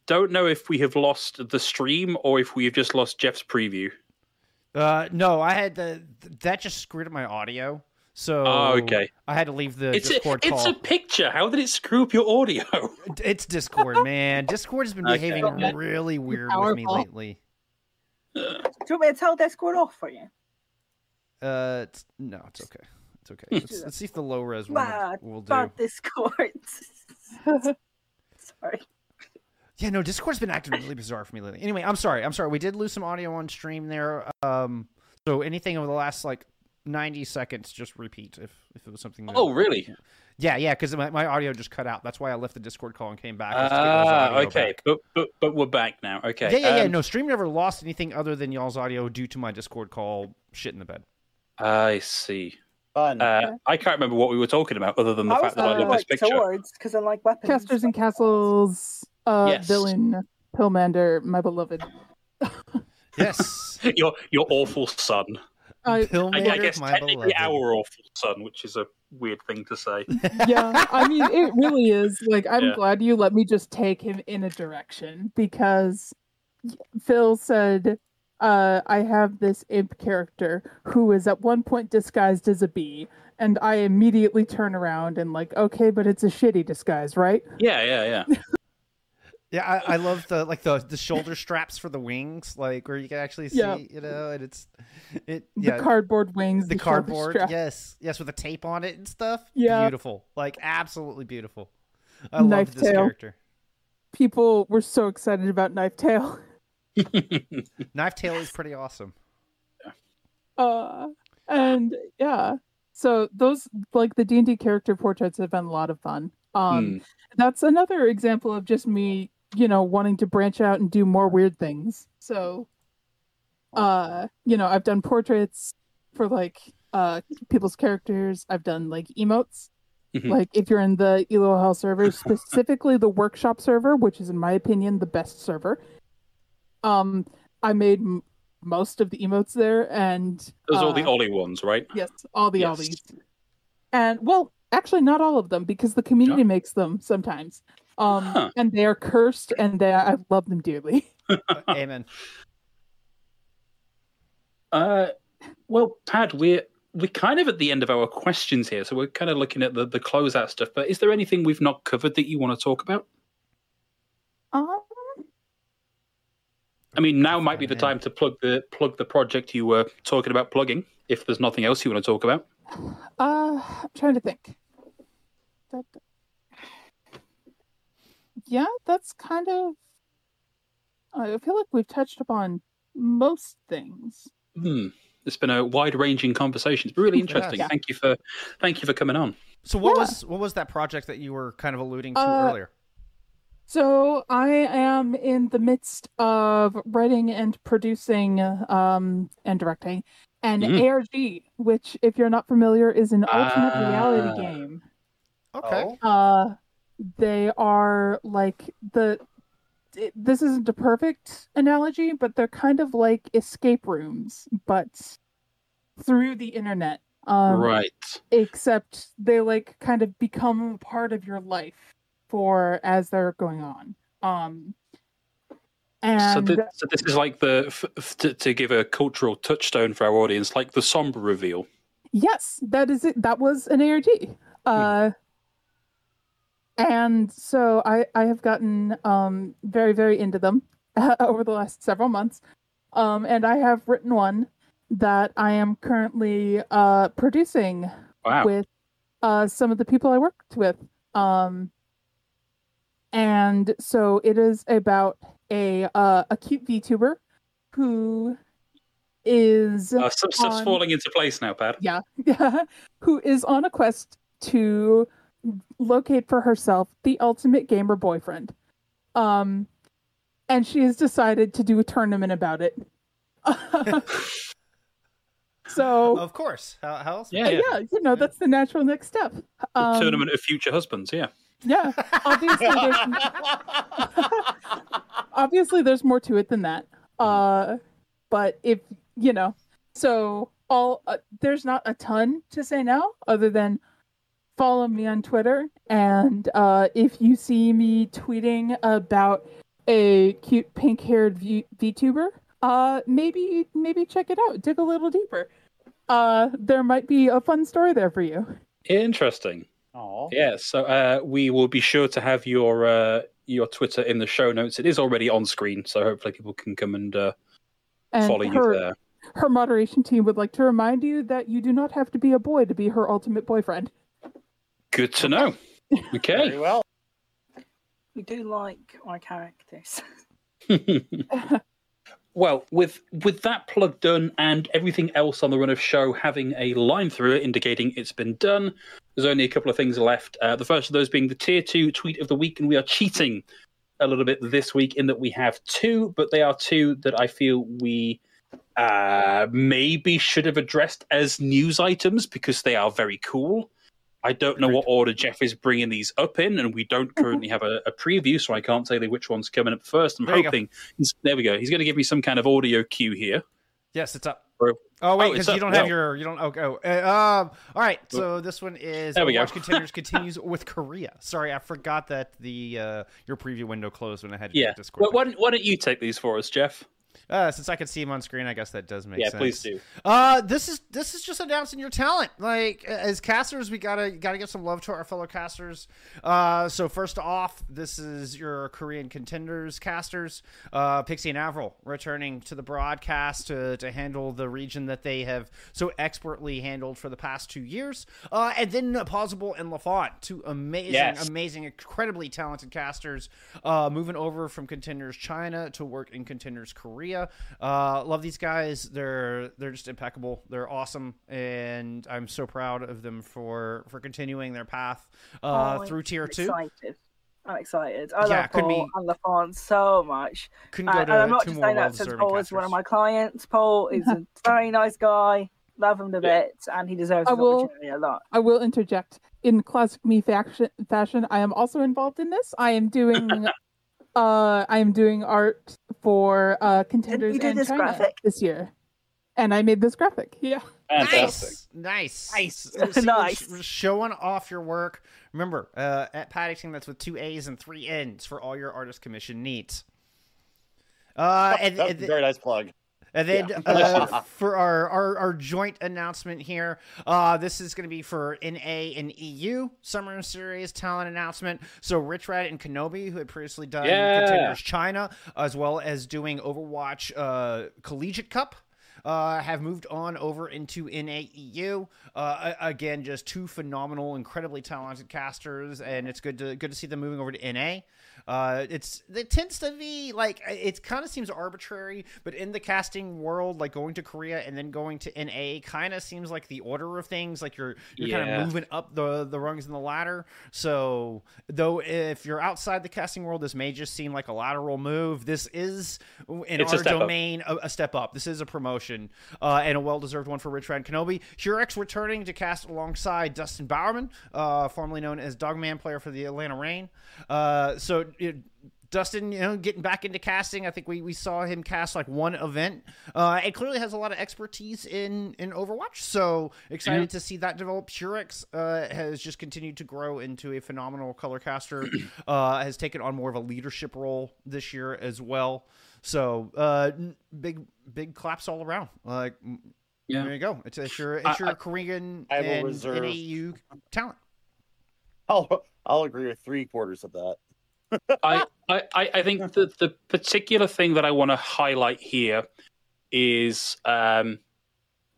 Don't know if we have lost the stream or if we have just lost Jeff's preview. Uh no, I had the that just screwed up my audio. So Oh, okay. I had to leave the It's a, it's call. a picture. How did it screw up your audio? It's Discord, man. Discord has been Okay. behaving Okay. really weird with me Powerful. lately. Do you want me to tell Discord off for you? Uh, it's, no, it's okay. It's okay. Let's, let's see if the low res one Bad, will, will do. bad Discord. Sorry. Yeah, no, Discord's been acting really bizarre for me lately. Anyway, I'm sorry. I'm sorry. We did lose some audio on stream there. Um, so anything over the last like 90 seconds, just repeat if if it was something. That, oh, really? yeah, yeah, because my, my audio just cut out. That's why I left the Discord call and came back. just to get y'all's Ah, audio okay. back. But, but but we're back now. Okay. Yeah, yeah, yeah. Um, No, stream never lost anything other than y'all's audio due to my Discord call shit in the bed. I see. Fun. Uh, I can't remember what we were talking about, other than the I fact that I thinking love this picture. swords because I like weapons. Casters and Castles, uh, Yes. villain, Pillmander, my beloved. Yes. your your awful son. I, I, I guess my technically beloved. our awful son, which is a weird thing to say. yeah, I mean, it really is. Like, I'm Yeah. glad you let me just take him in a direction because Phil said, uh, I have this imp character who is at one point disguised as a bee. And I immediately turn around and, like, okay, but it's a shitty disguise, right? Yeah, yeah, yeah. Yeah, I, I love the like the the shoulder straps for the wings, like where you can actually see, Yeah. you know, and it's it The yeah cardboard wings, the the, cardboard, strap. yes, yes, with the tape on it and stuff. Yeah. beautiful, like absolutely beautiful. I Knife love this tail. character. People were so excited about Knife Tail. Knife Tail is pretty awesome. Uh, and yeah, so those like the D and D character portraits have been a lot of fun. Um, Hmm. that's another example of just me, you know, wanting to branch out and do more weird things. So, uh, you know, I've done portraits for like uh people's characters. I've done like emotes. Mhm. Like if you're in the Elo Hell server, specifically the workshop server, which is in my opinion the best server. Um, I made m- most of the emotes there, and Those are all the uh, Ollie ones, right? Yes, all the Yes. ollies. And well, actually not all of them because the community No? makes them sometimes. Um Huh. and they are cursed and they I love them dearly. Uh, amen. Uh, well, Pad, we're we're kind of at the end of our questions here, so we're kind of looking at the the closeout stuff. But is there anything we've not covered that you want to talk about? Um I mean, now might be the time to plug the plug the project you were talking about plugging. If there's nothing else you want to talk about, uh I'm trying to think. That- Yeah, that's kind of I feel like we've touched upon most things. Hmm. It's been a wide-ranging conversation. It's been really interesting. Yeah. Thank you for thank you for coming on. So what Yeah. was what was that project that you were kind of alluding to Uh, earlier? So I am in the midst of writing and producing um and directing an Mhm. ARG, which if you're not familiar is an alternate Ah. reality game. Okay. Oh, Uh they are like the it- this isn't a perfect analogy, but they're kind of like escape rooms, but through the internet. Um, right. except they like kind of become part of your life for as they're going on um So, and so this is like the f- f- to, to give a cultural touchstone for our audience, like the Sombra reveal. yes that is it that was an arg uh and so i i have gotten um very very into them over the last several months um and i have written one that i am currently uh producing Wow. with uh, some of the people I worked with. Um, and so it is about a uh, a cute VTuber who is Uh, some stuff's on- falling into place now, Pat. yeah who is on a quest to locate for herself the ultimate gamer boyfriend. Um, and she has decided to do a tournament about it. so Of course. How, how else? Yeah, yeah. yeah, you know that's the natural next step. Um, Tournament of future husbands. Yeah. Yeah, obviously there's obviously there's more to it than that. Uh, but if you know, so all uh, there's not a ton to say now, other than follow me on Twitter, and uh, if you see me tweeting about a cute pink-haired v- VTuber, uh, maybe maybe check it out, dig a little deeper. Uh, there might be a fun story there for you. Interesting. Aw. Yeah. So uh, we will be sure to have your uh, your Twitter in the show notes. It is already on screen, so hopefully people can come and uh, And follow you there. her moderation team would like to remind you that you do not have to be a boy to be her ultimate boyfriend. Good to know. Okay. Very well. We do like our characters. well, with with that plug done and everything else on the run of show having a line through it indicating it's been done, there's only a couple of things left. Uh, the first of those being the tier two tweet of the week, and we are cheating a little bit this week in that we have two, but they are two that I feel we uh, maybe should have addressed as news items because they are very cool. I don't know what order Jeff is bringing these up in, and we don't currently have a, a preview, so I can't tell you which one's coming up first. I'm There hoping he's, there we go. He's going to give me some kind of audio cue here. Yes, it's up. Or- Oh wait, Oh, because it's you don't have Well. your you don't. Oh, oh. Uh, um. All right. So this one is There we go. Overwatch Contenders continues with Korea. Sorry, I forgot that the uh, your preview window closed when I had to Yeah. Well, why, don't, why don't you take these for us, Jeff? Uh, since I can see him on screen, I guess that does make yeah, sense. Yeah, please do. Uh, this is this is just announcing your talent. Like as casters, we gotta gotta give some love to our fellow casters. Uh, so first off, this is your Korean contenders casters. Uh, Pixie and Avril returning to the broadcast to, to handle the region that they have so expertly handled for the past two years. Uh, and then Plausible and LaFont, two amazing, Yes. amazing, incredibly talented casters. Uh, moving over from contenders China to work in contenders Korea. Uh, love these guys. They're they're just impeccable. They're awesome, and I'm so proud of them for for continuing their path uh, Oh, through tier I'm two. Excited. I'm excited. I Yeah, love Paul be- and LaFont so much. Couldn't go And, to and I'm not two just saying that well since deserving Paul is one of my clients. Paul is a very nice guy. Love him to bits, and he deserves I will- opportunity a lot. I will interject. In classic me faction, fashion, I am also involved in this. I am doing uh I am doing art for uh contenders you do and this China graphic? this year. And I made this graphic. Yeah. Fantastic. Nice, nice, Nice. Nice. sh- showing off your work. Remember, uh, at Paddington, that's with two A's and three N's for all your artist commission needs. Uh, and, That's and a very nice plug. And then uh, for our, our, our joint announcement here, uh, this is going to be for NA and EU Summer Series talent announcement. So Rich Rat and Kenobi, who had previously done Yeah. Contenders China, as well as doing Overwatch uh, Collegiate Cup. uh, have moved on over into NAEU. Uh, again, just two phenomenal, incredibly talented casters, and it's good to good to see them moving over to NA. Uh, it's it tends to be like it kind of seems arbitrary, but in the casting world, like going to Korea and then going to NA, kind of seems like the order of things. Like you're you're kind of moving up the the rungs in the ladder. So though, if you're outside the casting world, this may just seem like a lateral move. This is in It's our domain a, a step up. This is a promotion uh, and a well deserved one for Rich Ryan Kenobi. Hurex returning to cast alongside Dustin Bowerman, uh, formerly known as Dogman player for the Atlanta Reign. Uh, so. It, Dustin, you know, getting back into casting. I think we, we saw him cast like one event. Uh, and clearly has a lot of expertise in, in Overwatch. So excited to see that develop. Purex uh, has just continued to grow into a phenomenal color caster. uh, has taken on more of a leadership role this year as well. So uh, big big claps all around. Like Yeah. there you go. It's, it's your it's your I- Korean I and reserve- NAU talent. I'll I'll agree with three quarters of that. I, I, I think that the particular thing that I want to highlight here is um,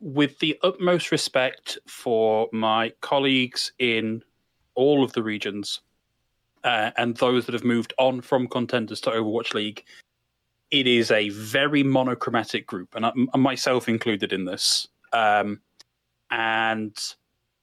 with the utmost respect for my colleagues in all of the regions uh, and those that have moved on from contenders to Overwatch League, it is a very monochromatic group, and I, myself included in this. Um, and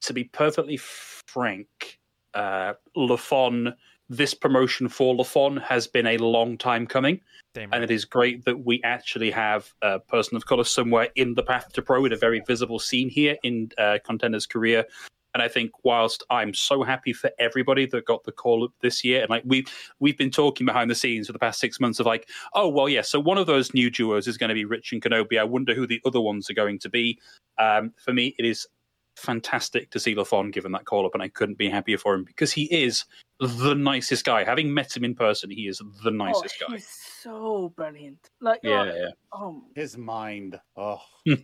to be perfectly frank, uh, Lafon this promotion for Lafon has been a long time coming, Damn and it is great that we actually have a person of color somewhere in the path to pro with a very visible scene here in uh, Contender's Korea. And I think whilst I'm so happy for everybody that got the call up this year, and like we we've been talking behind the scenes for the past six months of like, oh well, yeah, so one of those new duos is going to be Rich and Kenobi. I wonder who the other ones are going to be. Um, for me, it is fantastic to see Lafon given that call up, and I couldn't be happier for him because he is the nicest guy. Having met him in person, he is the oh, nicest oh, guy. He's so brilliant. Like, Yeah, oh, yeah. oh. His mind. Oh,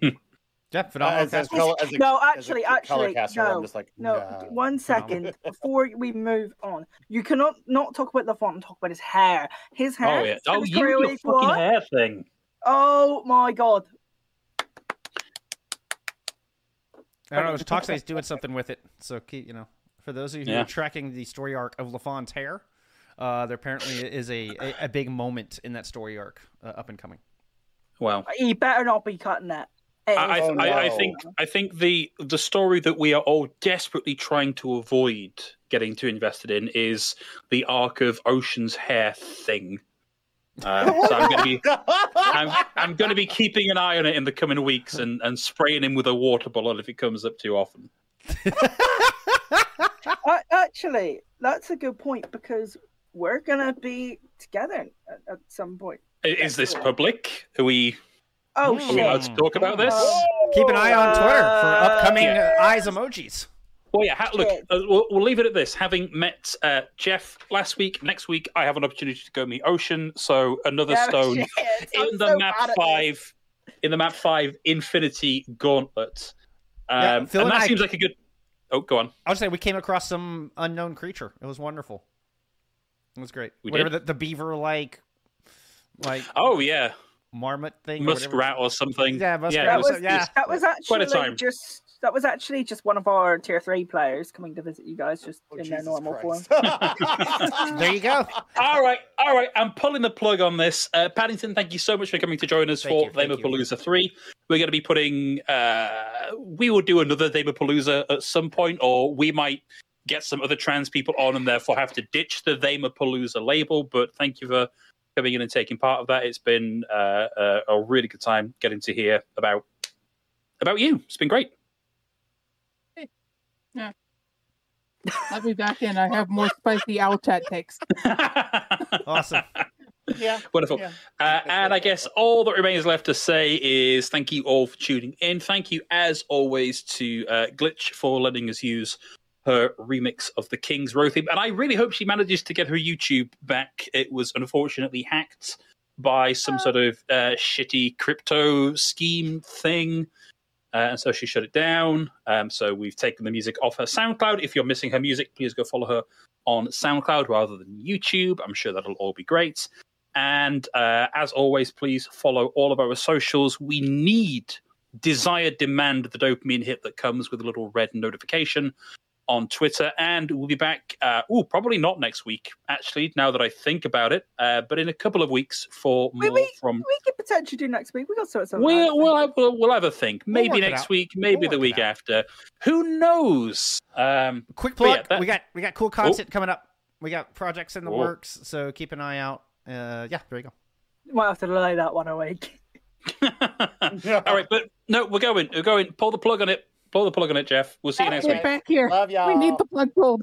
Yeah, phenomenal. as, as caster. color, as a, No, as a actually, actually, caster, no, I'm just like No, nah. one second before we move on. You cannot not talk about the font and talk about his hair. His oh, hair. Oh yeah. Oh, you your fucking one- hair thing. Oh my god. I don't know. Toxie's doing something with it. So keep you know. For those of you who Yeah. are tracking the story arc of LaFon's hair, uh, there apparently is a, a, a big moment in that story arc uh, up and coming. Wow. He better not be cutting that. I, I, I, I think I think the the story that we are all desperately trying to avoid getting too invested in is the arc of Ocean's hair thing. Um, so I'm going to be I'm, I'm going to be keeping an eye on it in the coming weeks and, and spraying him with a water bottle if it comes up too often. Uh, actually, that's a good point because we're gonna be together at, at some point. I- Is this public? Are we, Oh are we allowed to talk about this? Uh, Keep an eye on Twitter for upcoming Yeah. uh, eyes emojis. Well, yeah. Ha- look, uh, we'll, we'll leave it at this. Having met uh, Jeff last week, next week I have an opportunity to go meet Ocean. So another yeah, stone in the so map bad at this. five, in the map five Infinity Gauntlet. Um, Yeah, Phil and and that I- seems like a good. Oh, go on. I would say we came across some unknown creature. It was wonderful. It was great. We Whatever did? the, the beaver like, like Oh yeah, marmot thing. muskrat or something. Yeah, muskrat. it That was- was, yeah. that was Quite a time. just that was actually just one of our tier three players coming to visit you guys just Oh, in their Jesus normal form. There you go. all right, all right. I'm pulling the plug on this. Uh, Paddington, thank you so much for coming to join us Thank for you, thank you. 3. We're going to be putting, uh, we will do another Theymerpalooza at some point, or we might get some other trans people on and therefore have to ditch the Theymerpalooza label. But thank you for coming in and taking part of that. It's been uh, a, a really good time getting to hear about about you. It's been great. I'll be back in. I have more spicy owl chat takes. Awesome. yeah. Wonderful. Yeah. Uh, and I guess all that remains left to say is thank you all for tuning in. Thank you, as always, to uh, Glitch for letting us use her remix of the King's Row theme. And I really hope she manages to get her YouTube back. It was unfortunately hacked by some sort of uh, shitty crypto scheme thing. Uh, and so she shut it down. Um, so we've taken the music off her SoundCloud. If you're missing her music, please go follow her on SoundCloud rather than YouTube. I'm sure that'll all be great. And uh, as always, please follow all of our socials. We need desire, demand the dopamine hit that comes with a little red notification on Twitter. And we'll be back, uh, oh, probably not next week, actually, now that I think about it, uh, but in a couple of weeks for more wait, from. We could potentially do next week. We got sort of We'll, we'll, have, we'll, we'll have a think. We'll Maybe next week, maybe We'll the week after. Who knows? Um, Quick But yeah, that- we got we got cool content coming up. We got projects in the Cool. works, so keep an eye out. Uh, yeah, there you go. Might have to delay that one a week. All right, but no, we're going. We're going. Pull the plug on it. Pull the plug on it, Jeff. We'll see you next Okay. week. Back here. Love y'all. We need the plug pulled.